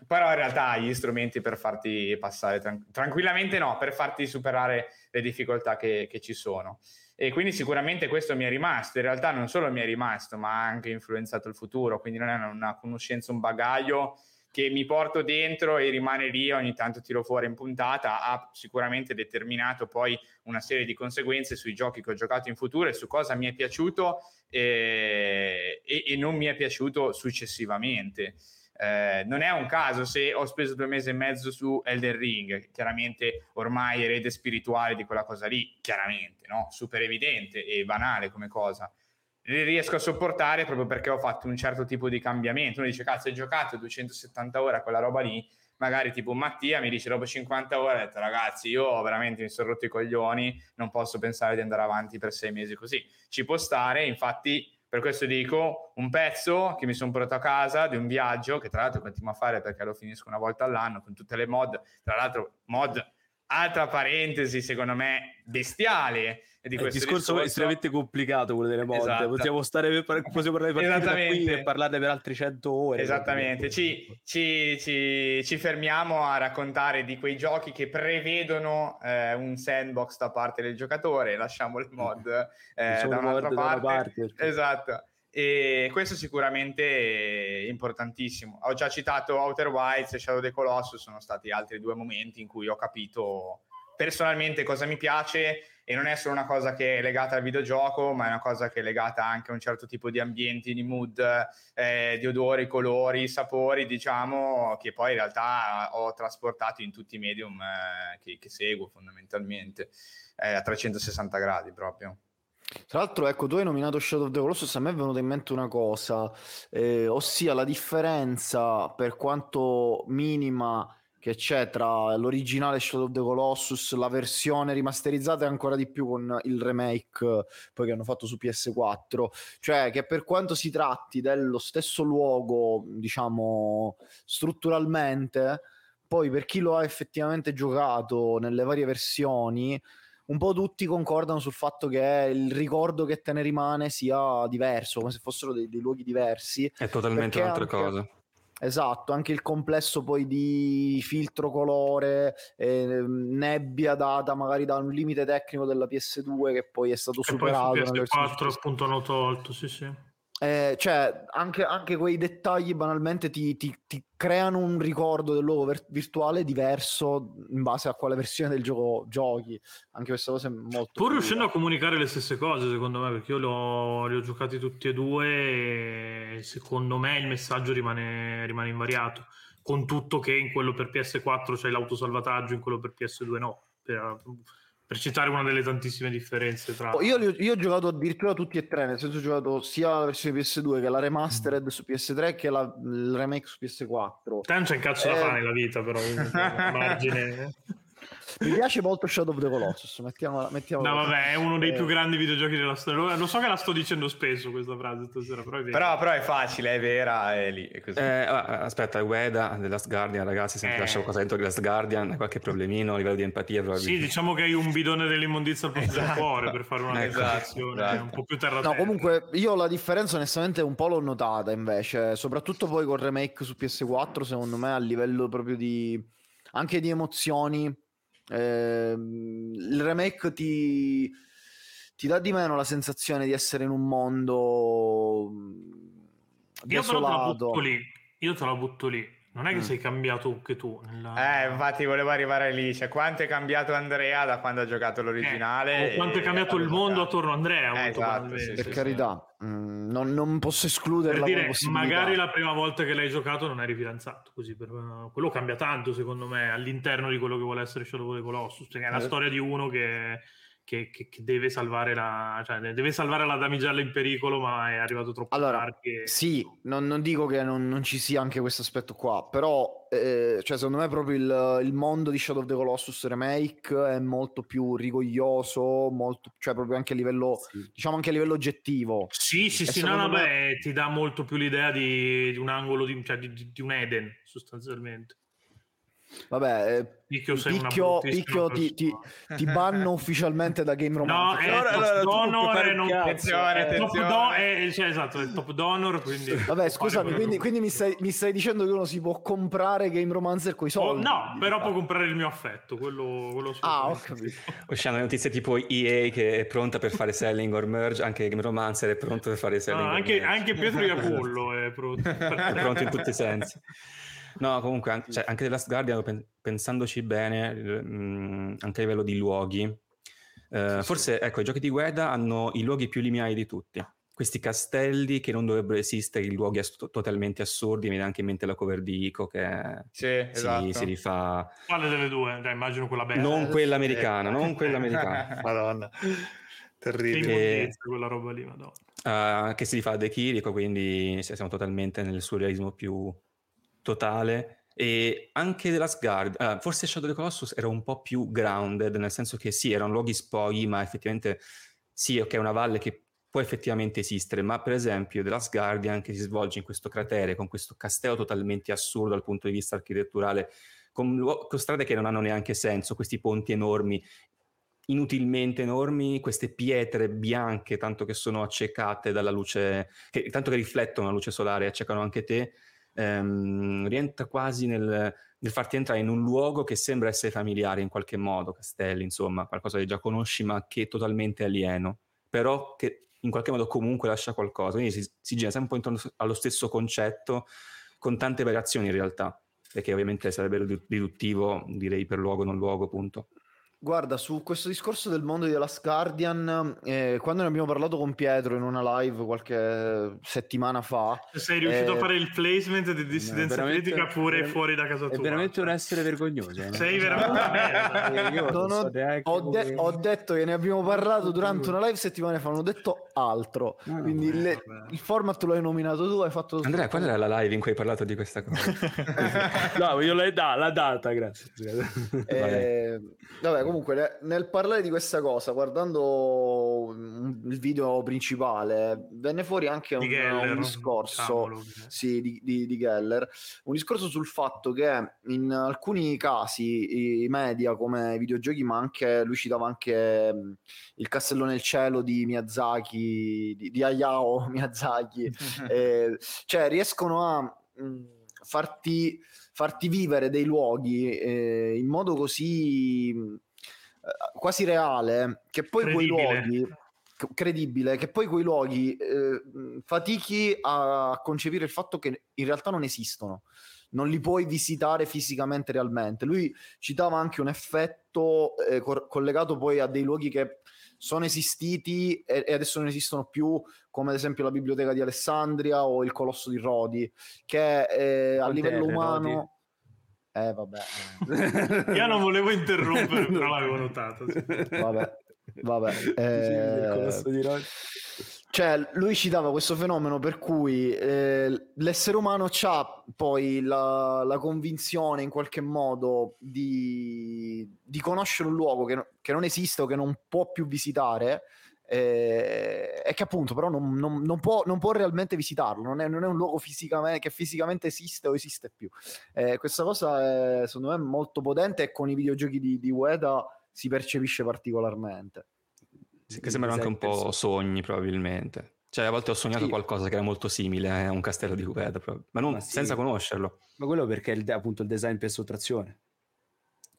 Eh, però in realtà gli strumenti per farti passare tran- tranquillamente, no, per farti superare le difficoltà che, che, ci sono. E quindi sicuramente questo mi è rimasto, in realtà non solo mi è rimasto, ma ha anche influenzato il futuro, quindi non è una conoscenza, un bagaglio che mi porto dentro e rimane lì, ogni tanto tiro fuori in puntata, ha sicuramente determinato poi una serie di conseguenze sui giochi che ho giocato in futuro e su cosa mi è piaciuto e, e, e non mi è piaciuto successivamente. Eh, non è un caso se ho speso due mesi e mezzo su Elden Ring, chiaramente ormai erede spirituale di quella cosa lì, chiaramente, no? super evidente e banale come cosa li riesco a sopportare proprio perché ho fatto un certo tipo di cambiamento. Uno dice, cazzo, hai giocato 270 ore a quella roba lì, magari tipo Mattia mi dice dopo 50 ore, ho detto ragazzi, io veramente mi sono rotto i coglioni, non posso pensare di andare avanti per sei mesi così. Ci può stare, infatti per questo dico un pezzo che mi sono portato a casa di un viaggio che tra l'altro continuo a fare perché lo finisco una volta all'anno con tutte le mod, tra l'altro mod altra parentesi secondo me bestiale di questo il discorso è estremamente complicato quello delle mod esatto. possiamo, stare per, possiamo parlare qui e parlarne per altre 100 ore esattamente. ci, ci, ci, ci, fermiamo a raccontare di quei giochi che prevedono eh, un sandbox da parte del giocatore. Lasciamo le mod eh, da un'altra parte, parte esatto e questo sicuramente è importantissimo. Ho già citato Outer Wilds e Shadow of the Colossus, sono stati altri due momenti in cui ho capito personalmente cosa mi piace e non è solo una cosa che è legata al videogioco, ma è una cosa che è legata anche a un certo tipo di ambienti, di mood, eh, di odori, colori, sapori, diciamo, che poi in realtà ho trasportato in tutti i medium eh, che, che, seguo fondamentalmente, eh, a 360 gradi proprio. Tra l'altro, ecco, tu hai nominato Shadow of the Colossus, a me è venuta in mente una cosa, eh, ossia la differenza, per quanto minima, che c'è tra l'originale Shadow of the Colossus, la versione rimasterizzata e ancora di più con il remake poi che hanno fatto su PS4, cioè che per quanto si tratti dello stesso luogo, diciamo, strutturalmente, poi per chi lo ha effettivamente giocato nelle varie versioni, un po' tutti concordano sul fatto che il ricordo che te ne rimane sia diverso, come se fossero dei, dei luoghi diversi. È totalmente un'altra anche... cosa Esatto, anche il complesso poi di filtro colore, eh, nebbia data magari da un limite tecnico della PS2 che poi è stato superato. Poi su PS4 appunto hanno tolto, sì sì. Eh, cioè, anche, anche, quei dettagli banalmente ti, ti, ti creano un ricordo del luogo virtuale diverso in base a quale versione del gioco giochi. Anche questa cosa è molto. Pur riuscendo a comunicare le stesse cose, secondo me, perché io li ho giocati tutti e due e secondo me il messaggio rimane, rimane invariato. Con tutto che in quello per PS4 c'è l'autosalvataggio, in quello per PS2 no. Per, per citare una delle tantissime differenze tra... Io, io, ho giocato addirittura tutti e tre, nel senso ho giocato sia la versione PS2 che la remastered mm. su PS3 che la, il remake su PS4. Te non c'è un cazzo eh... da fare nella vita però, margine... Mi piace molto Shadow of the Colossus. Mettiamola, mettiamola no, vabbè, è uno dei eh. più grandi videogiochi della storia. Lo so che la sto dicendo spesso questa frase stasera, però è vera. Però, però è facile, è vera, è lì. È eh, aspetta, Ueda, The Last Guardian, ragazzi, se eh. lascia qualcosa dentro The Last Guardian, qualche problemino a livello di empatia. Sì, diciamo che hai un bidone dell'immondizia al posto esatto. del cuore per fare una ecco. esatto. un po' più terra No, comunque io la differenza onestamente un po' l'ho notata invece, soprattutto poi col remake su PS4, secondo me a livello proprio di anche di emozioni eh, il remake ti, ti dà di meno la sensazione di essere in un mondo io però te la butto lì io te la butto lì non è che mm. sei cambiato anche tu. Nella... Eh, infatti volevo arrivare lì. Cioè, quanto è cambiato Andrea da quando ha giocato l'originale? Eh, quanto è cambiato il mondo attorno a Andrea? Eh, esatto, sì, per sì, carità, sì. Mm, non, non, posso escludere per dire, magari la prima volta che l'hai giocato non eri fidanzato. Così per... Quello cambia tanto, secondo me, all'interno di quello che vuole essere Shadow of the Colossus. Cioè, è la eh. storia di uno che che, che, che, deve salvare la cioè, deve salvare la damigella in pericolo ma è arrivato troppo allora, tardi e... sì non, non, dico che non, non, ci sia anche questo aspetto qua però eh, cioè, secondo me proprio il, il, mondo di Shadow of the Colossus Remake è molto più rigoglioso molto, cioè proprio anche a livello sì. diciamo anche a livello oggettivo sì sì e sì no, no me... beh, ti dà molto più l'idea di, di un angolo di, cioè, di, di un Eden sostanzialmente Vabbè, eh, Picchio, Picchio, Picchio ti, ti, ti, banno ufficialmente da Game Romantic. No, è allora, top donor e non attenzione, attenzione. Top do- cioè, esatto, è top donor, quindi... Vabbè, scusami, quindi, quindi mi, stai, mi, stai, dicendo che uno si può comprare Game Romancer con i oh, soldi? Oh, no, però può comprare il mio affetto, quello, quello Ah, ho capito. Usciamo notizie tipo EA che è pronta per fare selling or merge, anche Game Romancer è pronto per fare selling ah, anche, anche Pietro Iapollo è pronto. è pronto in tutti i sensi. No, comunque anche, cioè, anche The Last Guardian, pensandoci bene, mh, anche a livello di luoghi, eh, sì, forse sì. ecco, i giochi di guerra hanno i luoghi più lineari di tutti. Questi castelli che non dovrebbero esistere, i luoghi ass- totalmente assurdi. Mi viene anche in mente la cover di Ico che sì, esatto. si, rifà. Quale delle due? Dai, immagino quella bella. Non quella americana, non quella americana. Madonna. Terribile. Che, quella roba lì, madonna. Uh, che si rifà De Chirico, quindi siamo totalmente nel surrealismo più totale e anche The Last Guard, uh, forse Shadow of the Colossus era un po' più grounded, nel senso che sì, erano luoghi spogli, ma effettivamente sì, ok, è una valle che può effettivamente esistere, ma per esempio The Last Guardian che si svolge in questo cratere con questo castello totalmente assurdo dal punto di vista architetturale, con, con strade che non hanno neanche senso, questi ponti enormi, inutilmente enormi, queste pietre bianche, tanto che sono accecate dalla luce, che, tanto che riflettono la luce solare, accecano anche te, ehm, rientra quasi nel, nel, farti entrare in un luogo che sembra essere familiare in qualche modo, castelli, insomma, qualcosa che già conosci ma che è totalmente alieno, però che in qualche modo comunque lascia qualcosa, quindi si, si gira sempre un po' intorno allo stesso concetto con tante variazioni in realtà, perché ovviamente sarebbe riduttivo direi per luogo non luogo appunto. Guarda, su questo discorso del mondo di The Last Guardian, eh, quando ne abbiamo parlato con Pietro in una live qualche settimana fa... Sei riuscito eh, a fare il placement di dissidenza politica pure fuori da casa tua. È veramente un essere vergognoso. Eh, Sei veramente una ho, ho, de- ho, detto che ne abbiamo parlato durante una live settimane fa, non ho detto altro. No, Quindi no, le, il format lo hai nominato tu, hai fatto... Andrea, qual era la live in cui hai parlato di questa cosa? no, io l'ho da- la data, grazie. Eh, vabbè, comunque nel parlare di questa cosa, guardando il video principale, venne fuori anche un, Geller, un discorso cavolo, sì, di, di, di, Geller, un discorso sul fatto che in alcuni casi i media come i videogiochi, ma anche lui citava anche il castello nel cielo di Miyazaki, di, di Hayao Miyazaki, eh, cioè riescono a mh, farti farti vivere dei luoghi eh, in modo così quasi reale che poi quei luoghi credibile che poi quei luoghi eh, fatichi a concepire il fatto che in realtà non esistono. Non li puoi visitare fisicamente realmente. Lui citava anche un effetto eh, co- collegato poi a dei luoghi che sono esistiti e, e, adesso non esistono più, come ad esempio la biblioteca di Alessandria o il colosso di Rodi, che eh, a livello umano... Eh, vabbè. Eh. Io non volevo interrompere, però l'avevo notato. Sì. Vabbè, vabbè. Eh... Cioè, lui citava questo fenomeno per cui eh, l'essere umano ha poi la, la, convinzione in qualche modo di, di conoscere un luogo che, che, non esiste o che non può più visitare eh, e che appunto però non, non, non, può, non può, realmente visitarlo, non è, non è un luogo fisicamente, che fisicamente esiste o esiste più. Eh, questa cosa è secondo me molto potente e con i videogiochi di, di Ueda si percepisce particolarmente. Sì, che sembrano anche un po' sogni probabilmente. Cioè, a volte ho sognato sì. qualcosa che era molto simile a un castello di Cupeda, ma non, ma sì. senza conoscerlo. Ma quello perché è il, appunto il design per sottrazione.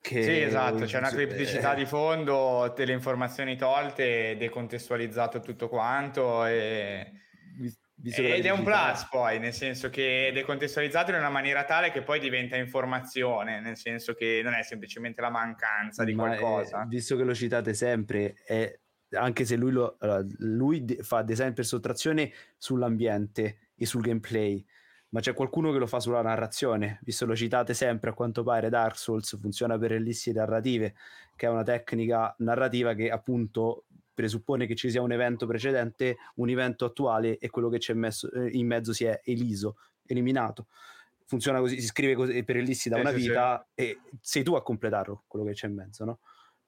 Che... Sì, esatto, c'è una cripticità di fondo, delle informazioni tolte, decontestualizzato tutto quanto e... Ed è un plus poi, nel senso che è decontestualizzato in una maniera tale che poi diventa informazione, nel senso che non è semplicemente la mancanza di Ma qualcosa. È, visto che lo citate sempre, è, anche se lui, lo, lui fa design per sottrazione sull'ambiente e sul gameplay, ma c'è qualcuno che lo fa sulla narrazione, visto lo citate sempre, a quanto pare Dark Souls funziona per ellissi narrative, che è una tecnica narrativa che appunto presuppone che ci sia un evento precedente, un evento attuale e quello che c'è messo, eh, in mezzo si è eliso, eliminato. Funziona così, si scrive così per ellissi da una vita e sei tu a completarlo, quello che c'è in mezzo, no?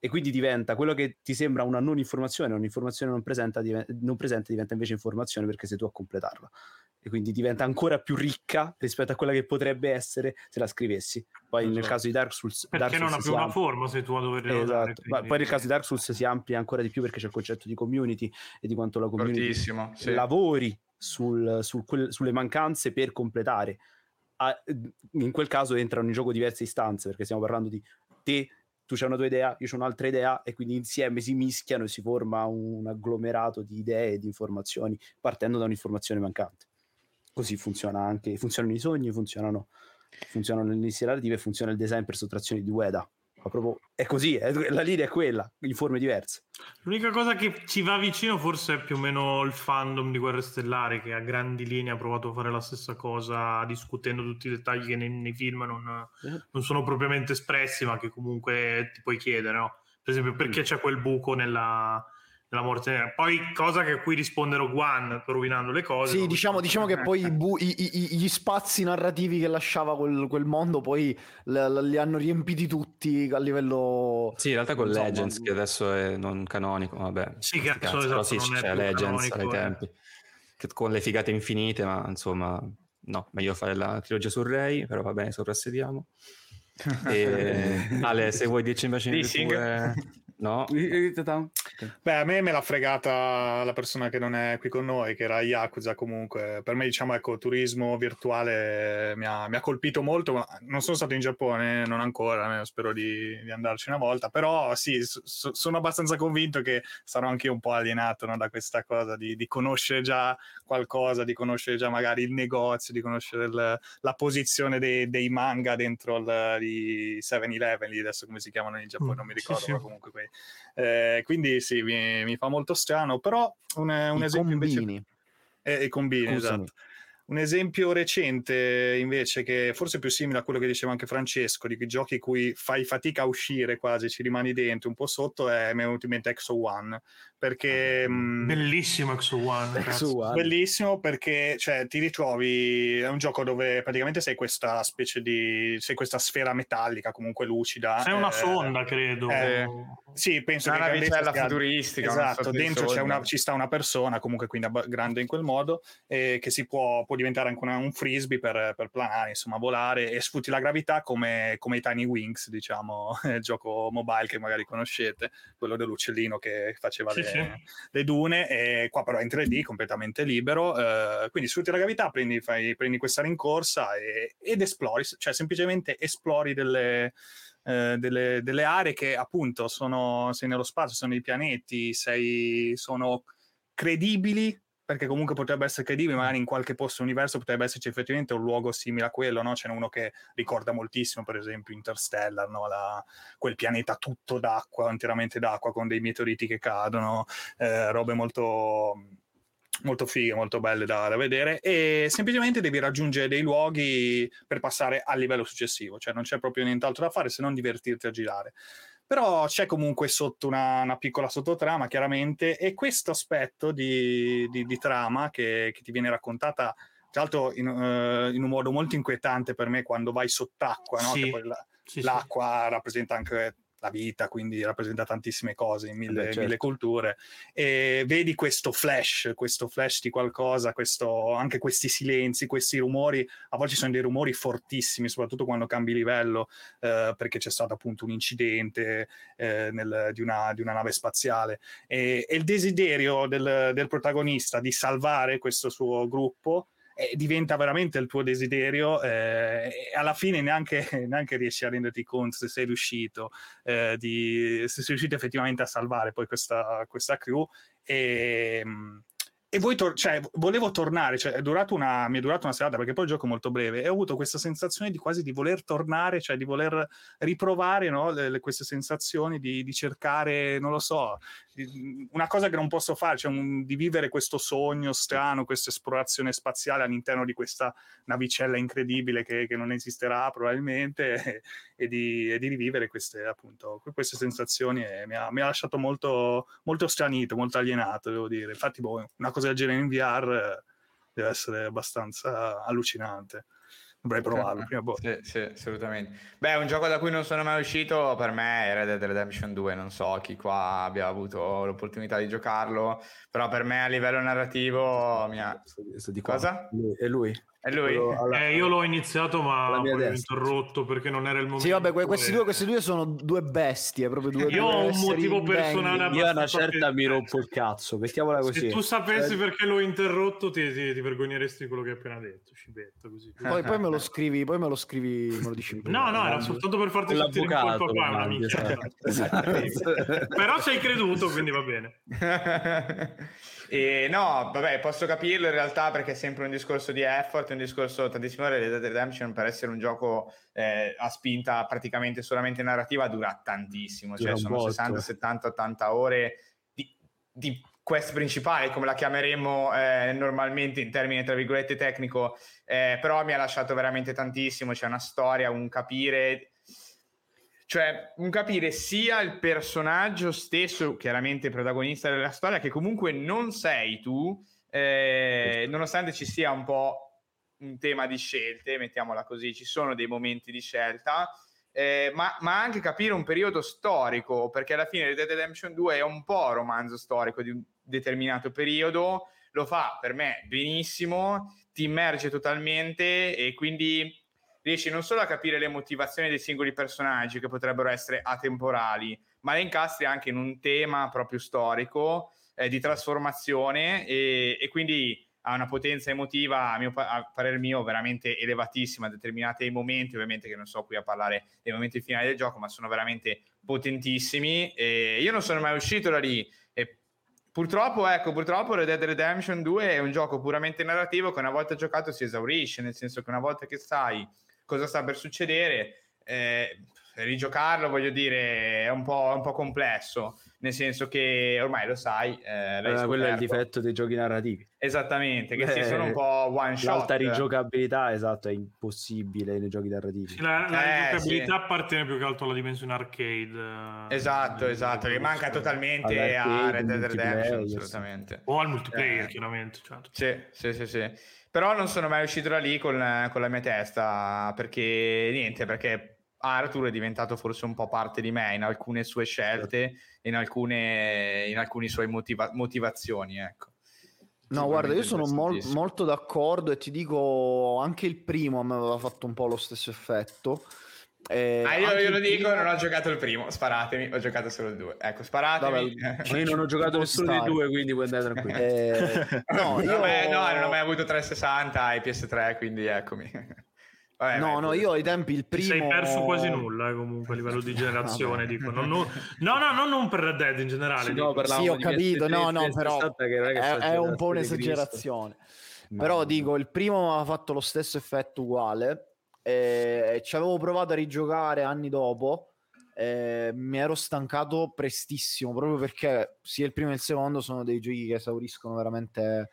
E quindi diventa quello che ti sembra una non informazione, un'informazione non, presenta, non presente diventa invece informazione perché sei tu a completarla e quindi diventa ancora più ricca rispetto a quella che potrebbe essere se la scrivessi. Poi esatto. nel caso di Dark Souls perché Dark non ha più una forma se tu a dover esatto. Quindi... poi nel caso di Dark Souls si amplia ancora di più perché c'è il concetto di community e di quanto la community sì. lavori sul, sul, quel, sulle mancanze per completare. A, in quel caso entrano in gioco diverse istanze perché stiamo parlando di te tu c'hai una tua idea, io ho un'altra idea e quindi insieme si mischiano e si forma un agglomerato di idee e di informazioni partendo da un'informazione mancante. Così funziona anche, funzionano i sogni, funzionano, funzionano le iniziative, funziona il design per sottrazione di Ueda ma proprio è così, è, la linea è quella, in forme diverse. L'unica cosa che ci va vicino forse è più o meno il fandom di Guerre Stellari, che a grandi linee ha provato a fare la stessa cosa, discutendo tutti i dettagli che nei, nei film non, eh. non, sono propriamente espressi, ma che comunque ti puoi chiedere, no? Per esempio, perché mm. c'è quel buco nella, della morte. Poi, cosa che a cui risponde Rogue One, rovinando le cose. Sì, diciamo, diciamo che poi bu- i, i, gli spazi narrativi che lasciava quel, quel mondo poi li hanno riempiti tutti a livello... Sì, in realtà con insomma, Legends, che adesso è non canonico, vabbè. Sì, che cazzo, esatto, sì, c'è Legends ai eh. tempi. Che, con le figate infinite, ma insomma, no, meglio fare la trilogia su Ray, però va bene, soprassediamo. e, Ale, se vuoi dirci invece di tue... No. Beh, a me me l'ha fregata la persona che non è qui con noi, che era Yakuza comunque. Per me, diciamo, ecco, turismo virtuale mi ha, mi ha colpito molto. Non sono stato in Giappone, non ancora, spero di, di andarci una volta, però sì, so, sono abbastanza convinto che sarò anche io un po' alienato no, da questa cosa di, di, conoscere già qualcosa, di conoscere già magari il negozio, di conoscere il, la posizione dei, dei manga dentro il, di 7-Eleven, lì adesso come si chiamano in Giappone, mm, non mi ricordo, sì, sì. ma comunque quei eh, quindi sì, mi, mi, fa molto strano, però un, un esempio combini. invece... Eh, I combini, Scusami. esatto. Un esempio recente invece che forse è più simile a quello che diceva anche Francesco, di quei giochi cui fai fatica a uscire quasi, ci rimani dentro un po' sotto, è, mi è venuto in mente Exo One, perché... Mm, bellissimo Exo One. Exo One. Bellissimo perché cioè, ti ritrovi, è un gioco dove praticamente sei questa specie di... sei questa sfera metallica comunque lucida. Sei una eh, sonda, credo. Eh, sì, penso una che... Una navicella futuristica. Esatto, dentro una, ci sta una persona comunque quindi grande in quel modo, eh, che si può può diventare anche una, un frisbee per, per, planare, insomma, volare e sfrutti la gravità come, come i Tiny Wings, diciamo, il gioco mobile che magari conoscete, quello dell'uccellino che faceva sì, le, sì. le, dune, e qua però è in 3D, completamente libero, eh, quindi sfrutti la gravità, prendi, fai, prendi questa rincorsa e, ed esplori, cioè semplicemente esplori delle... Eh, delle, delle, aree che appunto sono sei nello spazio, sono nei pianeti, sei, sono credibili perché comunque potrebbe essere credibile, magari in qualche posto universo potrebbe esserci effettivamente un luogo simile a quello, no? C'è uno che ricorda moltissimo, per esempio Interstellar, no? La, quel pianeta tutto d'acqua, interamente d'acqua, con dei meteoriti che cadono, eh, robe molto molto fighe, molto belle da, da, vedere e semplicemente devi raggiungere dei luoghi per passare al livello successivo, cioè non c'è proprio nient'altro da fare se non divertirti a girare però c'è comunque sotto una, una, piccola sottotrama chiaramente e questo aspetto di, di, di trama che, che, ti viene raccontata tra l'altro in, uh, in, un modo molto inquietante per me quando vai sott'acqua, no? sì, la, sì, l'acqua sì. rappresenta anche la vita, quindi rappresenta tantissime cose in mille, Beh, certo. mille, culture. E vedi questo flash, questo flash di qualcosa, questo, anche questi silenzi, questi rumori, a volte ci sono dei rumori fortissimi, soprattutto quando cambi livello, eh, perché c'è stato appunto un incidente eh, nel, di, una, di, una, nave spaziale. E, e il desiderio del, del protagonista di salvare questo suo gruppo e diventa veramente il tuo desiderio eh, e alla fine neanche, neanche, riesci a renderti conto se sei riuscito eh, di, se sei riuscito effettivamente a salvare poi questa, questa crew. E, e voi tor- cioè, volevo tornare, cioè, è una, mi è durata una serata perché poi il gioco è molto breve e ho avuto questa sensazione di quasi di voler tornare, cioè di voler riprovare no, le, le, queste sensazioni, di, di, cercare, non lo so, di, una cosa che non posso fare, cioè un, di vivere questo sogno strano, questa esplorazione spaziale all'interno di questa navicella incredibile che, che non esisterà probabilmente e, e, di, e, di, rivivere queste, appunto, queste sensazioni e mi ha, mi ha lasciato molto, molto stranito, molto alienato, devo dire. Infatti, boh, una cosa cosa del genere in VR deve essere abbastanza allucinante. Dovrei provarlo prima o Sì, sì, assolutamente. Beh, un gioco da cui non sono mai uscito per me è Red Dead Redemption 2. Non so chi qua abbia avuto l'opportunità di giocarlo, però per me a livello narrativo mi ha... Cosa? È lui. È lui? Alla... Eh, io l'ho iniziato, ma poi ho interrotto perché non era il momento. Sì, vabbè, que- questi, due, questi due sono due bestie. Proprio due, io ho un motivo personale. Io a una certa mi rompo il cazzo. Mettiamola così. Se tu sapessi eh... perché l'ho interrotto, ti, ti, ti, vergogneresti di quello che hai appena detto. Cibetta, così. Poi, poi, me lo scrivi, poi me lo scrivi, me lo dici. no, no, era soltanto per farti sentire in colpa qua. Una minchia. Però ci hai creduto, quindi va bene. E no, vabbè, posso capirlo in realtà perché è sempre un discorso di effort, un discorso tantissimo Red Dead Redemption per essere un gioco eh, a spinta praticamente solamente narrativa dura tantissimo, cioè sono botto. 60, 70, 80 ore di, di quest principale, come la chiameremo eh, normalmente in termini tra virgolette tecnico, eh, però mi ha lasciato veramente tantissimo, c'è una storia, un capire cioè, un capire sia il personaggio stesso, chiaramente protagonista della storia, che comunque non sei tu, eh, nonostante ci sia un po' un tema di scelte, mettiamola così, ci sono dei momenti di scelta, eh, ma, ma, anche capire un periodo storico, perché alla fine Red Dead Redemption 2 è un po' romanzo storico di un determinato periodo, lo fa per me benissimo, ti immerge totalmente e quindi riesci non solo a capire le motivazioni dei singoli personaggi che potrebbero essere atemporali, ma le incastri anche in un tema proprio storico eh, di trasformazione e, e, quindi ha una potenza emotiva, a, mio, a parer mio, veramente elevatissima, determinati momenti, ovviamente che non so qui a parlare dei momenti finali del gioco, ma sono veramente potentissimi. E io non sono mai uscito da lì. E Purtroppo, ecco, purtroppo Red Dead Redemption 2 è un gioco puramente narrativo che una volta giocato si esaurisce, nel senso che una volta che sai cosa sta per succedere. Eh, rigiocarlo, voglio dire, è un po', un po', complesso, nel senso che ormai lo sai. Eh, allora, quello è il difetto dei giochi narrativi. Esattamente, che eh, sono un po' one shot. L'alta rigiocabilità, esatto, è impossibile nei giochi narrativi. La, la eh, rigiocabilità sì. appartiene più che altro alla dimensione arcade. Esatto, esatto, che manca totalmente a Red Dead Redemption, assolutamente. O al multiplayer, eh. chiaramente. Certo. Sì, sì, sì, sì. Però non sono mai uscito da lì con, con la mia testa, perché niente, perché Arthur è diventato forse un po' parte di me in alcune sue scelte, in alcune, in alcune sue motiva- motivazioni, ecco. No, guarda, io sono mol- molto d'accordo e ti dico anche il primo mi aveva fatto un po' lo stesso effetto. Eh, ah, io, io lo dico, primo... non ho giocato il primo, sparatemi, ho giocato solo il due. Ecco, sparatemi. Vabbè, io non ho giocato nessuno dei due, quindi puoi andare tranquillo. Eh, no, io... Vabbè, no, non ho mai avuto 360 e PS3, quindi eccomi. Vabbè, no, no, io ai tempi il primo... Ti sei perso quasi nulla eh, comunque a livello di generazione, dico. Non, non... No, no, no, non per Red Dead in generale. Sì, no, sì ho capito, no, no, però è, è un po' un'esagerazione. Però dico, il primo ha fatto lo stesso effetto uguale e ci avevo provato a rigiocare anni dopo. Eh, mi ero stancato prestissimo proprio perché sia il primo che il secondo sono dei giochi che esauriscono veramente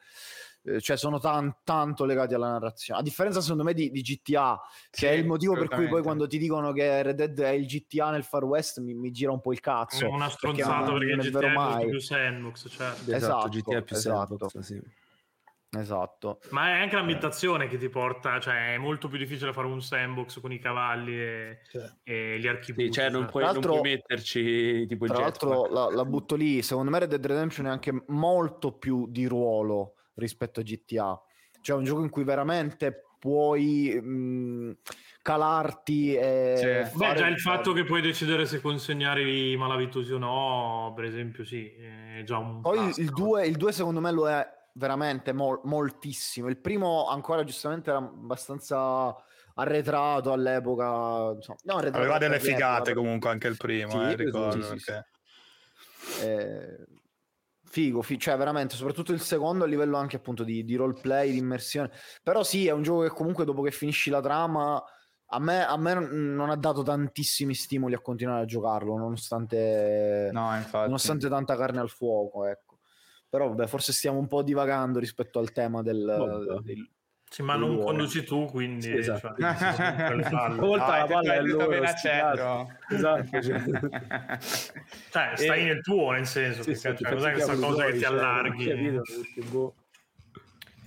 eh, cioè sono tan- tanto legati alla narrazione a differenza secondo me di, di GTA che sì, è il motivo per cui poi quando ti dicono che Red Dead è il GTA nel Far West mi, mi gira un po' il cazzo è una stronzata perché, perché GTA è, mai. più sandbox cioè. esatto, esatto GTA è più esatto. sandbox sì. Esatto. Ma è anche l'ambientazione che ti porta, cioè è molto più difficile fare un sandbox con i cavalli e, cioè. e gli archibuti. Sì, cioè non puoi, non puoi metterci tipo il Tra l'altro la, la, butto lì, secondo me Red Dead Redemption è anche molto più di ruolo rispetto a GTA. Cioè un gioco in cui veramente puoi mh, calarti e sì. Beh, già il fatto che puoi decidere se consegnare i malavitosi o no, per esempio, sì, è già un Poi il 2 secondo me lo è veramente mol- moltissimo. Il primo ancora giustamente era abbastanza arretrato all'epoca. Insomma, no, arretrato Aveva delle figate comunque anche il primo, sì, eh, ricordo. Sì, sì, eh, figo, fi- cioè veramente, soprattutto il secondo a livello anche appunto di, di roleplay, di immersione. Però sì, è un gioco che comunque dopo che finisci la trama... A me, a me, non ha dato tantissimi stimoli a continuare a giocarlo, nonostante, no, nonostante tanta carne al fuoco. Ecco. Però vabbè, forse stiamo un po' divagando rispetto al tema del, del, sì, ma non conduci tu, quindi... Sì, esatto. Cioè, Volta la palla è loro, esatto. cioè, stai e... nel tuo, nel senso, sì, che, sì, cioè, cos'è questa cosa che ti cioè, allarghi? Boh.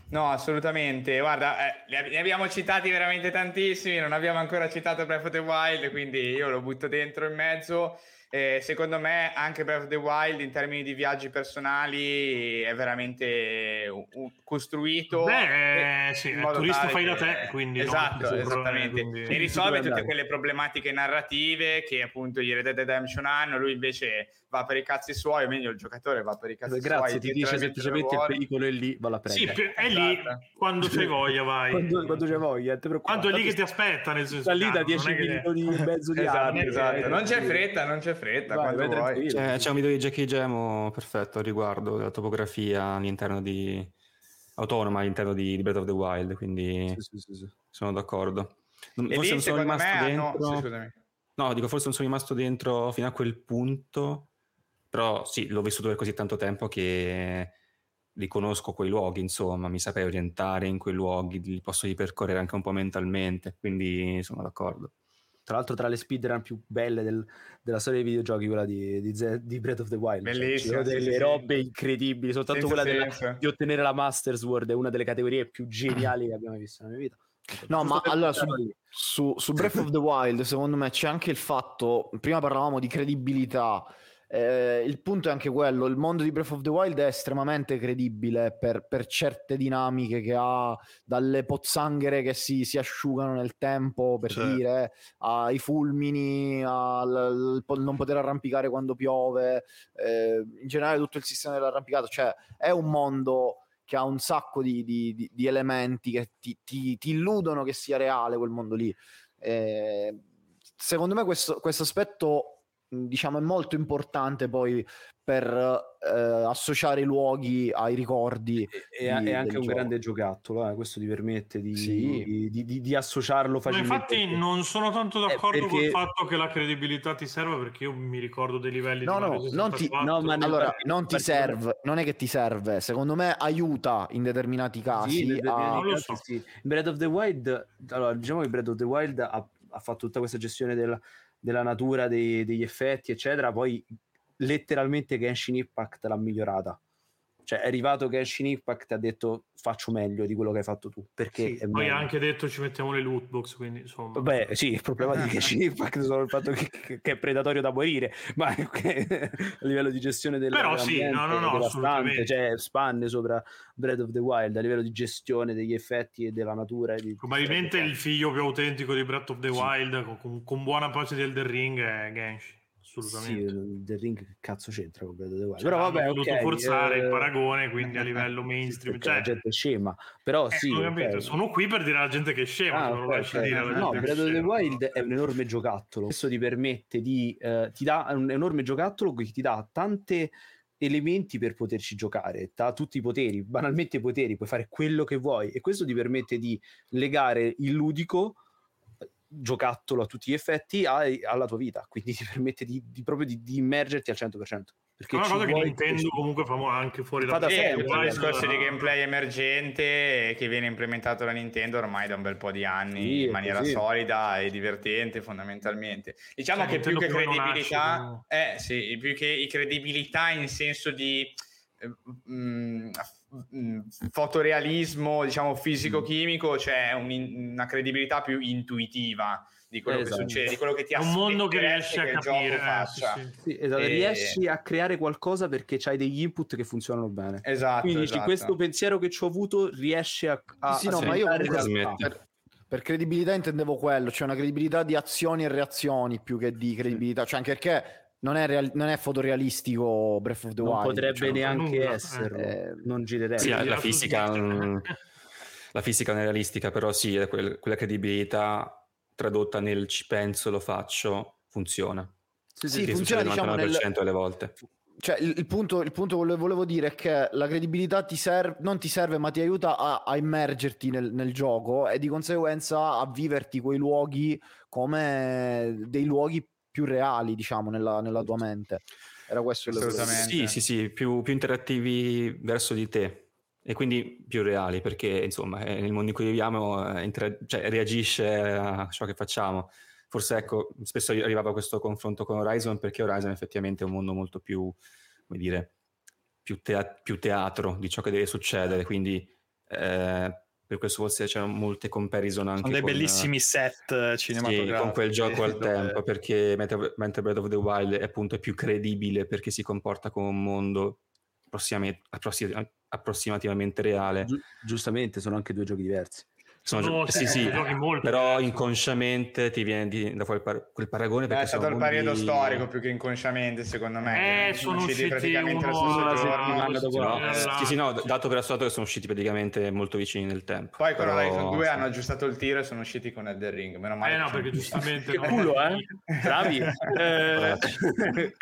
No, assolutamente. Guarda, eh, ne abbiamo citati veramente tantissimi, non abbiamo ancora citato Breath of the Wild, quindi io lo butto dentro in mezzo. Eh, secondo me anche Breath of the Wild in termini di viaggi personali è veramente un, costruito Beh, sì, modo turista fai da te quindi esatto, no, esattamente. quindi... e risolve tutte quelle problematiche narrative che appunto gli Red Dead Redemption hanno. Lui invece va per i cazzi suoi o meglio il giocatore va per i cazzi Grazie, suoi ti dice semplicemente il pericolo è lì va a prendere sì, è lì esatto. quando c'hai voglia vai. Quando, quando c'è voglia quando è lì che ti aspetta nel senso sta lì da 10 milioni e mezzo di esatto, anni. esatto. non c'è fretta non c'è fretta Vai, vuoi. C'è, c'è, un video di Jackie Gemo perfetto al riguardo della topografia all'interno di autonoma all'interno di, di Breath of the Wild quindi sì, sì, sì, sono d'accordo. E forse lì, non sono rimasto me, dentro no, no, dico forse non sono rimasto dentro fino a quel punto però sì l'ho vissuto per così tanto tempo che riconosco quei luoghi insomma mi saprei orientare in quei luoghi li posso ripercorrere anche un po' mentalmente quindi sono d'accordo tra l'altro tra le speedrun più belle del, della storia dei videogiochi, quella di, di, di Breath of the Wild. Cioè, Bellissimo. Cioè, delle sì, robe sì. incredibili, soltanto Senza quella della, di ottenere la Masters World è una delle categorie più geniali che abbiamo visto nella mia vita. No, ma allora su, su, su Breath of the Wild, secondo me c'è anche il fatto, prima parlavamo di credibilità, eh, il punto è anche quello, il mondo di Breath of the Wild è estremamente credibile per, per certe dinamiche che ha, dalle pozzanghere che si, si asciugano nel tempo, per certo. dire, ai fulmini, al, al, non poter arrampicare quando piove, eh, in generale tutto il sistema dell'arrampicato, cioè è un mondo che ha un sacco di, di, di, elementi che ti, ti, ti, illudono che sia reale quel mondo lì. Eh, secondo me questo, questo aspetto diciamo è molto importante poi per eh, associare i luoghi ai ricordi. E, di, è anche un gioco. grande giocattolo, eh? questo ti permette di, sì. di, di, di associarlo facilmente. Ma infatti non sono tanto eh, d'accordo eh, perché... col fatto che la credibilità ti serva perché io mi ricordo dei livelli no, di no, non ti, no, ma allora, non ti serve, non è che ti serve, secondo me aiuta in determinati casi. Sì, a... non lo so. Sì. Breath of the Wild, allora diciamo che Breath of the Wild ha, ha fatto tutta questa gestione del della natura dei, degli effetti, eccetera, poi letteralmente Genshin Impact l'ha migliorata. Cioè è arrivato Genshin Impact e ha detto faccio meglio di quello che hai fatto tu. Perché sì, poi ha anche detto ci mettiamo le loot box, quindi insomma... Beh sì, il problema di Genshin Impact è solo il fatto che, che, è predatorio da morire, ma a livello di gestione del Però sì, no, no, no, assolutamente. Cioè spanne sopra Breath of the Wild a livello di gestione degli effetti e della natura. Di, Probabilmente il figlio più autentico di Breath of the sì. Wild con, con buona pace del The Ring è Genshin assolutamente. Sì, The Ring che cazzo c'entra con Breath of the Wild? Cioè, però vabbè, ho okay, forzare eh... il paragone, quindi a livello mainstream. Cioè... La gente è scema, però eh, sì. Okay. Sono qui per dire alla gente che è scema, ah, okay, okay. dire No, Breath of the Wild è un enorme giocattolo. Questo ti permette di... Eh, ti dà un enorme giocattolo che ti dà tante elementi per poterci giocare, ha tutti i poteri, banalmente i poteri, puoi fare quello che vuoi e questo ti permette di legare il ludico giocattolo a tutti gli effetti hai, alla tua vita, quindi ti permette di, di proprio di, di, immergerti al 100%. Perché è una cosa che Nintendo comunque fa anche fuori da sé. È un discorso di gameplay emergente che viene implementato da Nintendo ormai da un bel po' di anni sì, in maniera così. solida e divertente fondamentalmente. Diciamo cioè, che più che credibilità, eh, sì, più che credibilità in senso di... Eh, mh, mm, Mm, fotorealismo, diciamo fisico-chimico, c'è un, una credibilità più intuitiva di quello esatto. che succede, di quello che ti un mondo che riesci a capire. Eh, sì, sì. Sì, esatto. e... Riesci a creare qualcosa perché hai degli input che funzionano bene. Esatto. Quindi esatto. questo pensiero che ci ho avuto riesce a, a, sì, no, ma io per, per credibilità intendevo quello, cioè una credibilità di azioni e reazioni più che di credibilità, cioè anche perché non è, real- non è fotorealistico Breath of the non Wild. potrebbe cioè, neanche nulla. esserlo, eh, non girerebbe. Sì, la, la fisica, la fisica non è realistica, però sì, quella credibilità tradotta nel ci penso, lo faccio, funziona. Sì, sì, funziona diciamo nel... delle volte. Cioè, il, il, punto, il punto che volevo dire è che la credibilità ti serve, non ti serve, ma ti aiuta a, a immergerti nel, nel, gioco e di conseguenza a viverti quei luoghi come dei luoghi più reali, diciamo, nella, nella tua mente. Era questo il Assolutamente. Sì, sì, sì, più, più interattivi verso di te e quindi più reali perché insomma nel mondo in cui viviamo eh, inter- cioè, reagisce a ciò che facciamo forse ecco, spesso arrivava questo confronto con Horizon perché Horizon effettivamente è un mondo molto più, come dire, più, tea- più teatro di ciò che deve succedere, quindi eh, per questo forse c'erano molte comparison anche Sono dei con, bellissimi set cinematografici. Sì, con quel gioco al tempo, perché mentre, mentre Breath of the Wild è appunto è più credibile perché si comporta come un mondo approssimativamente reale. Gi- giustamente, sono anche due giochi diversi. Sono, sì, sì, però inconsciamente ti viene di, da quel, par- quel paragone. È stato il periodo storico più che inconsciamente, secondo me. Eh, sono usciti praticamente uno... la settimana dopo. No, sì, sì, no, dato per assunto che sono usciti praticamente molto vicini nel tempo. Poi con però... Horizon 2 hanno aggiustato il tiro e sono usciti con Elden Ring. Meno male. Eh no, perché giustamente. che culo, eh? Bravi. eh...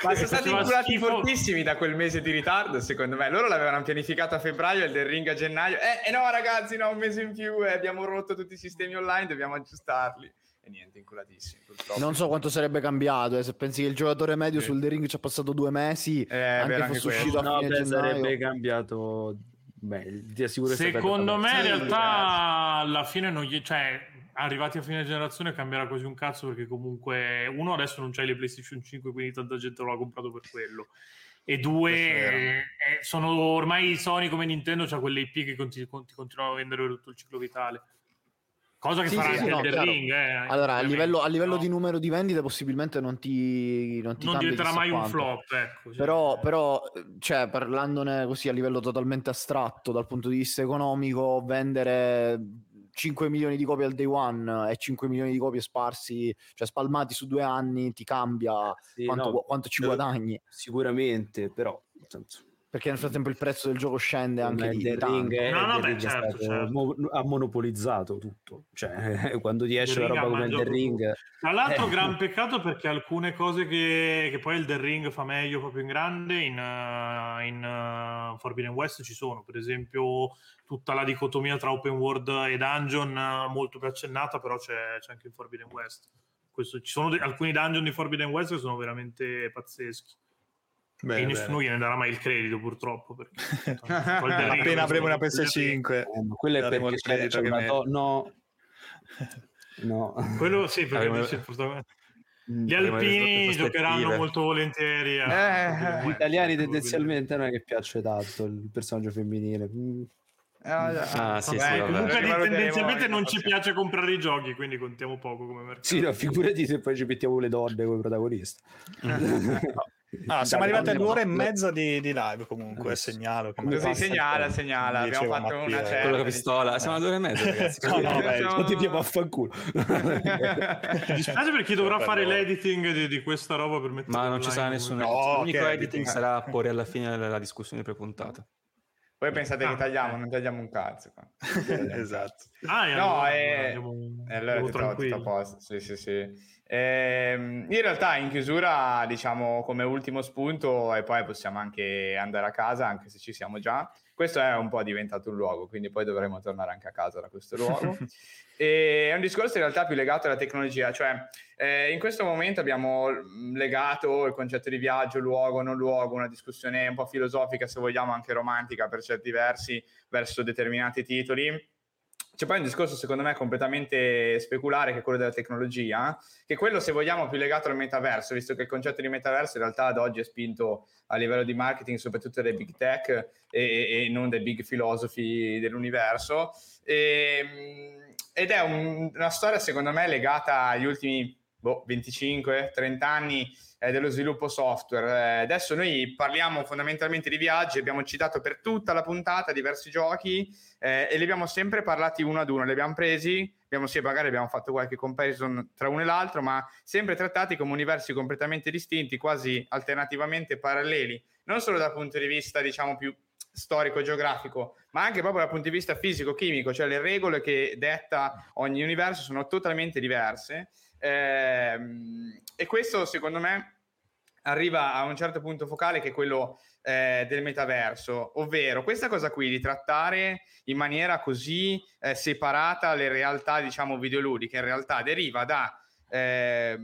Ma sono stati inculati fortissimi da quel mese di ritardo, secondo me. Loro l'avevano pianificato a febbraio, Elden Ring a gennaio. Eh, eh no, ragazzi, no, un mese in più e abbiamo rotto tutti i sistemi online, dobbiamo aggiustarli. E niente, inculatissimi. Purtroppo. Non so quanto sarebbe cambiato. Eh, se pensi che il giocatore medio sì. sul The Ring ci ha passato due mesi, eh, anche fosse anche uscito a no, fine beh, sarebbe cambiato. Beh, ti assicuro Secondo me, in realtà, alla fine non gli. Cioè, arrivati a fine generazione cambierà quasi un cazzo perché comunque uno adesso non c'hai le PlayStation 5 quindi tanta gente lo ha comprato per quello e due eh, sono ormai Sony come Nintendo c'ha quelle IP che conti, conti, continuano a vendere tutto il ciclo vitale cosa che sì, farà sì, anche sì, no, Ring eh, allora a livello, a livello no. di numero di vendite possibilmente non ti non, ti non diventerà mai quanto. un flop ecco, però, però cioè, parlandone così a livello totalmente astratto dal punto di vista economico vendere 5 milioni di copie al day one e 5 milioni di copie sparsi, cioè spalmati su due anni, ti cambia sì, quanto, no, quanto, ci guadagni. Sicuramente, però senso, perché nel frattempo il prezzo del gioco scende anche di The Ring, è, no, no, beh, certo, certo. Mo- ha monopolizzato tutto. Cioè quando ti esce una roba come il The Ring tra l'altro eh. gran peccato perché alcune cose che, che poi il The Ring fa meglio proprio in grande in, uh, in uh, Forbidden West ci sono. Per esempio tutta la dicotomia tra open world e dungeon uh, molto più accennata però c'è, c'è anche in Forbidden West. Questo, ci sono de- alcuni dungeon di Forbidden West che sono veramente pazzeschi Beh, e nessuno bene. gliene darà mai il credito purtroppo perché appena avremo una PS5 eh, quello è perché c'è, c'è una to- no. No. Quello sì perché dice, mm, gli alpini giocheranno molto volentieri a... eh, gli italiani tendenzialmente non è che piace tanto il personaggio femminile mm. Ah, ah, sì, sì, comunque tendenzialmente non ci piace comprare i giochi, quindi contiamo poco come mercato. Sì, no, figurati se poi ci mettiamo le donne come protagoniste. Ah, siamo arrivati ad un'ora e mezza di, di live comunque, segnalo. Che Così segnala, segnala, abbiamo fatto Mattia. una certa. Quello che pistola, siamo ad ore e mezza ragazzi. no, no, beh, siamo... ti abbiamo affanculo. Mi dispiace per chi dovrà fare l'editing di, di, questa roba per mettere Ma non ci sarà nessun no, L'unico editing sarà a porre alla fine della discussione prepuntata. Poi pensate ah, che tagliamo, non tagliamo un cazzo. esatto. Ah, no, è... allora ti trovo tutto a posto. Sì, sì, sì. Ehm, in realtà in chiusura, diciamo come ultimo spunto, e poi possiamo anche andare a casa, anche se ci siamo già. Questo è un po' diventato un luogo, quindi poi dovremo tornare anche a casa da questo luogo. e è un discorso in realtà più legato alla tecnologia, cioè eh, in questo momento abbiamo legato il concetto di viaggio, luogo, non luogo, una discussione un po' filosofica, se vogliamo anche romantica per certi versi, verso determinati titoli c'è poi un discorso secondo me completamente speculare che è quello della tecnologia, che è quello se vogliamo più legato al metaverso, visto che il concetto di metaverso in realtà ad oggi è spinto a livello di marketing soprattutto dai big tech e, e non dai big filosofi dell'universo. E, ehm, ed è un, una storia secondo me legata agli ultimi boh, 25-30 anni eh, dello sviluppo software. Eh, adesso noi parliamo fondamentalmente di viaggi, abbiamo citato per tutta la puntata diversi giochi eh, e li abbiamo sempre parlati uno ad uno, li abbiamo presi abbiamo sì, magari abbiamo fatto qualche comparison tra uno e l'altro, ma sempre trattati come universi completamente distinti, quasi alternativamente paralleli, non solo dal punto di vista, diciamo, più storico-geografico, ma anche proprio dal punto di vista fisico-chimico, cioè le regole che detta ogni universo sono totalmente diverse. Ehm, e questo, secondo me, arriva a un certo punto focale che è quello eh, del metaverso, ovvero questa cosa qui di trattare in maniera così eh, separata le realtà, diciamo, videoludiche, in realtà deriva da eh,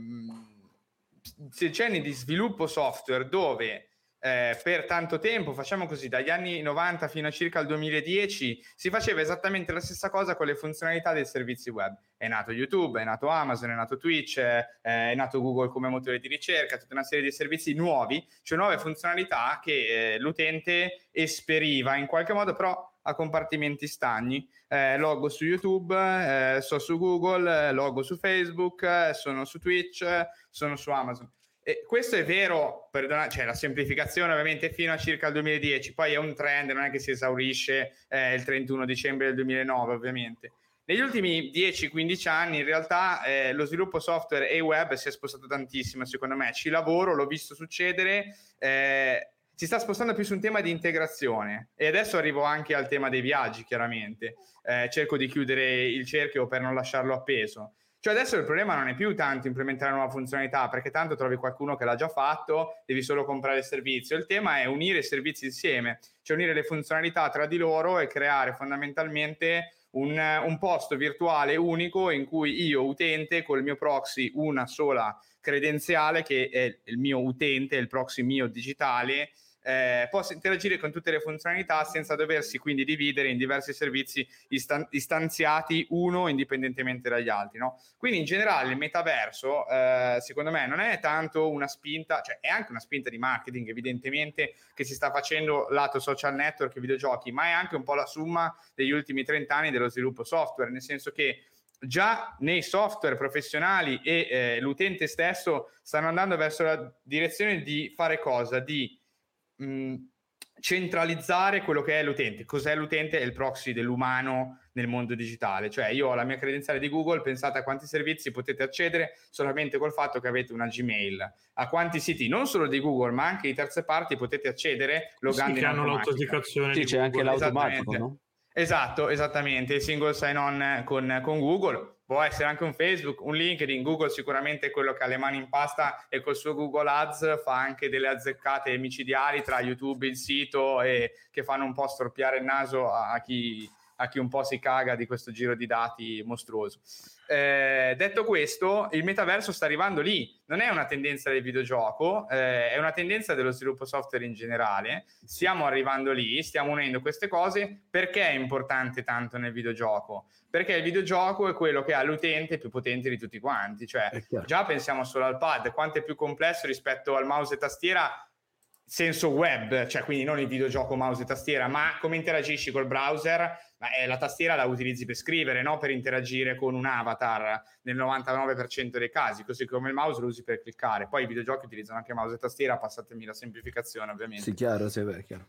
decenni di sviluppo software dove eh, per tanto tempo, facciamo così, dagli anni 90 fino a circa il 2010, si faceva esattamente la stessa cosa con le funzionalità dei servizi web. È nato YouTube, è nato Amazon, è nato Twitch, eh, è nato Google come motore di ricerca, tutta una serie di servizi nuovi, cioè nuove funzionalità che eh, l'utente esperiva in qualche modo, però a compartimenti stagni. Eh, logo su YouTube, eh, so su Google, eh, logo su Facebook, eh, sono su Twitch, sono su Amazon. E questo è vero, perdona, cioè la semplificazione ovviamente fino a circa il 2010, poi è un trend, non è che si esaurisce eh, il 31 dicembre del 2009 ovviamente. Negli ultimi 10-15 anni in realtà eh, lo sviluppo software e web si è spostato tantissimo secondo me, ci lavoro, l'ho visto succedere, eh, si sta spostando più su un tema di integrazione e adesso arrivo anche al tema dei viaggi chiaramente, eh, cerco di chiudere il cerchio per non lasciarlo appeso. Cioè adesso il problema non è più tanto implementare una nuova funzionalità, perché tanto trovi qualcuno che l'ha già fatto, devi solo comprare il servizio. Il tema è unire i servizi insieme, cioè unire le funzionalità tra di loro e creare fondamentalmente un, un posto virtuale unico in cui io, utente, col mio proxy, una sola credenziale che è il mio utente, il proxy mio digitale, eh, possa interagire con tutte le funzionalità senza doversi quindi dividere in diversi servizi istan- istanziati uno indipendentemente dagli altri. No? Quindi in generale il metaverso eh, secondo me non è tanto una spinta, cioè è anche una spinta di marketing evidentemente che si sta facendo lato social network e videogiochi, ma è anche un po' la somma degli ultimi 30 anni dello sviluppo software, nel senso che già nei software professionali e eh, l'utente stesso stanno andando verso la direzione di fare cosa? Di mh, centralizzare quello che è l'utente. Cos'è l'utente? È il proxy dell'umano nel mondo digitale. Cioè io ho la mia credenziale di Google, pensate a quanti servizi potete accedere solamente col fatto che avete una Gmail. A quanti siti, non solo di Google, ma anche di terze parti potete accedere logando sì, in hanno l'autenticazione Sì, c'è Google. anche l'automatico, no? Esatto, esattamente, il single sign-on con, con Google può essere anche un Facebook, un LinkedIn, Google sicuramente quello che ha le mani in pasta e col suo Google Ads fa anche delle azzeccate micidiali tra YouTube il sito e che fanno un po' storpiare il naso a chi, a chi un po' si caga di questo giro di dati mostruoso. Eh, detto questo, il metaverso sta arrivando lì, non è una tendenza del videogioco, eh, è una tendenza dello sviluppo software in generale. Stiamo arrivando lì, stiamo unendo queste cose. Perché è importante tanto nel videogioco? Perché il videogioco è quello che ha l'utente più potente di tutti quanti. Cioè, già pensiamo solo al pad, quanto è più complesso rispetto al mouse e tastiera senso web, cioè quindi non il videogioco mouse e tastiera, ma come interagisci col browser, eh, la tastiera la utilizzi per scrivere, no per interagire con un avatar nel 99% dei casi, così come il mouse lo usi per cliccare. Poi i videogiochi utilizzano anche mouse e tastiera, passatemi la semplificazione ovviamente. Sì, chiaro, sì, beh, chiaro.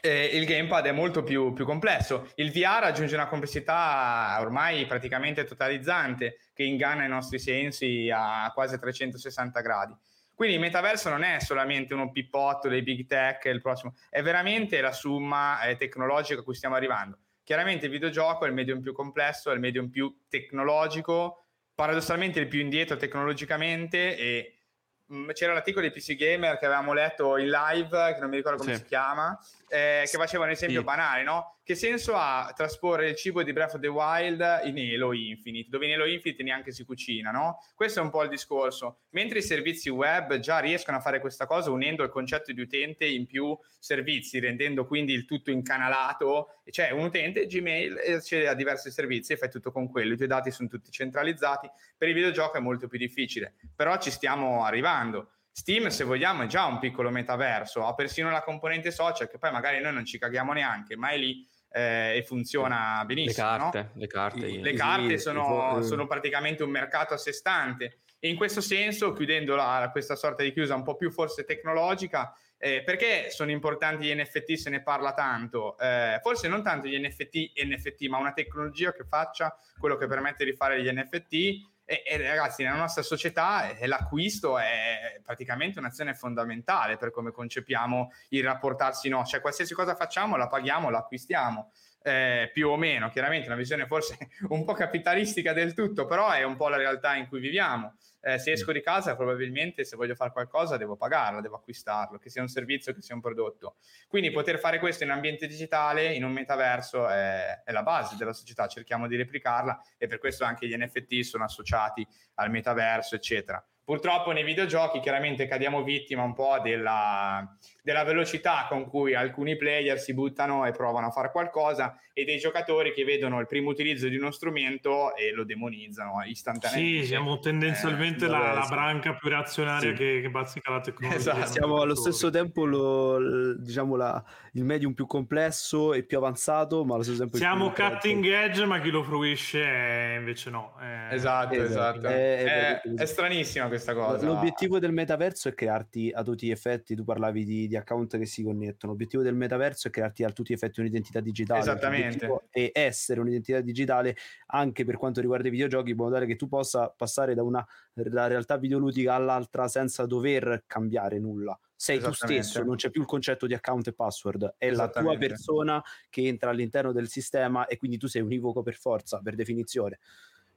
Eh, il gamepad è molto più, più, complesso. Il VR aggiunge una complessità ormai praticamente totalizzante che inganna i nostri sensi a quasi 360 gradi. Quindi il metaverso non è solamente uno pippotto dei big tech, il prossimo, è veramente la somma eh, tecnologica a cui stiamo arrivando. Chiaramente il videogioco è il medium più complesso, è il medium più tecnologico, paradossalmente il più indietro tecnologicamente e mh, mm, c'era l'articolo di PC Gamer che avevamo letto in live, che non mi ricordo come sì. si chiama, eh, che faceva un esempio sì. banale, no? Che senso ha trasporre il cibo di Breath of the Wild in Halo Infinite, dove in Halo Infinite neanche si cucina, no? Questo è un po' il discorso. Mentre i servizi web già riescono a fare questa cosa unendo il concetto di utente in più servizi, rendendo quindi il tutto incanalato. Cioè un utente Gmail accede a diversi servizi e fai tutto con quello, i tuoi dati sono tutti centralizzati. Per il videogioco è molto più difficile, però ci stiamo arrivando. Steam, se vogliamo, è già un piccolo metaverso, ha persino la componente social che poi magari noi non ci caghiamo neanche, ma è lì eh, e funziona benissimo. Le carte, no? le carte, le carte sono, sono, praticamente un mercato a sé stante. E in questo senso, chiudendo la, questa sorta di chiusa un po' più forse tecnologica, Eh, perché sono importanti gli NFT se ne parla tanto? Eh, forse non tanto gli NFT NFT, ma una tecnologia che faccia quello che permette di fare gli NFT. E, e ragazzi, nella nostra società eh, l'acquisto è praticamente un'azione fondamentale per come concepiamo il rapportarsi no, cioè qualsiasi cosa facciamo la paghiamo, la acquistiamo eh, più o meno, chiaramente una visione forse un po' capitalistica del tutto, però è un po' la realtà in cui viviamo. Eh, se esco di casa probabilmente se voglio fare qualcosa devo pagarla, devo acquistarlo, che sia un servizio, che sia un prodotto. Quindi poter fare questo in ambiente digitale, in un metaverso, è, è la base della società, cerchiamo di replicarla e per questo anche gli NFT sono associati al metaverso, eccetera. Purtroppo nei videogiochi chiaramente cadiamo vittima un po' della, della, velocità con cui alcuni player si buttano e provano a fare qualcosa e dei giocatori che vedono il primo utilizzo di uno strumento e lo demonizzano istantaneamente. Sì, siamo tendenzialmente eh, la, la, branca più reazionaria sì. che, che, bazzica la tecnologia. Esatto. Siamo allo stesso tempo lo, diciamo la, il medium più complesso e più avanzato, ma allo stesso tempo... Siamo cutting edge, ma chi lo fruisce invece no. È... Esatto, esatto. È, è, è, stranissima questa cosa. L'obiettivo del metaverso è crearti a tutti gli effetti, tu parlavi di, di account che si connettono, l'obiettivo del metaverso è crearti a tutti gli effetti un'identità digitale. Esattamente. E essere un'identità digitale anche per quanto riguarda i videogiochi, in modo tale che tu possa passare da una da realtà videoludica all'altra senza dover cambiare nulla. Sei tu stesso, non c'è più il concetto di account e password, è la tua persona che entra all'interno del sistema e quindi tu sei univoco per forza, per definizione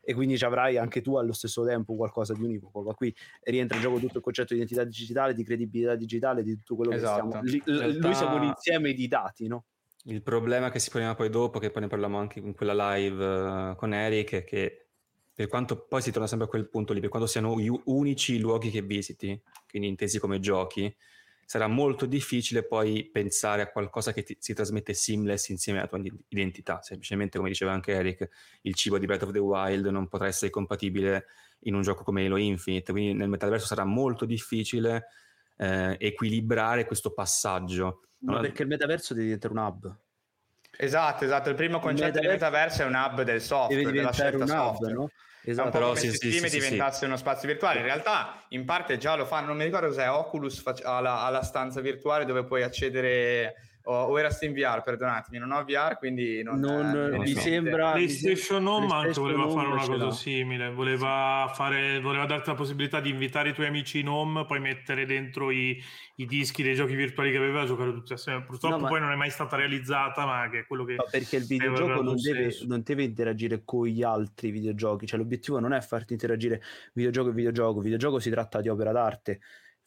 e quindi ci avrai anche tu allo stesso tempo qualcosa di univoco. Ma qui rientra in gioco tutto il concetto di identità digitale, di credibilità digitale, di tutto quello esatto. che stiamo. L- realtà... Noi siamo un insieme di dati, no? Il problema che si poneva poi dopo, che poi ne parliamo anche in quella live uh, con Eric, è che per quanto poi si torna sempre a quel punto lì, per quanto siano gli unici luoghi che visiti, quindi intesi come giochi, sarà molto difficile poi pensare a qualcosa che ti, si trasmette seamless insieme alla tua identità. Semplicemente, come diceva anche Eric, il cibo di Breath of the Wild non potrà essere compatibile in un gioco come Halo Infinite, quindi nel metaverso sarà molto difficile eh, equilibrare questo passaggio. Ma no, perché il metaverso deve diventare un hub. Esatto, esatto. Il primo concetto il metaverso, di metaverso è un hub del software, della scelta hub, software. No? Esatto, però sì, se Steam sì, diventasse sì, uno spazio virtuale. In realtà, in parte già lo fanno. Non mi ricordo cos'è. Oculus ha la, la stanza virtuale dove puoi accedere o, o era Steam VR, perdonatemi, non ho VR, quindi non, non, eh, mi sembra PlayStation Home anche voleva fare una cosa simile, voleva, fare, voleva darti la possibilità di invitare i tuoi amici in home, poi mettere dentro i, i dischi dei giochi virtuali che aveva, giocare tutti assieme. Purtroppo no, ma... poi non è mai stata realizzata, ma che è quello che no, perché il videogioco non deve, non deve, interagire con gli altri videogiochi, cioè l'obiettivo non è farti interagire videogioco e videogioco, videogioco si tratta di opera d'arte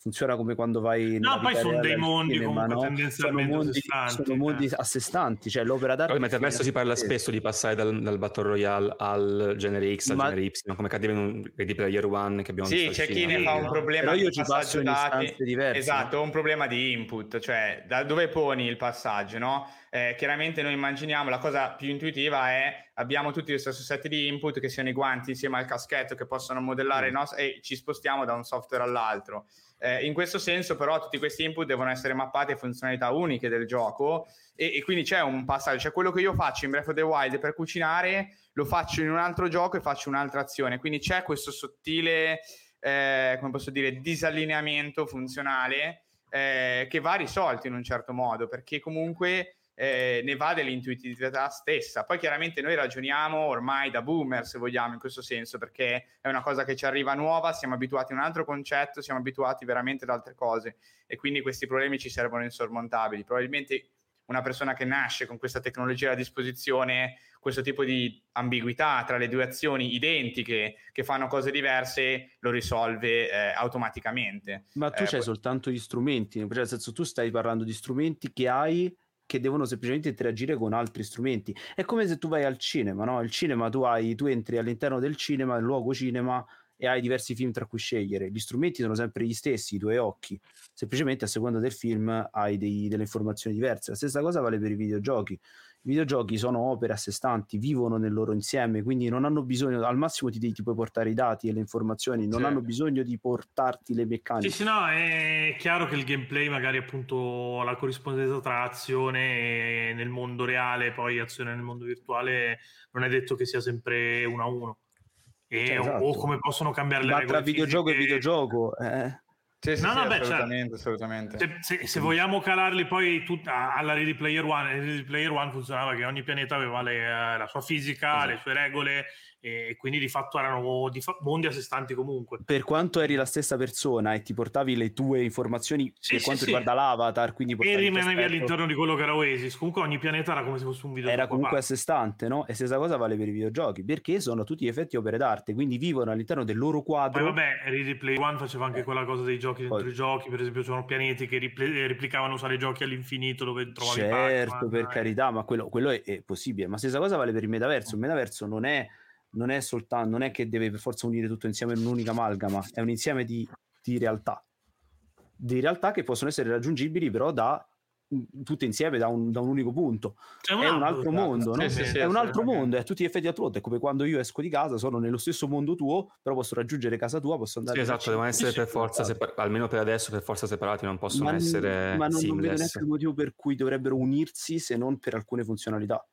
funziona come quando vai no poi sono dei mondi cinema, comunque no? tendenzialmente sono mondi, sono mondi eh. a sé stanti cioè l'opera d'arte poi adesso si parla spesso di passare dal, dal Battle Royale al genere X al Ma... genere Y come accadeva in un Ready Player One che abbiamo sì c'è chi ne fa un problema però io ci passo in dati diverse esatto un problema di input cioè da dove poni il passaggio no? Eh, chiaramente noi immaginiamo la cosa più intuitiva è abbiamo tutti lo stesso set di input che siano i guanti insieme al caschetto che possono modellare mm. nos- e ci spostiamo da un software all'altro eh, in questo senso, però, tutti questi input devono essere mappati a funzionalità uniche del gioco e, e, quindi c'è un passaggio. Cioè, quello che io faccio in Breath of the Wild per cucinare lo faccio in un altro gioco e faccio un'altra azione. Quindi c'è questo sottile, eh, come posso dire, disallineamento funzionale eh, che va risolto in un certo modo perché comunque eh, ne va dell'intuitività stessa. Poi chiaramente noi ragioniamo ormai da boomer, se vogliamo, in questo senso, perché è una cosa che ci arriva nuova, siamo abituati a un altro concetto, siamo abituati veramente ad altre cose e quindi questi problemi ci servono insormontabili. Probabilmente una persona che nasce con questa tecnologia a disposizione, questo tipo di ambiguità tra le due azioni identiche che fanno cose diverse, lo risolve eh, automaticamente. Ma tu eh, c'hai poi... soltanto gli strumenti, cioè nel senso tu stai parlando di strumenti che hai che devono semplicemente interagire con altri strumenti. È come se tu vai al cinema, no? Il cinema tu hai, tu entri all'interno del cinema, del luogo cinema e hai diversi film tra cui scegliere. Gli strumenti sono sempre gli stessi, i tuoi occhi. Semplicemente a seconda del film hai dei, delle informazioni diverse. La stessa cosa vale per i videogiochi. I videogiochi sono opere a sé stanti, vivono nel loro insieme, quindi non hanno bisogno, al massimo ti, ti puoi portare i dati e le informazioni, non sì. hanno bisogno di portarti le meccaniche. Sì, sì, no, è chiaro che il gameplay magari appunto la corrispondenza tra azione nel mondo reale e poi azione nel mondo virtuale non è detto che sia sempre uno a uno. E, cioè, esatto. o, come possono cambiare le Ma regole tra videogioco e videogioco, eh Sì, sì, no, sì, no, beh, assolutamente, certo. assolutamente. Se, se, se, vogliamo calarli poi tut- alla Ready Player One, Ready Player One funzionava che ogni pianeta aveva le, uh, la sua fisica, esatto. le sue regole, e quindi di fatto erano di fa- mondi a sé stanti comunque. Per quanto eri la stessa persona e ti portavi le tue informazioni sì, per sì, quanto sì. riguarda l'avatar, quindi e rimanevi all'interno di quello che era Oasis. Comunque ogni pianeta era come se fosse un video. Era comunque a sé stante, no? E stessa cosa vale per i videogiochi, perché sono tutti effetti opere d'arte, quindi vivono all'interno del loro quadro. Poi vabbè, Ready Play One faceva anche eh. quella cosa dei giochi dentro Poi. i giochi, per esempio c'erano pianeti che ripl- replicavano usare i giochi all'infinito dove trovavi Certo, Pac-Man, per eh. carità, ma quello, quello è, è possibile. Ma stessa cosa vale per il metaverso. Il metaverso non è non è soltanto, non è che deve per forza unire tutto insieme in un'unica amalgama, è un insieme di, di realtà, di realtà che possono essere raggiungibili però da tutte insieme da un, da un unico punto. Un è un altro mondo, no? sì, sì, è un altro mondo, è a tutti gli effetti altro. È come quando io esco di casa, sono nello stesso mondo tuo, però posso raggiungere casa tua, posso andare. Sì, esatto, devono essere per forza separati, almeno per adesso, per forza separati, non possono ma essere. Ma non, non vedo neanche il motivo per cui dovrebbero unirsi se non per alcune funzionalità.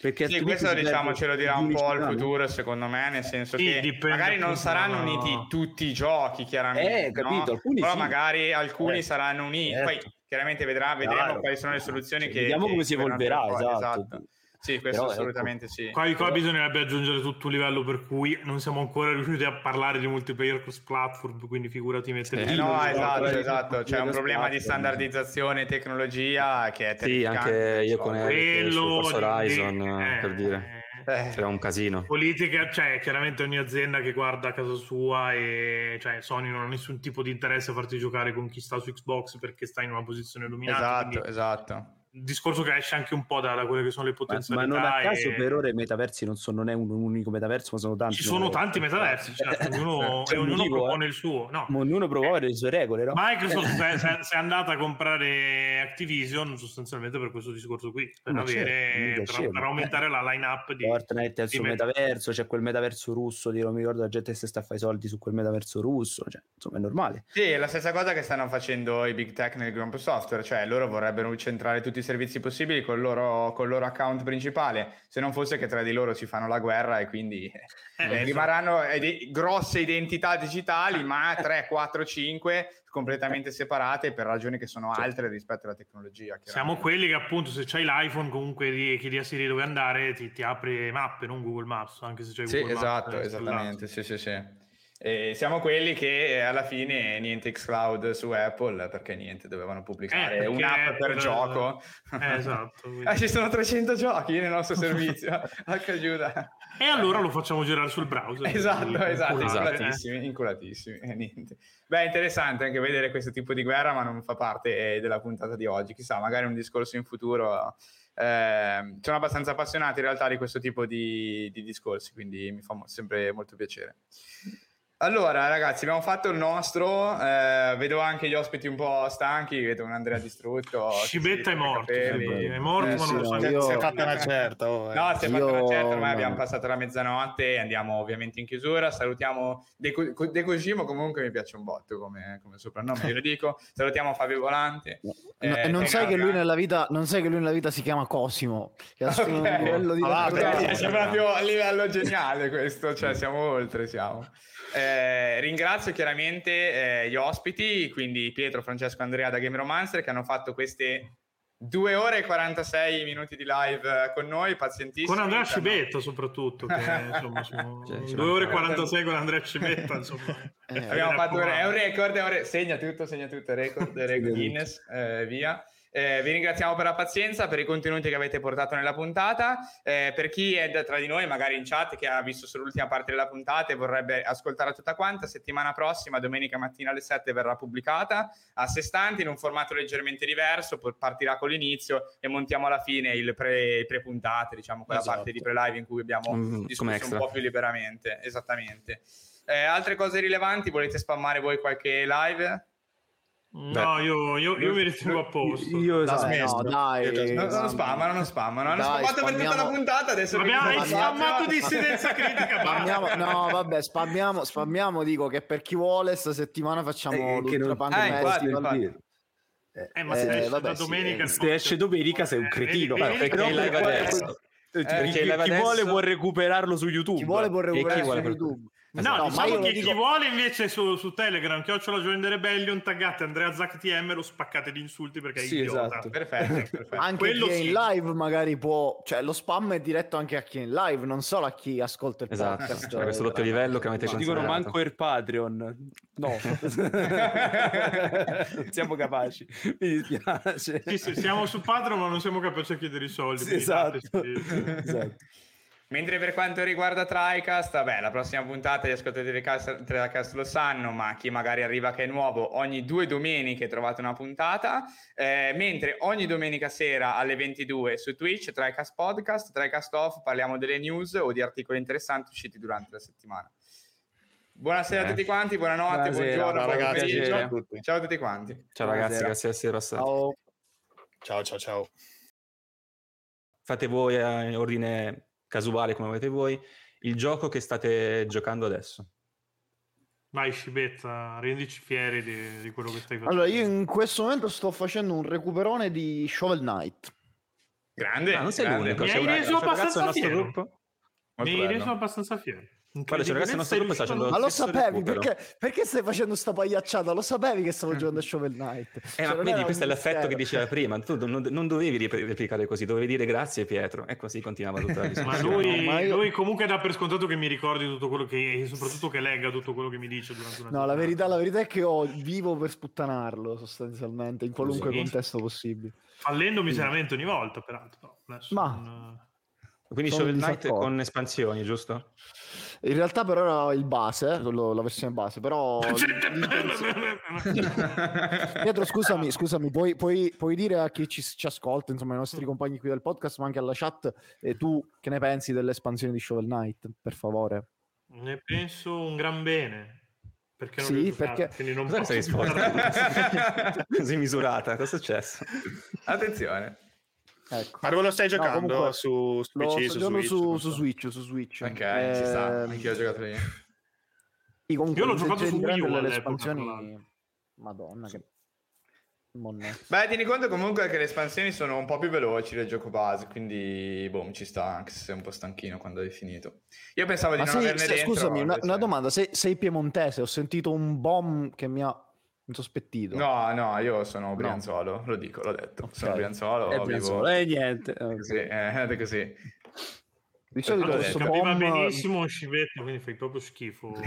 Perché sì, questo diciamo ce lo dirà un po' il futuro, secondo me, nel senso sì, che magari non saranno no. uniti tutti i giochi, chiaramente, eh, capito, no? però sì. magari alcuni eh, saranno uniti. Certo. Poi chiaramente vedrà, vedremo Chiaro. quali sono le soluzioni cioè, che... Vediamo che come si evolverà, esatto. esatto. Sì, questo Però, ecco, assolutamente ecco. sì. Qua, qua bisognerebbe aggiungere tutto un livello per cui non siamo ancora riusciti a parlare di multiplayer cross platform, quindi figurati mettere... Sì, no, esatto, esatto, c'è un problema di standardizzazione e tecnologia che è Sì, anche io con Eric su Horizon, eh, per dire. Eh, c'era un casino. Politica, cioè, chiaramente ogni azienda che guarda a casa sua e cioè, Sony non ha nessun tipo di interesse a farti giocare con chi sta su Xbox perché sta in una posizione dominante. Esatto, quindi... esatto discorso che esce anche un po' da, da quelle che sono le potenzialità. Ma, ma non a caso e... per ora i metaversi non, sono, non è un, un, unico metaverso, ma sono tanti. Ci sono tanti metaversi, certo, ognuno, cioè, ognuno motivo, propone eh? il suo. No. Ognuno propone le sue regole, no? Microsoft eh. se, se, è andata a comprare Activision sostanzialmente per questo discorso qui, per, avere, per, per aumentare la line-up di... Fortnite è il suo metaverso, c'è quel metaverso russo, di, non mi ricordo la gente se sta a fare i soldi su quel metaverso russo, cioè, insomma è normale. Sì, è la stessa cosa che stanno facendo i big tech nel gruppo software, cioè loro vorrebbero centrare tutti i servizi possibili col loro, col loro account principale, se non fosse che tra di loro si fanno la guerra e quindi eh, eh, rimarranno eh, grosse identità digitali, ma 3, 4, 5 completamente separate per ragioni che sono altre rispetto alla tecnologia. Siamo quelli che appunto se c'hai l'iPhone comunque chiedi a Siri dove andare ti, ti apre mappe, non Google Maps, anche se c'hai sì, Google esatto, Maps. Esatto, esattamente, sì, sì, sì. E siamo quelli che alla fine niente xCloud su Apple perché niente, dovevano pubblicare eh, un'app per eh, gioco. Eh, esatto. ah, ci sono 300 giochi nel nostro servizio. H Giuda. E allora lo facciamo girare sul browser. Esatto, esatto, inculatissimi, inculatissimi. Eh. Beh, interessante anche vedere questo tipo di guerra, ma non fa parte eh, della puntata di oggi. Chissà, magari un discorso in futuro. Eh, sono abbastanza appassionato in realtà di questo tipo di, di discorsi, quindi mi fa sempre molto piacere. Allora, ragazzi, abbiamo fatto il nostro. Eh, vedo anche gli ospiti un po' stanchi. Vedo un Andrea distrutto. Scibetta è morto. È morto, eh, ma non lo so. Io... Si è fatta una certa. Oh, eh. No, si è fatta io... una certa. Ormai abbiamo passato la mezzanotte. Andiamo ovviamente in chiusura. Salutiamo De, De Cosimo. Comunque mi piace un botto come, come soprannome. Io lo dico. Salutiamo Fabio Volante. No, eh, non, sai che lui nella vita, non sai che lui nella vita si chiama Cosimo. Che ha okay. un livello di. Ah, è proprio a livello geniale questo. Cioè, siamo oltre. Siamo. Eh, ringrazio chiaramente eh, gli ospiti, quindi Pietro, Francesco e Andrea da Game Romancer, che hanno fatto queste 2 ore e 46 minuti di live con noi, pazientissimi. Con Andrea Cibetta soprattutto, che insomma sono cioè, 2 ore e 46 con Andrea Cibetta, insomma. Eh, abbiamo fatto è un record, è un re- segna tutto, segna tutto, record, record Guinness, eh, via. Eh, vi ringraziamo per la pazienza, per i contenuti che avete portato nella puntata. Eh, per chi è da, tra di noi, magari in chat, che ha visto solo l'ultima parte della puntata e vorrebbe ascoltare tutta quanta, settimana prossima, domenica mattina alle 7, verrà pubblicata a sé stante in un formato leggermente diverso. Partirà con l'inizio e montiamo alla fine il pre, puntate diciamo quella esatto. parte di pre-live in cui abbiamo mm, discusso un po' più liberamente. Esattamente. Eh, altre cose rilevanti, volete spammare voi qualche live? No, io, io, io mi ritengo a posto. Io dai, no, dai, non, non spammano, non spammano. Hanno dai, spammato per tutta la puntata. Adesso abbiamo spammato dissidenza critica. Spammiamo, no, vabbè, spammiamo, spammiamo. Dico che per chi vuole, sta settimana facciamo eh, l'Ultra Punk eh, Festival. Eh, ma se eh, esce vabbè, domenica, sì. se esce domenica sei un cretino. Eh, perché eh, live adesso. Eh, chi, chi vuole può recuperarlo su YouTube. Chi vuole può recuperarlo su YouTube. No, no diciamo che dico... chi vuole invece su, su Telegram, chiocciola Join the Rebellion, taggate Andrea Zac TM lo spaccate di insulti perché è sì, idiota. Esatto. Perfetto, perfetto. anche Quello chi è in live magari può, cioè lo spam è diretto anche a chi è in live, non solo a chi ascolta il esatto. podcast. Cioè, questo doppio livello che avete Ci dicono manco il Patreon. No. non siamo capaci. Mi dispiace. Sì, sì, siamo su Patreon ma non siamo capaci a chiedere i soldi. Sì, esatto. esatto. Mentre per quanto riguarda TriCast, vabbè, la prossima puntata gli ascoltatori di TriCast lo sanno, ma chi magari arriva che è nuovo, ogni due domeniche trovate una puntata, eh, mentre ogni domenica sera alle 22 su Twitch, TriCast Podcast, TriCast Off, parliamo delle news o di articoli interessanti usciti durante la settimana. Buonasera eh. a tutti quanti, buonanotte, Buonasera, buongiorno, ragazzi, ciao a tutti. Ciao a tutti quanti. Ciao ragazzi, grazie di essere passati. Ciao. ciao, ciao, ciao. Fate voi in ordine casuale come avete voi, il gioco che state giocando adesso. Vai Scibetta, rendici fieri di, di, quello che stai facendo. Allora, io in questo momento sto facendo un recuperone di Shovel Knight. Grande, ah, non sei grande. l'unico. Mi hai reso abbastanza fiero. Mi hai reso abbastanza fiero. Guarda, c'è ragazzi, il nostro gruppo sta facendo Ma lo sapevi perché, perché, stai facendo sta pagliacciata? Lo sapevi che stavo giocando a Shovel Knight. Eh, cioè, ma quindi questo è l'effetto che diceva prima. Tu non, non, dovevi replicare così, dovevi dire grazie Pietro. E così continuava tutta la discussione. ma lui, no, ma io... lui, comunque dà per scontato che mi ricordi tutto quello che... e soprattutto che legga tutto quello che mi dice durante una No, la verità, la verità, è che ho, vivo per sputtanarlo sostanzialmente, in qualunque sì. contesto possibile. Fallendo miseramente ogni volta, peraltro. Adesso ma... Non... Quindi Shovel Knight con espansioni, giusto? In realtà però era il base, la versione base, però... Pietro, scusami, scusami puoi, puoi, puoi, dire a chi ci, ci, ascolta, insomma ai nostri compagni qui del podcast, ma anche alla chat, eh, tu che ne pensi dell'espansione di Shovel Knight, per favore? Ne penso un gran bene. Perché non sì, perché... quindi non posso risposta così misurata, cosa è successo? Attenzione. Ecco. Ma dove lo stai giocando? No, comunque, su, su PC, su Switch? Su, su, Switch, su Switch. Ok, eh, ci sta. Ehm, Anch'io ho giocato lì. Io l'ho giocato su Wii U delle espansioni. Madonna, che... Monnezza. Beh, tieni conto comunque che le espansioni sono un po' più veloci del gioco base, quindi boh, ci sta anche se sei un po' stanchino quando hai finito. Io pensavo di Ma non sei, averne se, dentro. Scusami, una, una, domanda, sei, sei piemontese, ho sentito un bomb che mi ha insospettito. No, no, io sono Brianzolo, no. lo dico, l'ho detto. Okay. Sono Brianzolo, è vivo... E eh, niente. Okay. Così, eh, così. Di solito allora, capiva bomb... benissimo Scivetto, quindi fai proprio schifo.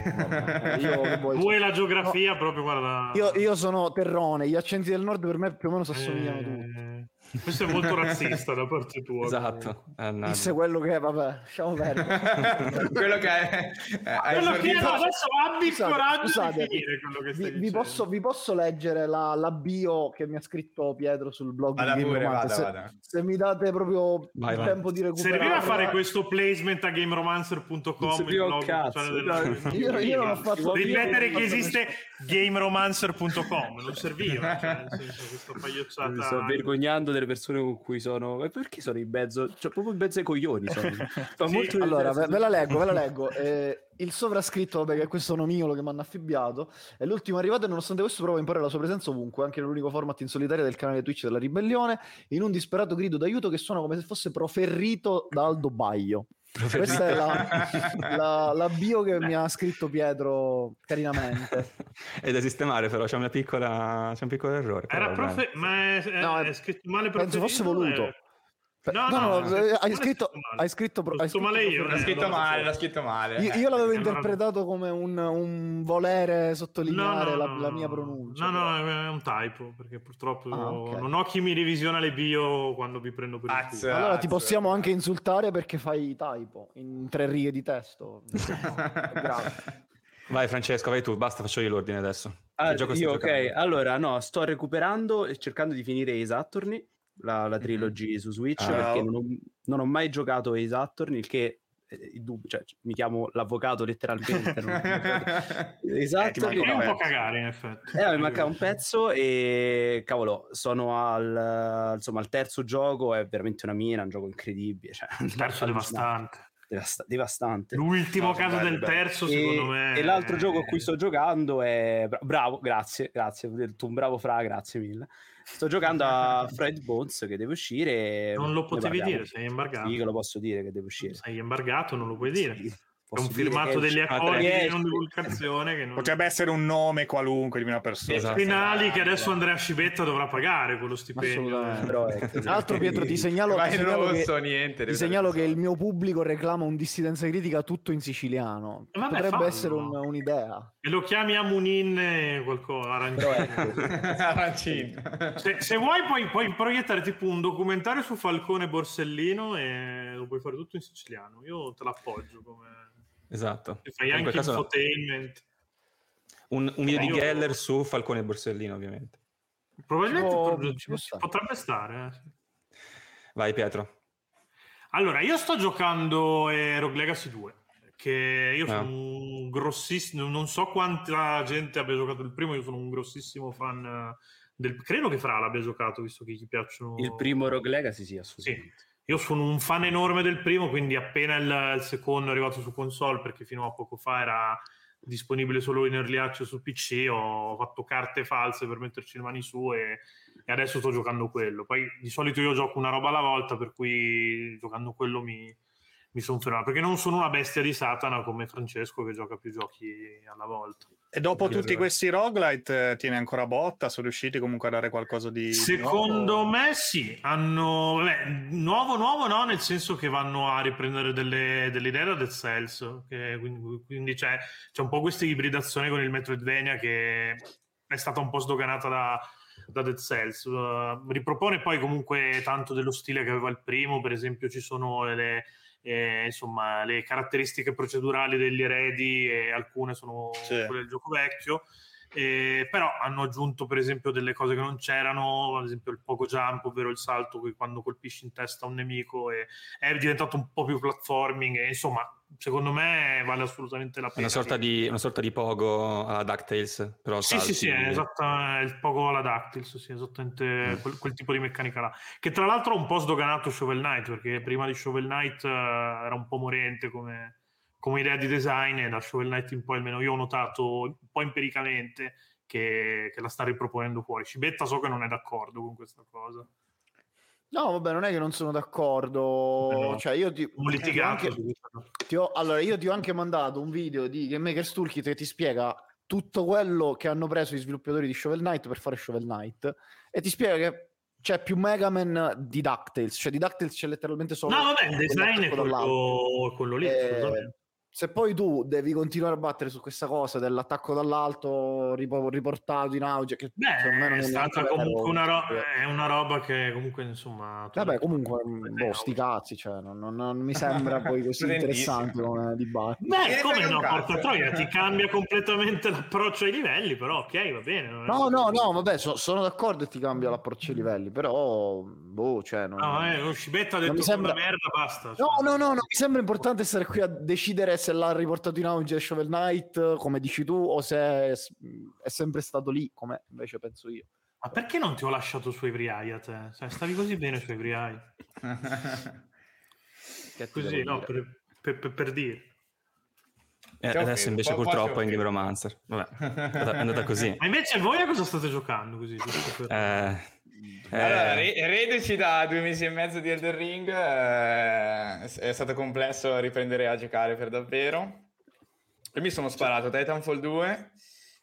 io, Vuoi la geografia no. proprio, guarda... Io, io, sono terrone, gli accenti del nord per me più o meno si assomigliano eh... tutti. Questo è molto razzista da parte tua. Esatto. Eh, Disse quello che è, vabbè, lasciamo perdere. quello che è... Eh, quello che no, adesso abbi il coraggio scusate, di finire quello che stai vi, vi, posso, vi posso, leggere la, la, bio che mi ha scritto Pietro sul blog vada di pure, vada, se, vada. se, mi date proprio vai, il tempo di recuperare... Serviva fare questo placement a gameromancer.com il blog cazzo, della... io, io non ho fatto... Ripetere che esiste gameromancer.com non serviva, cioè, nel senso, questa pagliacciata... Mi sto vergognando delle persone con cui sono. Ma perché sono in mezzo? Cioè, proprio in mezzo ai coglioni. Sono. sì. Allora, ve, ve, la leggo, ve la leggo. Eh, il sovrascritto, vabbè, che è questo nomiolo che mi hanno affibbiato, è l'ultimo arrivato e nonostante questo prova a imporre la sua presenza ovunque, anche nell'unico format in solitaria del canale Twitch della ribellione, in un disperato grido d'aiuto che suona come se fosse proferrito da Aldo Baio. Questa è la, la, la, bio che mi ha scritto Pietro carinamente. è da sistemare, però c'è, una piccola, c'è un piccolo errore. Era profe- ma è, è, no, è, scritto male Penso fosse voluto. È... No, no, no, no eh, hai, scritto, hai scritto, hai scritto male io. L'ho scritto male, l'ho scritto male. Io, io l'avevo interpretato come un, un volere sottolineare la, la, mia pronuncia. No, no, è un typo, perché purtroppo ah, okay. non ho chi mi revisiona le bio quando vi prendo per il culo. Allora ti possiamo anche insultare perché fai typo in tre righe di testo. Grazie. Vai Francesco, vai tu, basta, faccio io l'ordine adesso. Ah, io, ok, allora no, sto recuperando e cercando di finire i Attorney la, la trilogy mm-hmm. su Switch ah, perché non ho, non ho, mai giocato Ace Attorney, il che eh, cioè, mi chiamo l'avvocato letteralmente. esatto. Eh, un po' cagare in effetti. Eh, mi manca un pezzo e cavolo, sono al, insomma, al terzo gioco, è veramente una mina, un gioco incredibile. Cioè, il terzo devastante. Devasta- devastante. L'ultimo no, caso bello, del terzo, bello. secondo me. E l'altro gioco a cui sto giocando è. Bravo, grazie, grazie. Tu un bravo fra, grazie mille. Sto giocando a Fred Bones che deve uscire. Non lo potevi dire, sei embargato. Sì, che lo posso dire che deve uscire. Sei embargato, non lo puoi dire. Sì. Posso un firmato degli accordi di non divulgazione. Che non... Potrebbe essere un nome qualunque di una persona. Esatto. Finali che adesso Andrea Scibetta dovrà pagare quello stipendio. Tra l'altro, Pietro, ti segnalo, ti segnalo, che, niente, ti segnalo che, il mio pubblico reclama un dissidenza critica tutto in siciliano. Vabbè, Potrebbe fallo. essere un, un'idea. E lo chiami Amunin qualcosa, arancino. Ecco. arancino. Se, se, vuoi puoi, puoi, proiettare tipo un documentario su Falcone Borsellino e lo puoi fare tutto in siciliano. Io te l'appoggio come... Esatto. E fai anche caso... infotainment. Un, un video di Geller su Falcone e Borsellino, ovviamente. Probabilmente oh, pot- potrebbe stare. Eh. Vai Pietro. Allora, io sto giocando eh, Rogue Legacy 2, che io sono ah. un grossissimo, non so quanta gente abbia giocato il primo, io sono un grossissimo fan eh, del... Credo che Fra l'abbia giocato, visto che gli piacciono... Il primo Rogue Legacy, sì, assolutamente. Sì. Io sono un fan enorme del primo, quindi appena il, il, secondo è arrivato su console, perché fino a poco fa era disponibile solo in early access su PC, ho fatto carte false per metterci le mani su e, e, adesso sto giocando quello. Poi di solito io gioco una roba alla volta, per cui giocando quello mi, mi sono fermato perché non sono una bestia di Satana come Francesco che gioca più giochi alla volta. E dopo tutti questi roguelite eh, tiene ancora botta? Sono riusciti comunque a dare qualcosa di. Secondo nuovo? me sì. Hanno. Beh, nuovo, nuovo no, nel senso che vanno a riprendere delle, delle idee da Dead Cells. Che, quindi, quindi c'è, c'è, un po' questa ibridazione con il Metroidvania che è stata un po' sdoganata da, da Dead Cells. Uh, ripropone poi comunque tanto dello stile che aveva il primo, per esempio ci sono le eh, insomma, le caratteristiche procedurali degli eredi e alcune sono sì. quelle del gioco vecchio. Eh, però hanno aggiunto per esempio delle cose che non c'erano, ad esempio il poco jump, ovvero il salto quando colpisci in testa un nemico, e è diventato un po' più platforming e insomma secondo me vale assolutamente la pena. Una sorta, di, una sorta di pogo alla DuckTales, però Sì, sì, sì, è, esatto, il pogo alla DuckTales, sì, esattamente mm. quel, quel, tipo di meccanica là. Che tra l'altro ha un po' sdoganato Shovel Knight, perché prima di Shovel Knight uh, era un po' morente come, come, idea di design e da Shovel Knight in poi almeno io ho notato un po' empiricamente che, che la sta riproponendo fuori. Cibetta so che non è d'accordo con questa cosa. No, vabbè, non è che non sono d'accordo. No. Cioè, io ti, ho anche, ti ho, allora, io ti ho anche mandato un video di Game Maker's Toolkit che ti spiega tutto quello che hanno preso gli sviluppatori di Shovel Knight per fare Shovel Knight e ti spiega che c'è più Mega Man di DuckTales, cioè di DuckTales c'è letteralmente solo... No, vabbè, il design è quello, quello lì, eh, se poi tu devi continuare a battere su questa cosa dell'attacco dall'alto riportato in auge, che Beh, è stata comunque una, ro- è una, roba che comunque insomma. Vabbè, comunque, boh, sti cazzi, cioè, non, non, non mi sembra poi così interessante come dibattito. Beh, come no, porca troia, ti cambia completamente l'approccio ai livelli, però ok, va bene. No, no, no, vabbè, so, sono d'accordo e ti cambia l'approccio ai livelli, però, boh, cioè. Non, no, eh, Uscibetta ha detto mi sembra... merda, basta. Cioè. No, no, no, no, mi sembra importante stare qui a decidere se l'ha riportato in auge Shovel Knight, come dici tu, o se è, è sempre stato lì, come invece penso io. Ma perché non ti ho lasciato su Evriai a te? Cioè, stavi così bene su Evriai. così, no, per, per, per, per dire. Eh, adesso invece purtroppo è in Game Romancer. Vabbè, è andata così. Ma invece voi a cosa state giocando così? Per... Eh, eh... Allora, reduci da due mesi e mezzo di Elden Ring, eh, è stato complesso riprendere a giocare per davvero. E mi sono sparato Titanfall 2,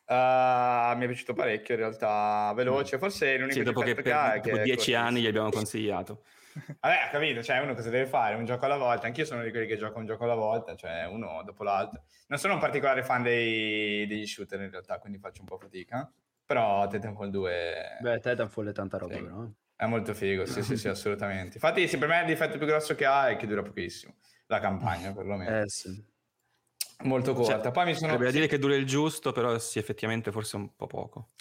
uh, eh, mi è piaciuto parecchio in realtà, veloce, forse l'unico sì, dopo che per, dopo dieci anni gli abbiamo consigliato. Vabbè, ho capito, cioè uno cosa deve fare? Un gioco alla volta. Anch'io sono di quelli che gioca un gioco alla volta, cioè uno dopo l'altro. Non sono un particolare fan dei, degli shooter in realtà, quindi faccio un po' fatica. Però Titanfall 2... Beh, Titanfall è tanta roba, sì. no? È molto figo, sì, sì, sì, assolutamente. Infatti, sì, per me il difetto più grosso che ha è che dura pochissimo. La campagna, perlomeno. Eh, sì. Molto corta. Cioè, Poi mi sono... Dire che dura il giusto, però sì, effettivamente forse un po' poco.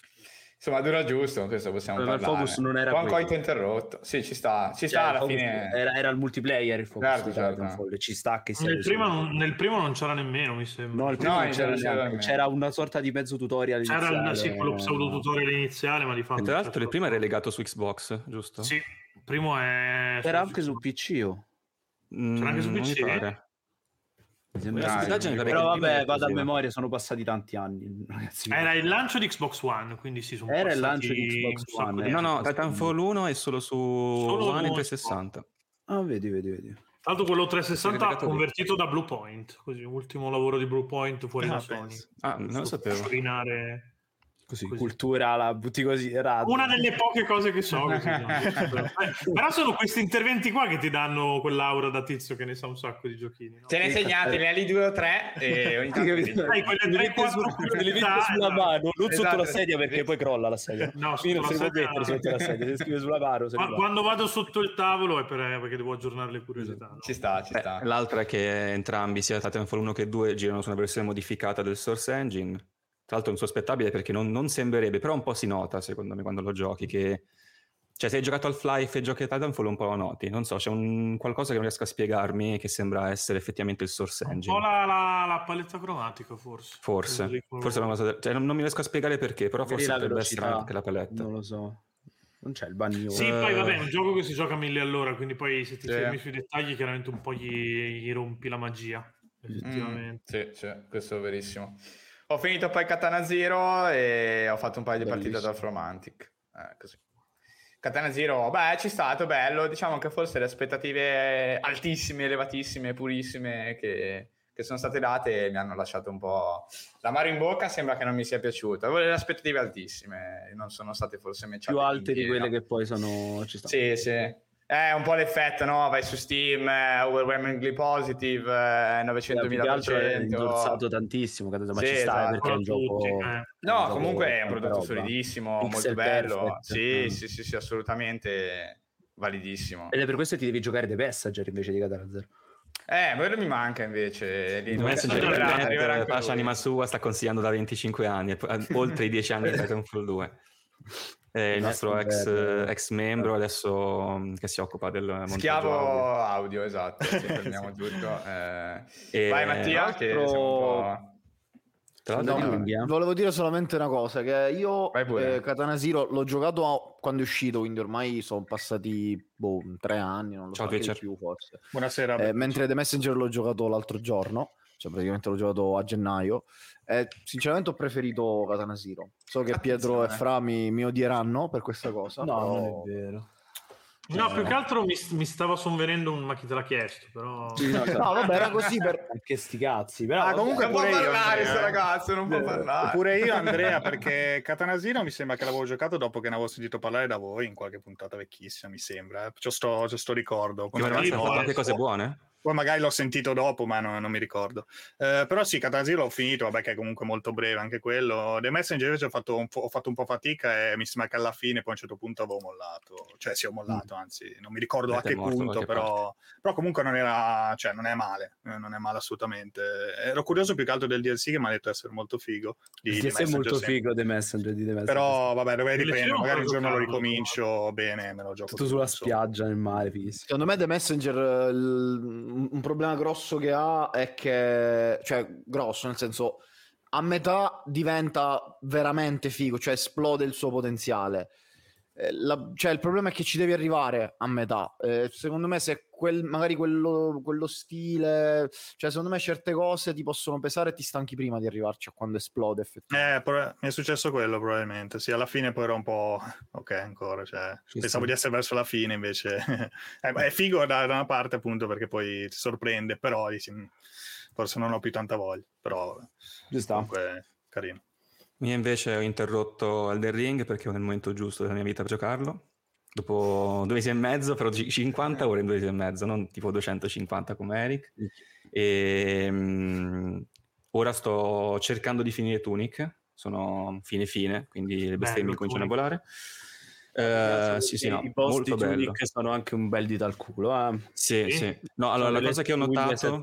Insomma, dura giusto, questo possiamo Però parlare. Il focus non era un coito interrotto. Sì, ci sta, ci sta cioè, alla fine. Era, era, il multiplayer il focus. Certo, certo. Ci sta che sia nel, primo non, nel primo non c'era nemmeno, mi sembra. No, il primo no, non c'era, c'era, c'era, una sorta di mezzo tutorial c'era iniziale. C'era sì, quello pseudo tutorial iniziale, ma di fatto... E tra l'altro il primo è relegato su Xbox, giusto? Sì, il primo è... Era anche su PC, oh. C'era anche su PC? Dai, però vabbè, vado a memoria, sono passati tanti anni. Ragazzi. Era il lancio di Xbox One, quindi si sono Era il lancio di Xbox One. No, no, Titanfall 1 è solo su solo One e 360. Ah, vedi, vedi, vedi. Tra l'altro quello 360 convertito da Bluepoint, così ultimo lavoro di Bluepoint fuori ah, da Sony. Ah, non lo sapevo. Screenare Così, Così, cultura, la butti così. Radio. Una delle poche cose che so. Che Però sono questi interventi qua che ti danno quell'aura da tizio che ne sa un sacco di giochini. No? Te ne segnate, ne hai due o tre e ogni tanto. Dai, quelle 3 4 le metti sulla mano, non esatto, sotto la sedia perché poi crolla la sedia. No, non si può mettere sotto la sedia, si scrive sulla mano. Ma quando vado sotto il tavolo è per, perché devo aggiornare le curiosità. No? Ci sta, ci sta. l'altra è che entrambi, sia Titanfall 1 che 2, girano su una versione modificata del Source Engine tra l'altro insospettabile perché non, non, sembrerebbe, però un po' si nota secondo me quando lo giochi che... Cioè se hai giocato al Life e giochi a Titanfall un po' lo noti, non so, c'è un qualcosa che non riesco a spiegarmi che sembra essere effettivamente il source engine. Un po' la, la, la paletta cromatica forse. Forse, forse è una cosa... Cioè, non, non, mi riesco a spiegare perché, però forse potrebbe essere anche la paletta. Non lo so. Non c'è il bagno. Sì, poi vabbè, è un gioco che si gioca a mille all'ora, quindi poi se ti sì. fermi sui dettagli chiaramente un po' gli, gli rompi la magia, effettivamente. Mm, sì, sì, questo è verissimo. Ho finito poi Katana Zero e ho fatto un paio di Bellissimo. partite da Romantic. Eh, così. Katana Zero, beh, ci è stato bello. Diciamo che forse le aspettative altissime, elevatissime, purissime che, che sono state date mi hanno lasciato un po' l'amaro in bocca. Sembra che non mi sia piaciuto. Avevo le aspettative altissime, non sono state forse matchate. Più alte di quelle che poi sono. Ci sì, sì. È un po' l'effetto, no? Vai su Steam, eh, overwhelmingly positive, eh, 900.000%. È indorsato tantissimo, credo, ma sì, ci sta esatto, perché è un gioco... Eh. No, un comunque è un prodotto solidissimo, Pixel molto bello. Perfect. Sì, mm. sì, sì, sì, assolutamente validissimo. Ed è per questo che ti devi giocare The Messenger invece di Katana Zero. Eh, quello mi manca invece. The Messenger arriverà, Pasha Anima Sua sta consigliando da 25 anni, oltre i 10 anni di Titanfall 2. Eh, il nostro ex, ex, membro adesso mm, che si occupa del montaggio schiavo audio, audio esatto sì, fermiamo tutto eh, vai Mattia che siamo No, volevo dire solamente una cosa: che io eh, Katana Zero l'ho giocato quando è uscito, quindi ormai sono passati boh, tre anni, non lo Ciao, so più forse. Buonasera. Eh, mentre The Messenger l'ho giocato l'altro giorno, cioè praticamente l'ho giocato a gennaio. Eh, sinceramente ho preferito Katana Zero. So che Pietro e Fra mi, mi, odieranno per questa cosa. No, però... non è vero. No, più che altro mi, mi stava sonvenendo un ma chi te l'ha chiesto, però... Sì, no, no, vabbè, era così per... Che sti cazzi, però... Ah, comunque non può parlare questo ragazzo, non può parlare. Pure io, Andrea, perché Catanasino mi sembra che l'avevo giocato dopo che ne avevo sentito parlare da voi in qualche puntata vecchissima, mi sembra. Eh. C'ho sto, c'ho sto ricordo. Sì, fatto anche cose buone? Poi magari l'ho sentito dopo, ma no, non mi ricordo. Eh, però sì, Catanzaro l'ho finito, vabbè che è comunque molto breve anche quello. The Messenger invece ho fatto un po', ho fatto un po fatica e mi sembra che alla fine poi a un certo punto avevo mollato. Cioè sì, ho mollato, mm. anzi, non mi ricordo a che punto, però, però, comunque non era, cioè non è male, eh, non è male assolutamente. Ero curioso più che altro del DLC che mi ha detto essere molto figo. Di, DLC è molto sempre. figo The Messenger di The Messenger. Però vabbè, dovrei riprendere, magari un giorno lo ricomincio bene, me lo gioco. Tutto sulla spiaggia, nel mare, fighissimo. Secondo me The Messenger, un problema grosso che ha è che, cioè, grosso nel senso, a metà diventa veramente figo, cioè esplode il suo potenziale. Eh, la, cioè, il problema è che ci devi arrivare a metà. Eh, secondo me, se quel, magari quello, quello, stile, cioè, secondo me, certe cose ti possono pesare e ti stanchi prima di arrivarci a quando esplode. Effettivamente. Eh, mi è successo quello, probabilmente. Sì, alla fine poi era un po' ok, ancora. Cioè, pensavo sì. di essere verso la fine, invece eh, è figo da, da, una parte, appunto, perché poi ti sorprende, però dici, mm, forse non ho più tanta voglia. Però, comunque, carino. Io invece ho interrotto Elden Ring perché ho nel momento giusto della mia vita per giocarlo. Dopo due mesi e mezzo, però 50 ore in due mesi e mezzo, non tipo 250 come Eric. E um, ora sto cercando di finire Tunic, sono fine fine, quindi le bestemmie cominciano a volare. Uh, sì, sì, no, I molto bello. sono anche un bel dito al culo. Eh. Sì, sì. No, allora, la cosa, che ho notato,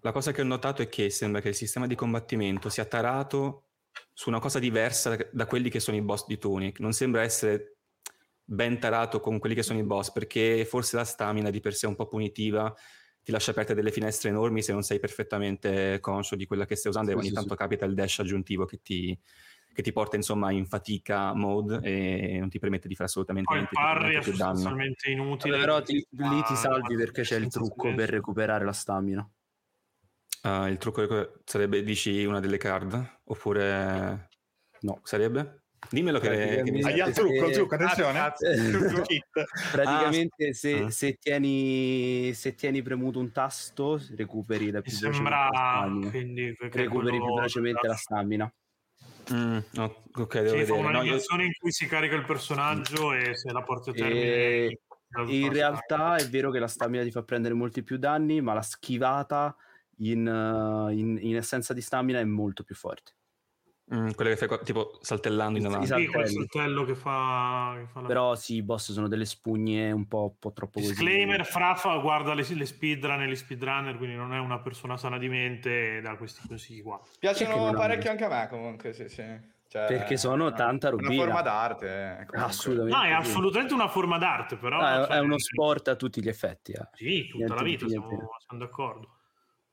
la cosa che ho notato è che sembra che il sistema di combattimento sia tarato su una cosa diversa da quelli che sono i boss di Tunic. Non sembra essere ben tarato con quelli che sono i boss, perché forse la stamina di per sé è un po' punitiva, ti lascia aperte delle finestre enormi se non sei perfettamente conscio di quella che stai usando sì, e ogni sì, tanto sì. capita il dash aggiuntivo che ti, che ti porta insomma in fatica mode e non ti permette di fare assolutamente Poi niente, niente più danno. inutile. Però ti, lì ti salvi perché c'è il trucco per recuperare la stamina. Uh, il trucco sarebbe, dici, una delle card? Oppure... No, sarebbe? Dimmelo che, che mi Hai al trucco, trucco, attenzione. Ah, Praticamente ah, se, ah. se, tieni, se tieni premuto un tasto recuperi da più sembra quindi recuperi più velocemente la stamina. Mm, no, ok, devo vedere. una no, io... in cui si carica il personaggio e se la porti a termine... E... In realtà è vero che la stamina ti fa prendere molti più danni, ma la schivata in, in, in essenza di stamina è molto più forte. Mm, quelle che fai tipo saltellando in avanti. Sì, quel saltello che fa, che fa la... Però sì, i boss sono delle spugne un po', un po troppo Disclaimer, così. Frafa guarda le, le speedrun e gli speedrunner, quindi non è una persona sana di mente e dà questi consigli qua. Piacciono parecchio anche a me comunque, sì, sì. Cioè, perché sono una, tanta robina. Una forma d'arte. Eh, assolutamente. No, è assolutamente una forma d'arte, però... Ah, cioè, è uno sport a tutti gli effetti. Eh. Sì, tutta niente, la vita, siamo, siamo d'accordo.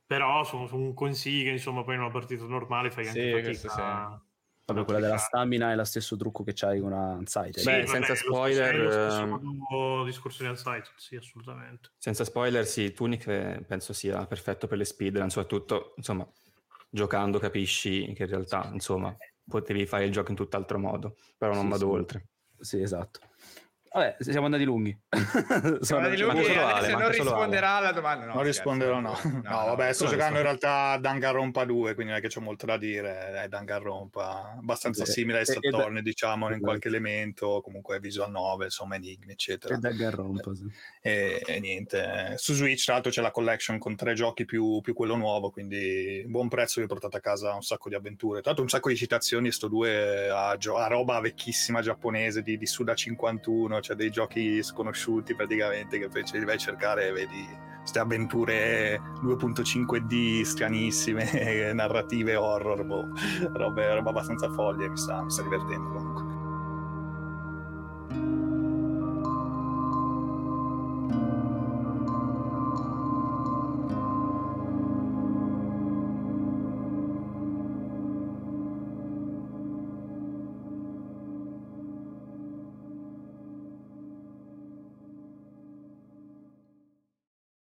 Però sono, sono un consiglio che insomma poi in una partita normale fai anche sì, fatica Proprio quella della stamina è lo stesso trucco che c'hai con Unsighted. Sì, Beh, senza spoiler... Lo stesso ehm, discorso di Unsighted, sì, assolutamente. Senza spoiler, sì, Tunic eh, penso sia perfetto per le speedrun, soprattutto, insomma, giocando capisci che in realtà, insomma, potevi fare il gioco in tutt'altro modo, però non sì, vado sì. oltre. Sì, esatto. Vabbè, siamo andati lunghi. siamo andati lunghi e vale, non risponderà alla domanda. No, non risponderò, no. No, no, vabbè, sto giocando in realtà Danganronpa 2, quindi non è che c'ho molto da dire. È Danganronpa, abbastanza sì. simile ai Saturn, diciamo, in esatto. qualche elemento, comunque visual 9, insomma, enigmi, eccetera. È Danganronpa, sì. E, e, niente, su Switch, tra l'altro c'è la collection con tre giochi più, più quello nuovo, quindi buon prezzo, vi ho portato a casa un sacco di avventure. Tra l'altro un sacco di citazioni, sto due a, a roba vecchissima giapponese di, di Suda 51, cioè dei giochi sconosciuti praticamente che poi li vai a cercare e vedi queste avventure 2.5D stranissime, narrative horror, boh, roba, roba abbastanza foglie, mi sta, mi sta divertendo comunque.